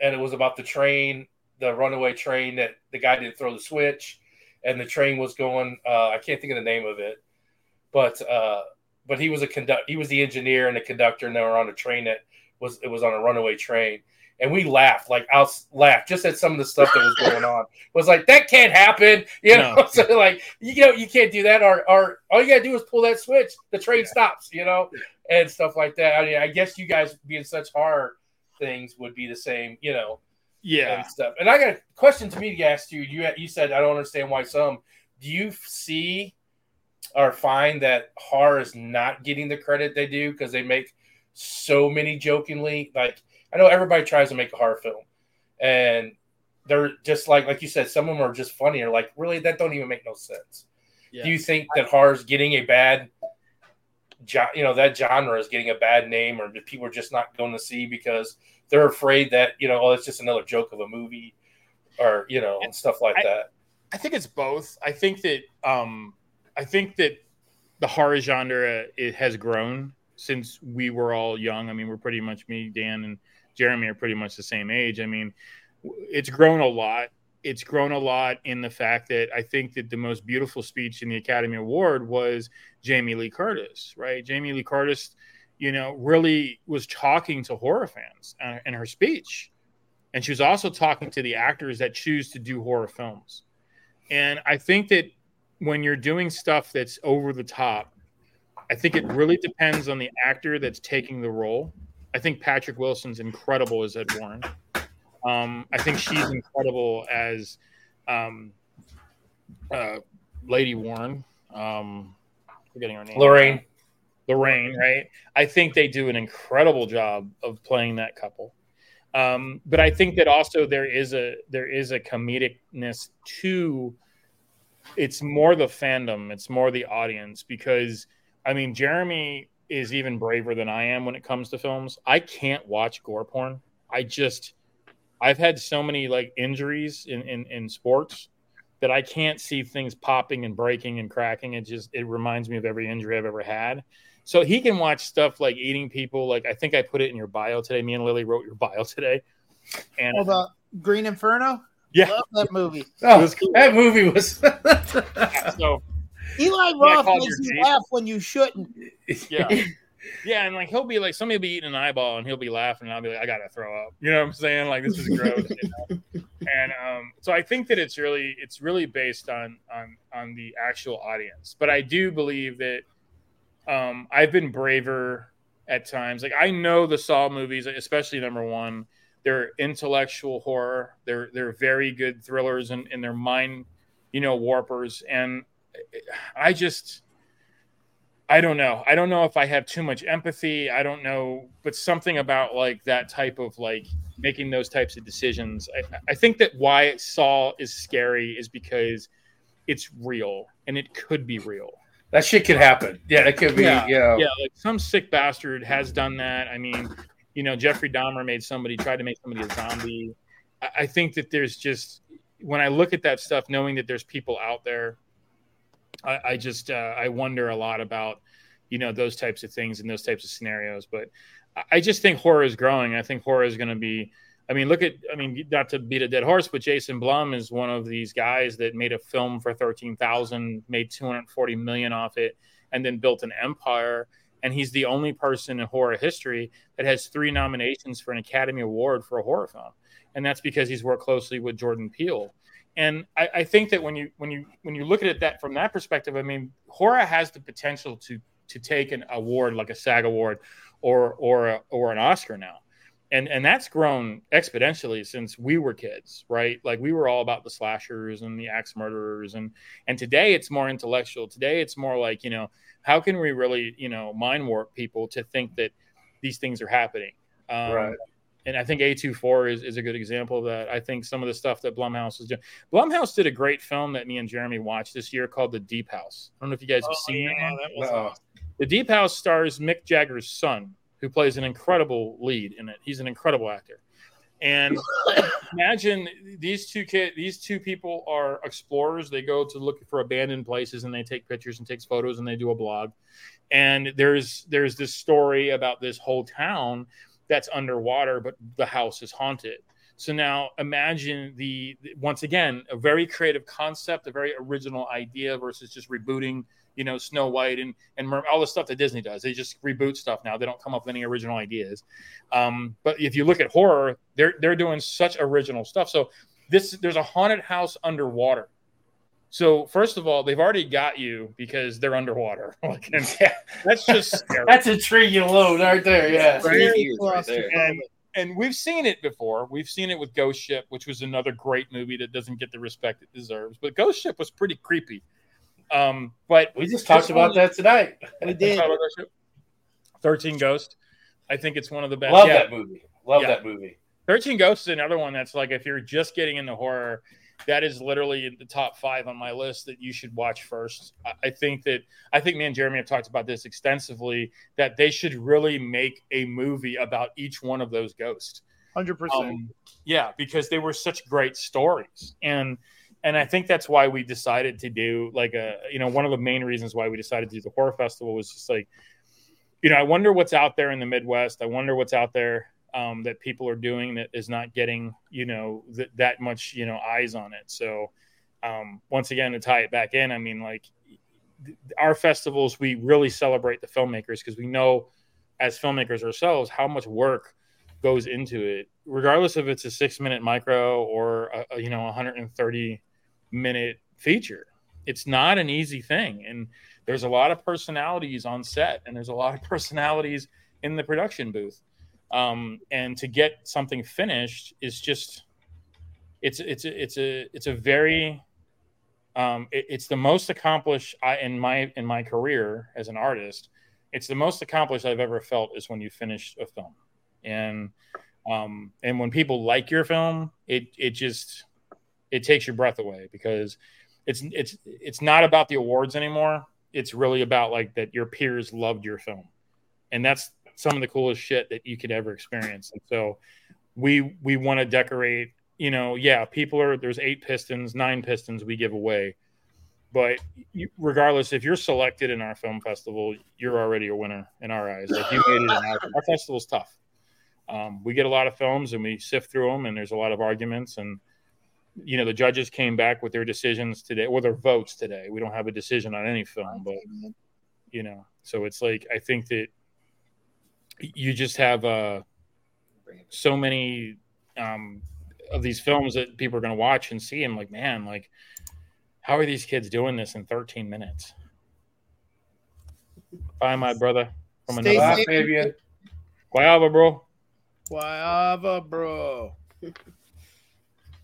and it was about the train, the runaway train that the guy didn't throw the switch, and the train was going. Uh, I can't think of the name of it, but uh, but he was a conduct. He was the engineer and the conductor, and they were on a train that was it was on a runaway train and we laughed like I'll laugh just at some of the stuff that was going on. It Was like that can't happen, you know. No. [laughs] so like you know you can't do that, or or all you gotta do is pull that switch, the train stops, you know, and stuff like that. I mean, I guess you guys being such horror things would be the same, you know, yeah. and stuff. And I got a question to me to ask you. You you said I don't understand why some. Do you see or find that horror is not getting the credit they do because they make so many jokingly like I know everybody tries to make a horror film, and they're just like like you said, some of them are just funny or like really that don't even make no sense. Yeah. Do you think that horror is getting a bad, jo- you know, that genre is getting a bad name, or that people are just not going to see because they're afraid that you know, oh, it's just another joke of a movie, or you know, and stuff like I- that. I think it's both. I think that um, I think that the horror genre it has grown since we were all young. I mean, we're pretty much me, Dan, and Jeremy are pretty much the same age. I mean, it's grown a lot. It's grown a lot in the fact that I think that the most beautiful speech in the Academy Award was Jamie Lee Curtis, right? Jamie Lee Curtis, you know, really was talking to horror fans in her speech. And she was also talking to the actors that choose to do horror films. And I think that when you're doing stuff that's over the top, I think it really depends on the actor that's taking the role. I think Patrick Wilson's incredible as Ed Warren. Um, I think she's incredible as um, uh, Lady Warren. Um, forgetting her name. Lorraine, Lorraine, right? I think they do an incredible job of playing that couple. Um, but I think that also there is a there is a comedicness to it's more the fandom, it's more the audience because I mean Jeremy is even braver than I am when it comes to films. I can't watch gore porn. I just I've had so many like injuries in, in, in sports that I can't see things popping and breaking and cracking. It just it reminds me of every injury I've ever had. So he can watch stuff like eating people. Like I think I put it in your bio today. Me and Lily wrote your bio today. And Oh, the Green Inferno. yeah, Love that movie. [laughs] oh, was cool. that movie was. [laughs] so Eli Roth makes you laugh when you shouldn't. yeah. Yeah, and like he'll be like somebody will be eating an eyeball and he'll be laughing and I'll be like, I gotta throw up. You know what I'm saying? Like this is gross. you know? [laughs] And um, so I think that it's really it's really based on on on the actual audience. But I do believe that um, I've been braver at times. Like I know the Saw movies, especially number one, they're intellectual horror. They're they're very good thrillers and, and they're mind, you know, warpers. And I just I don't know. I don't know if I have too much empathy. I don't know, but something about like that type of like making those types of decisions. I, I think that why Saw is scary is because it's real and it could be real. That shit could happen. Yeah, it could be. Yeah. you know, Yeah, like some sick bastard has done that. I mean, you know, Jeffrey Dahmer made somebody tried to make somebody a zombie. I, I think that there's just when I look at that stuff, knowing that there's people out there, I, I just uh, I wonder a lot about you know those types of things and those types of scenarios. But I- I just think horror is growing. I think horror is going to be. I mean, look at. I mean, not to beat a dead horse, but Jason Blum is one of these guys that made a film for thirteen thousand, made two hundred forty million off it, and then built an empire. And he's the only person in horror history that has three nominations for an Academy Award for a horror film, and that's because he's worked closely with Jordan Peele. And I, I think that when you when you when you look at it that from that perspective, I mean, horror has the potential to to take an award like a SAG award or or a, or an Oscar now and and that's grown exponentially since we were kids right like we were all about the slashers and the axe murderers and and today it's more intellectual today it's more like you know how can we really you know mind warp people to think that these things are happening um, Right. and I think A24 is, is a good example of that. I think some of the stuff that Blumhouse is doing. Blumhouse did a great film that me and Jeremy watched this year called The Deep House. I don't know if you guys have Oh, seen yeah, it. that was No. awesome. The Deep House stars Mick Jagger's son, who plays an incredible lead in it. He's an incredible actor. And [coughs] imagine these two kid, these two people are explorers. They go to look for abandoned places and they take pictures and takes photos and they do a blog. And there's there's this story about this whole town that's underwater, but the house is haunted. So now imagine the once again a very creative concept, a very original idea versus just rebooting you know Snow White and and Mer- all the stuff that Disney does. They just reboot stuff now. They don't come up with any original ideas. Um, but if you look at horror, they're they're doing such original stuff. So this there's a haunted house underwater. So first of all, they've already got you because they're underwater. [laughs] Like, and Yeah. that's just [laughs] scary. That's intriguing alone right there. Yeah. Right. Right there. and and we've seen it before. We've seen it with Ghost Ship, which was another great movie that doesn't get the respect it deserves. But Ghost Ship was pretty creepy. Um, but We just talked about that tonight. We did. Talk about Ghost Ship? Thirteen Ghost. I think it's one of the best. Love Yeah. that movie. Love Yeah. that movie. 13 Ghosts is another one that's like if you're just getting into horror, that is literally in the top five on my list that you should watch first. I- I think that I think me and Jeremy have talked about this extensively that they should really make a movie about each one of those ghosts. Hundred percent. Um, yeah, because they were such great stories, and and I think that's why we decided to do like a you know one of the main reasons why we decided to do the horror festival was just like you know I wonder what's out there in the Midwest. I wonder what's out there um, that people are doing that is not getting you know th- that much you know eyes on it. So um, once again to tie it back in, I mean like th- our festivals we really celebrate the filmmakers because we know as filmmakers ourselves how much work goes into it regardless if it's a six minute micro or a, a, you know 130 minute feature. It's not an easy thing and there's a lot of personalities on set and there's a lot of [laughs] personalities in the production booth. Um, and to get something finished is just it's it's it's a it's a very um, it- it's the most accomplished I, in my in my career as an artist. It's the most accomplished i've ever felt is when you finish a film. And um, and when people like your film it it just it takes your breath away because it's it's it's not about the awards anymore. It's really about like that your peers loved your film. And that's some of the coolest shit that you could ever experience. And so we we want to decorate you know yeah people are there's eight pistons nine pistons we give away. But you, regardless if you're selected in our film festival you're already a winner in our eyes. Like you made it our, our festival's tough. Um, we get a lot of films and we sift through them and there's a lot of arguments and you know the judges came back with their decisions today or their votes today we don't have a decision on any film but you know so it's like i think that you just have uh so many um of these films that people are going to watch and see i'm like man like how are these kids doing this in 13 minutes bye my brother from Stay another Bye, safe. Fabian. Guayaba, bro Guava, bro. [laughs]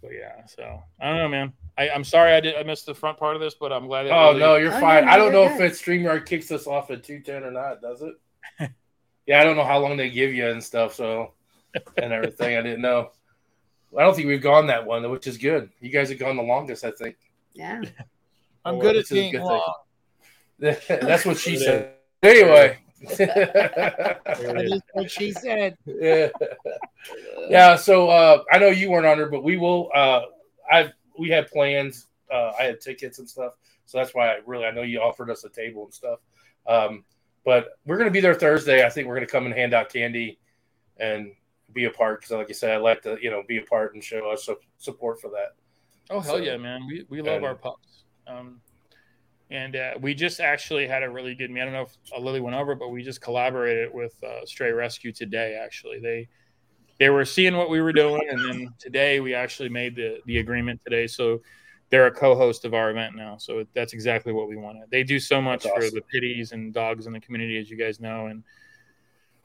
but yeah so i don't know man I, i'm sorry i did i missed the front part of this but i'm glad Oh really- no, you're Oh, fine. I don't you're know if good. it's StreamYard kicks us off at 210 or not, does it? [laughs] yeah, I don't know how long they give you and stuff, so and everything. I didn't know. I don't think we've gone that one, which is good. You guys have gone the longest, I think. Yeah. [laughs] I'm Well, good at this is a being good thing. long. [laughs] That's what she said. Anyway, That is what she said. yeah. yeah. So uh, I know you weren't on her, but we will. Uh, I we had plans. Uh, I had tickets and stuff, so that's why I really I know you offered us a table and stuff. Um, but we're gonna be there Thursday. I think we're gonna come and hand out candy and be a part because, like you said, I like to you know be a part and show us support for that. Oh hell So- yeah, man! We we love and- our pups. Um, and uh, we just actually had a really good. I don't know if uh, Lily went over, but we just collaborated with uh, Stray Rescue today. Actually, they they were seeing what we were doing, and then today we actually made the the agreement today. So they're a co-host of our event now. So that's exactly what we wanted. They do so much That's for the pitties and dogs in the community, as you guys know. And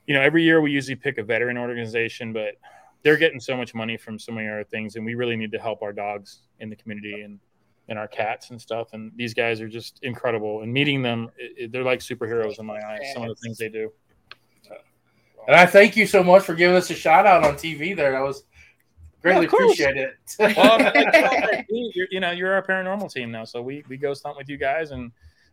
you know, every year we usually pick a veteran organization, but they're getting so much money from so many other things, and we really need to help our dogs in the community and and our cats and stuff. And these guys are just incredible. And meeting them, it, it- they're like superheroes in my eyes. Some of the things they do. And I thank you so much for giving us a shout out on TV. There, that was greatly Yeah, appreciate it. Well, [laughs] you're, you know, you're our paranormal team now, so we we go stunt with you guys and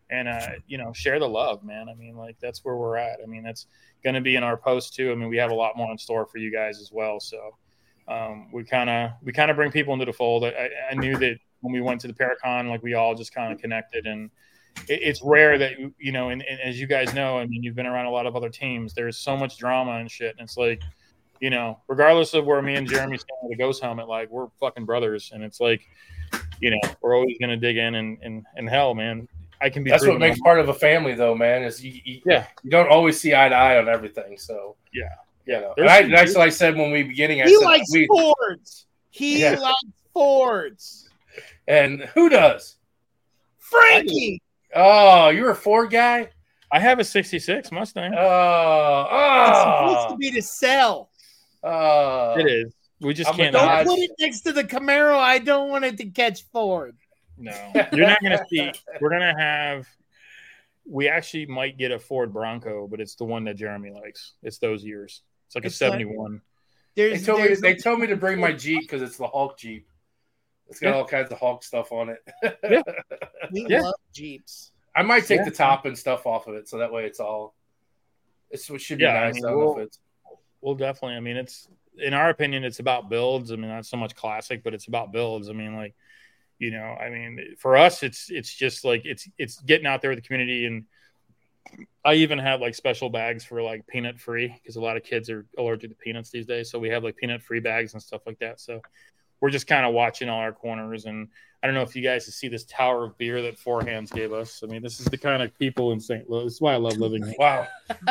and uh, you know share the love, man. I mean, like that's where we're at. I mean, that's going to be in our post too. I mean, we have a lot more in store for you guys as well. So um, we kind of we kind of bring people into the fold. I, I knew that when we went to the Paracon, like we all just kind of connected and. it- It's rare that you you know, and, and as you guys know, I mean, you've been around a lot of other teams. There's so much drama and shit, and it's like, you know, regardless of where me and Jeremy stand with a ghost helmet, like we're fucking brothers, and it's like, you know, we're always gonna dig in and and, and hell, man, I can be. That's what makes part of a family, though, man. Is you, you, Yeah. you don't always see eye to eye on everything. So Yeah. you know. And I, that's what I said when we beginning. I He said likes we, Fords. He Yeah. likes Fords. And who does? Franki. Oh, you're a Ford guy. I have a '66 Mustang. Oh, It's supposed to oh, be to sell. oh. it is. We just I'm can't. Don't Dodge. put it next to the Camaro. I don't want it to catch Ford. No, [laughs] you're not gonna see. We're gonna have. We actually might get a Ford Bronco, but it's the one that Jeremy likes. It's those years. It's like a It's like- '71. They There's, told me there's they told me to bring my Jeep because it's the Hulk Jeep. It's got Yeah. all kinds of Hulk stuff on it. yeah. [laughs] we Yeah. love Jeeps. I might take Yeah. the top and stuff off of it, so that way it's all. It's, it should be Yeah, I nice. mean, I don't know if we'll- it's. Well, definitely. I mean, it's in our opinion, it's about builds. I mean, not so much classic, but it's about builds. I mean, like, you know, I mean, for us, it's it's just like it's it's getting out there with the community, and I even have like special bags for like peanut free because a lot of kids are allergic to peanuts these days. So we have like peanut free bags and stuff like that. So we're just kind of watching all our corners, and I don't know if you guys see this tower of beer that Four Hands gave us. I mean, this is the kind of people in St. Louis. This is why I love living here. Wow. [laughs]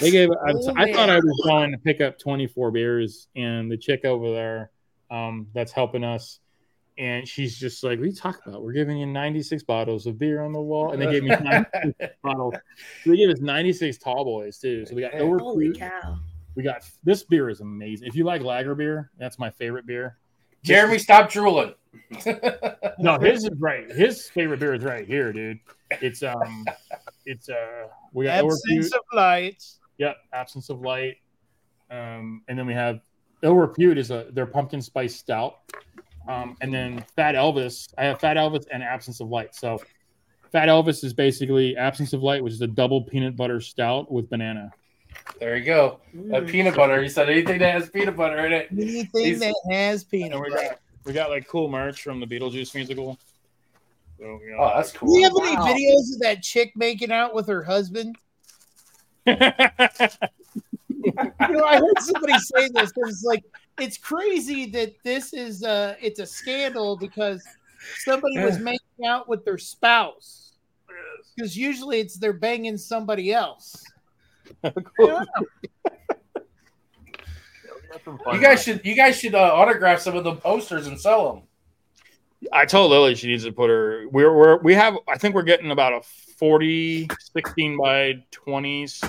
They gave. I, Oh, I thought I was going to pick up 24 beers, and the chick over there, um, that's helping us, and she's just like, "What are you talking about? We're giving you 96 bottles of beer on the wall," and they gave me [laughs] 96 bottles. So they gave us 96 tall boys too. So we got Holy Holy cow. We got this beer is amazing. If you like lager beer, that's my favorite beer. Jeremy, stop drooling. [laughs] No, his is right. His favorite beer is right here, dude. It's um, it's uh, we got Absence overproof. of lights. Yep, absence of light. Um, and then we have ill repute is a their pumpkin spice stout. Um, and then Fat Elvis. I have Fat Elvis and absence of light. So Fat Elvis is basically absence of light, which is a double peanut butter stout with banana. There you go. Mm. peanut butter. He said anything that has peanut butter in it. Anything He's- that has peanut we butter. got we got like cool merch from the Beetlejuice musical. So, you know, Oh, that's cool. Do you have Wow. any videos of that chick making out with her husband? [laughs] You know, I heard somebody say this. It was like it's crazy that this is uh it's a scandal because somebody was [sighs] making out with their spouse. Because usually it's they're banging somebody else. [laughs] You guys should you guys should uh, autograph some of the posters and sell them. I told Lily she needs to put her. We're, we're we have. I think we're getting about a 40, 16 by twenties.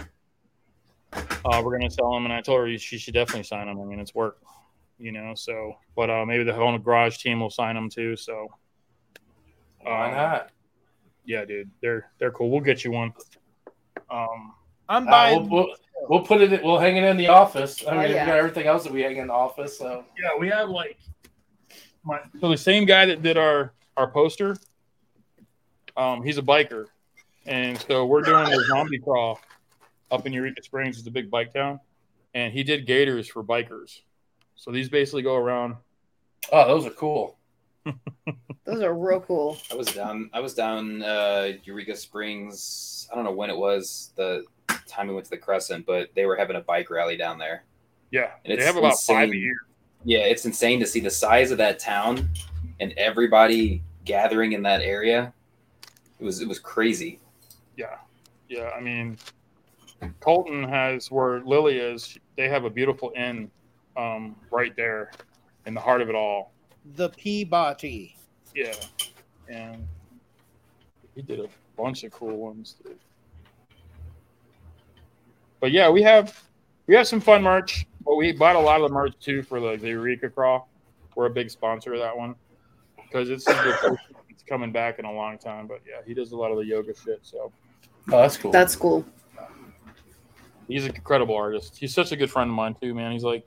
Uh, we're gonna sell them, and I told her she should definitely sign them. I mean, it's work, you know. So, but uh, maybe the whole garage team will sign them too. So, Why um, not? Yeah, dude, they're they're cool. We'll get you one. Um, I'm Uh, buying we'll, we'll, we'll put it. We'll hang it in the office. I Oh, mean, yeah. we got everything else that we hang in the office. So yeah, we have like my so the same guy that did our our poster. Um, he's a biker, and so we're doing the zombie crawl. up in Eureka Springs. It's a big bike town, and he did gators for bikers. So these basically go around. Oh, those are cool. [laughs] Those are real cool. I was down. I was down uh, Eureka Springs. I don't know when it was the time we went to the Crescent, but they were having a bike rally down there. Yeah, And they have about five a year. Yeah, it's insane to see the size of that town and everybody gathering in that area. It was it was crazy. Yeah, yeah. I mean, Colton has where Lily is. They have a beautiful inn um, right there in the heart of it all. The Peabody. Yeah, and he did a bunch of cool ones. Dude. But yeah, we have we have some fun merch. But we bought a lot of the merch too for the, the Eureka Crawl. We're a big sponsor of that one because it's [laughs] it's coming back in a long time. But yeah, he does a lot of the yoga shit. So Oh, that's cool. That's cool. he's an incredible artist. He's such a good friend of mine too, man. He's like,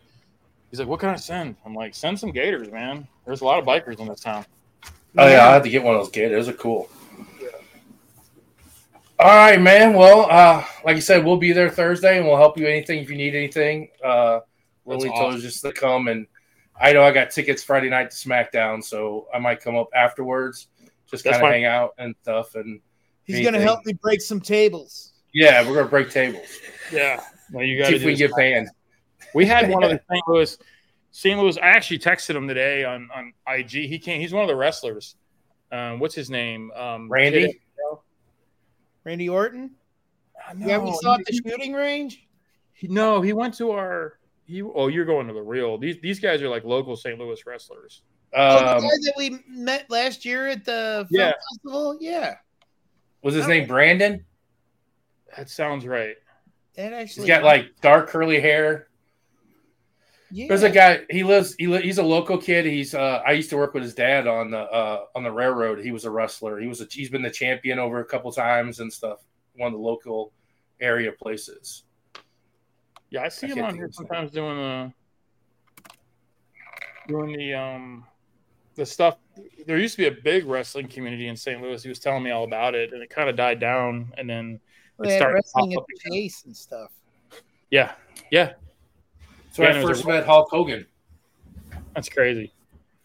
he's like, what can I send? I'm like, send some gators, man. There's a lot of bikers in this town. oh yeah, I had to get one of those gators. Those are cool. All right, man. Well, uh, like I said, we'll be there Thursday, and we'll help you anything if you need anything. Uh, That's Lily told us just to come, and I know I got tickets Friday night to SmackDown, so I might come up afterwards, just That's kind of hang out and stuff. And He's gonna help me break some tables. yeah, we're gonna break tables. Yeah. Well, you got See to if we get banned. We had one of the [laughs] St. Louis. St. Louis. I actually texted him today on on IG. He can't. He's one of the wrestlers. Um, what's his name? Um, Randy? Kid- Randy Orton. Uh, yeah, we no, saw at the shooting range. he- no, he went to our. He, oh, you're going to the real. These these guys are like local St. Louis wrestlers. Oh, the Um, guy that we met last year at the film Yeah. festival. Yeah, was his name Brandon? That sounds right. that actually. He's got like dark curly hair. Yeah. There's a guy. He lives. He li- he's a local kid. He's. Uh, I used to work with his dad on the uh, on the railroad. He was a wrestler. He was. A, he's been the champion over a couple times and stuff. One of the local area places. Yeah, I see I him on here of his sometimes doing the doing the um the stuff. There used to be a big wrestling community in St. Louis. He was telling me all about it, and it kind of died down. And then They started to wrestling at up the again. chase and stuff. yeah, yeah, So when Yeah, I first there's- met Hulk Hogan. that's crazy.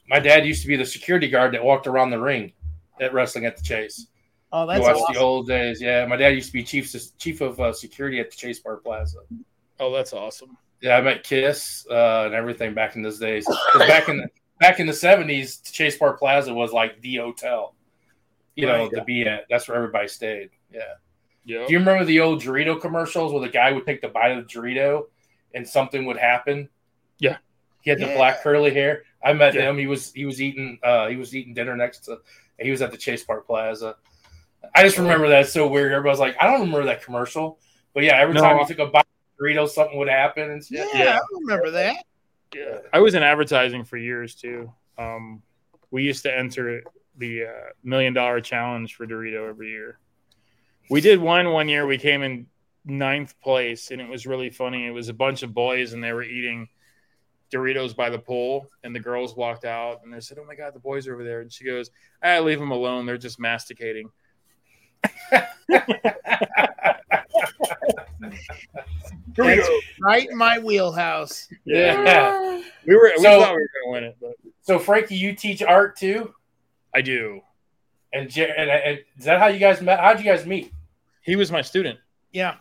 My dad used to be the security guard that walked around the ring at wrestling at the Chase. Oh, You that's watched awesome. the old days. Yeah, my dad used to be chief chief of uh, security at the Chase Park Plaza. Oh, that's awesome. Yeah, I met Kiss uh, and everything back in those days. back in the back in the seventies, Chase Park Plaza was like the hotel. You know, Right. to be at. That's where everybody stayed. Yeah. Yeah, Do you remember the old Dorito commercials where the guy would take the bite of the Dorito and something would happen? Yeah. He had the Yeah. black curly hair. I met Yeah. him. He was he was eating uh he was eating dinner next to he was at the Chase Park Plaza. I just remember that it's so weird. Everybody's like, I don't remember that commercial. But yeah, every No. time you took a bite of Dorito, something would happen and Yeah. Yeah. I remember that. yeah. I was in advertising for years too. Um, we used to enter the uh, million dollar challenge for Dorito every year. We did one one year. We came in ninth place, and it was really funny. It was a bunch of boys, and they were eating Doritos by the pool, and the girls walked out, and they said, "Oh my god, the boys are over there." And she goes, "I leave them alone. They're just masticating." [laughs] That's right in my wheelhouse. Yeah. [laughs] we were. We So- thought we were going to win it, but So Franki, you teach art too? I do. And, and, and is that how you guys met? How'd you guys meet? He was my student. Yeah.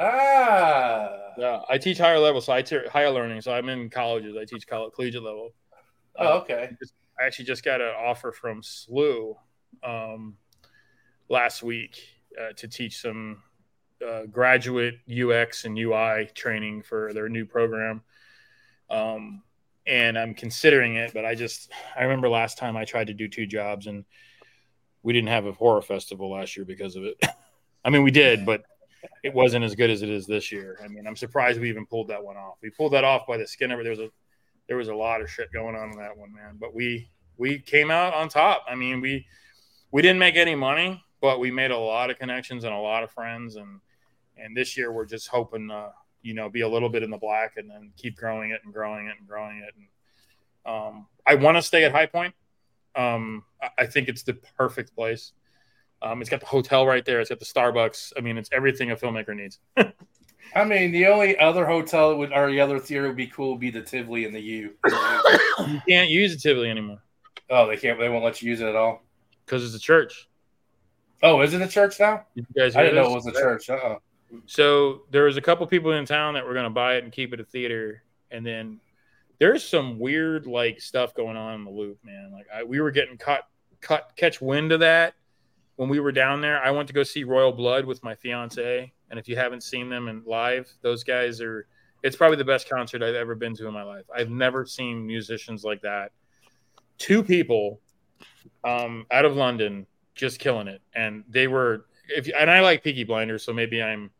Ah. Yeah, I teach higher level, so I teach higher learning. So I'm in colleges. I teach college, collegiate level. Oh, okay. I actually just got an offer from SLU um, last week uh, to teach some uh, graduate UX and UI training for their new program. Um, and I'm considering it, but I just I remember last time I tried to do two jobs and we didn't have a horror festival last year because of it. [laughs] I mean, we did, but it wasn't as good as it is this year. I mean, I'm surprised we even pulled that one off. We pulled that off by the skin of it. There was a there was a lot of shit going on in that one, man. But we we came out on top. I mean, we we didn't make any money, but we made a lot of connections and a lot of friends. And and this year we're just hoping, uh, you know, be a little bit in the black and then keep growing it and growing it and growing it. And um, I want to stay at Hi-Pointe. Um, I, I think it's the perfect place. Um, it's got the hotel right there. It's got the Starbucks. I mean, it's everything a filmmaker needs. [laughs] I mean, the only other hotel would or the other theater would be cool would be the Tivoli and the U. You [coughs] can't use the Tivoli anymore oh, they can't. They won't let you use it at all. because it's a church. Oh, is it a church now? You guys I didn't know it was a church. Uh-uh. So there was a couple people in town that were going to buy it and keep it a theater, and then there's some weird like stuff going on in the loop, man. Like I, we were getting cut, cut, catch wind of that when we were down there. I went to go see Royal Blood with my fiance, and if you haven't seen them in live, those guys are. It's probably the best concert I've ever been to in my life. I've never seen musicians like that. Two people um, out of London just killing it, and they were. If and I like Peaky Blinders, so maybe I'm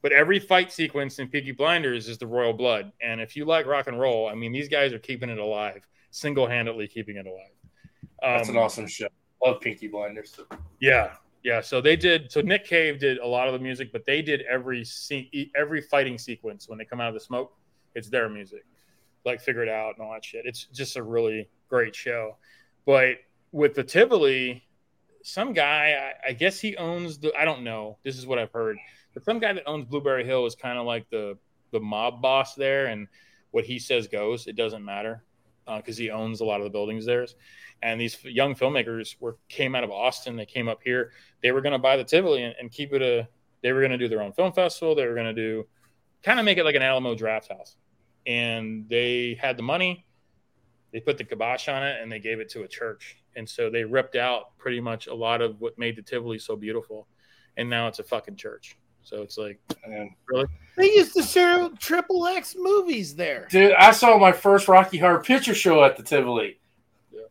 but every fight sequence in Peaky Blinders is the royal blood. And if you like rock and roll, I mean, these guys are keeping it alive, single handedly keeping it alive. That's Um, an awesome show. Love Peaky Blinders. Yeah, yeah. So they did. So Nick Cave did a lot of the music, but they did every se- every fighting sequence when they come out of the smoke. It's their music, like Figure It Out and all that shit. It's just a really great show. But with the Tivoli, some guy, I, I guess he owns the. I don't know. This is what I've heard. But some guy that owns Blueberry Hill is kind of like the the mob boss there, and what he says goes. It doesn't matter Uh, because he owns a lot of the buildings there. And these young filmmakers were came out of Austin. They came up here. They were going to buy the Tivoli and, and keep it a. They were going to do their own film festival. They were going to do, kind of make it like an Alamo Drafthouse. And they had the money. They put the kibosh on it and they gave it to a church. And so they ripped out pretty much a lot of what made the Tivoli so beautiful. And now it's a fucking church. So it's like, And, They used to show triple X movies there. dude, I saw my first Rocky Horror Picture Show at the Tivoli. Yeah.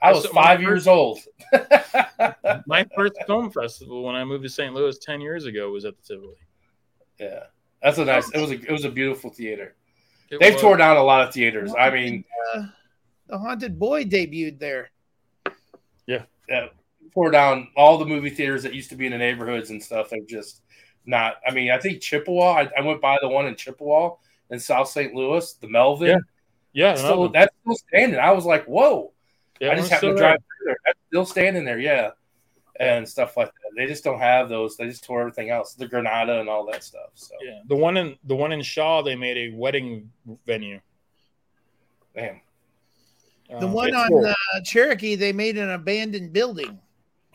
I was I saw my five first- years old. [laughs] my first film festival when I moved to St. Louis 10 years ago was at the Tivoli. yeah, that's a nice. It was a it was a beautiful theater. It They've was- torn down a lot of theaters. I mean, Uh, the Haunted Boy debuted there. Yeah, yeah. Tore down all the movie theaters that used to be in the neighborhoods and stuff. They're just not. I mean, I think Chippewa. I, I went by the one in Chippewa in South St. Louis, the Melvin. Yeah. Yeah, Still, that's still standing. I was like, whoa. yeah, I just one's happened to drive there. through there. That's still standing there, yeah. And stuff like that. They just don't have those. They just tore everything else, the Granada and all that stuff. So, Yeah, the one in the one in Shaw, they made a wedding venue. man. The Um, one on cool. uh, Cherokee, they made an abandoned building.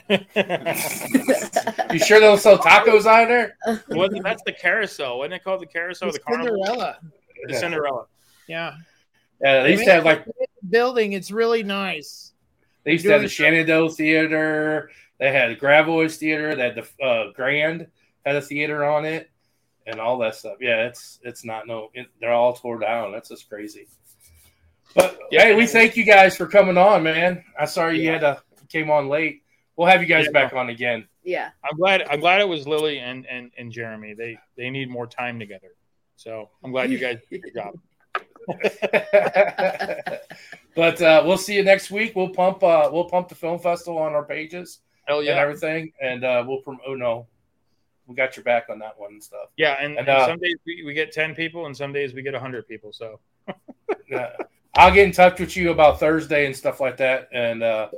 You sure they'll sell tacos out there? Wasn't- that's the carousel. Wasn't it called the carousel? or The The carnival? Cinderella. The Cinderella. Yeah. Yeah, they used to have like Building. It's really nice. they used to have the Shenandoah Theater. They had a Gravois Theater. They had the uh, Grand had a theater on it, and all that stuff. Yeah, it's it's not no. It, they're all tore down. That's just crazy. But Yeah. hey, we thank you guys for coming on, man. I'm sorry you had to came on late. We'll have you guys Yeah. back on again. yeah. I'm glad. I'm glad it was Lily and and and Jeremy. They they need more time together. So I'm glad you guys did your job. [laughs] but uh, we'll see you next week. We'll pump uh, we'll pump the film festival on our pages Hell and yeah, everything, and uh, we'll promote. Oh no, we got your back on that one and stuff. yeah. And, And, and uh, some days we, we get ten people, and some days we get hundred people. So [laughs] Yeah. I'll get in touch with you about Thursday and stuff like that, and uh,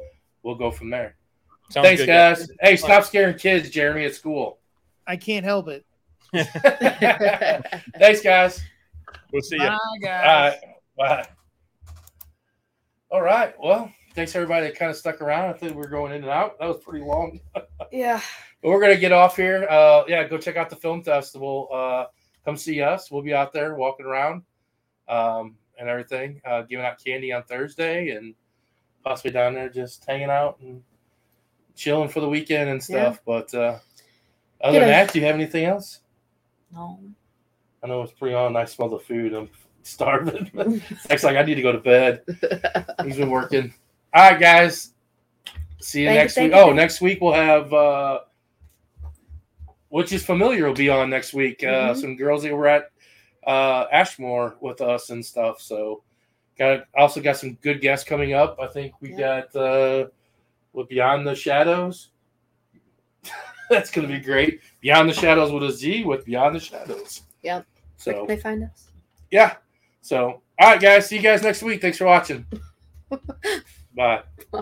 we'll go from there. Sounds Thanks, good, guys. Hey, stop scaring kids, Jeremy, at school. I can't help it. [laughs] Thanks, guys. We'll see you. Bye, guys. right. Bye. All right. Well, thanks everybody that kind of stuck around. I think we are going in and out. That was pretty long. [laughs] yeah. But we're gonna get off here. Uh, yeah, go check out the film festival. Uh, come see us. We'll be out there walking around um, and everything, uh, giving out candy on Thursday, and possibly down there just hanging out and chilling for the weekend and stuff. But uh, other than that, do you have anything else? No. I know it's pretty on. I smell the food. I'm starving. [laughs] It's like I need to go to bed. He's been working. All right, guys. See you Thank next thank week. you, Oh, next week we'll have uh which is familiar will be on next week. Uh Mhm. some girls that were at uh Ashmore with us and stuff. So got also got some good guests coming up. I think we got uh with Beyond the Shadowz. [laughs] That's gonna be great. Beyond the Shadowz with a Z with Beyond the Shadowz. Yep. Where So can they find us? yeah. So all right guys, see you guys next week. Thanks for watching. [laughs] Bye. [laughs]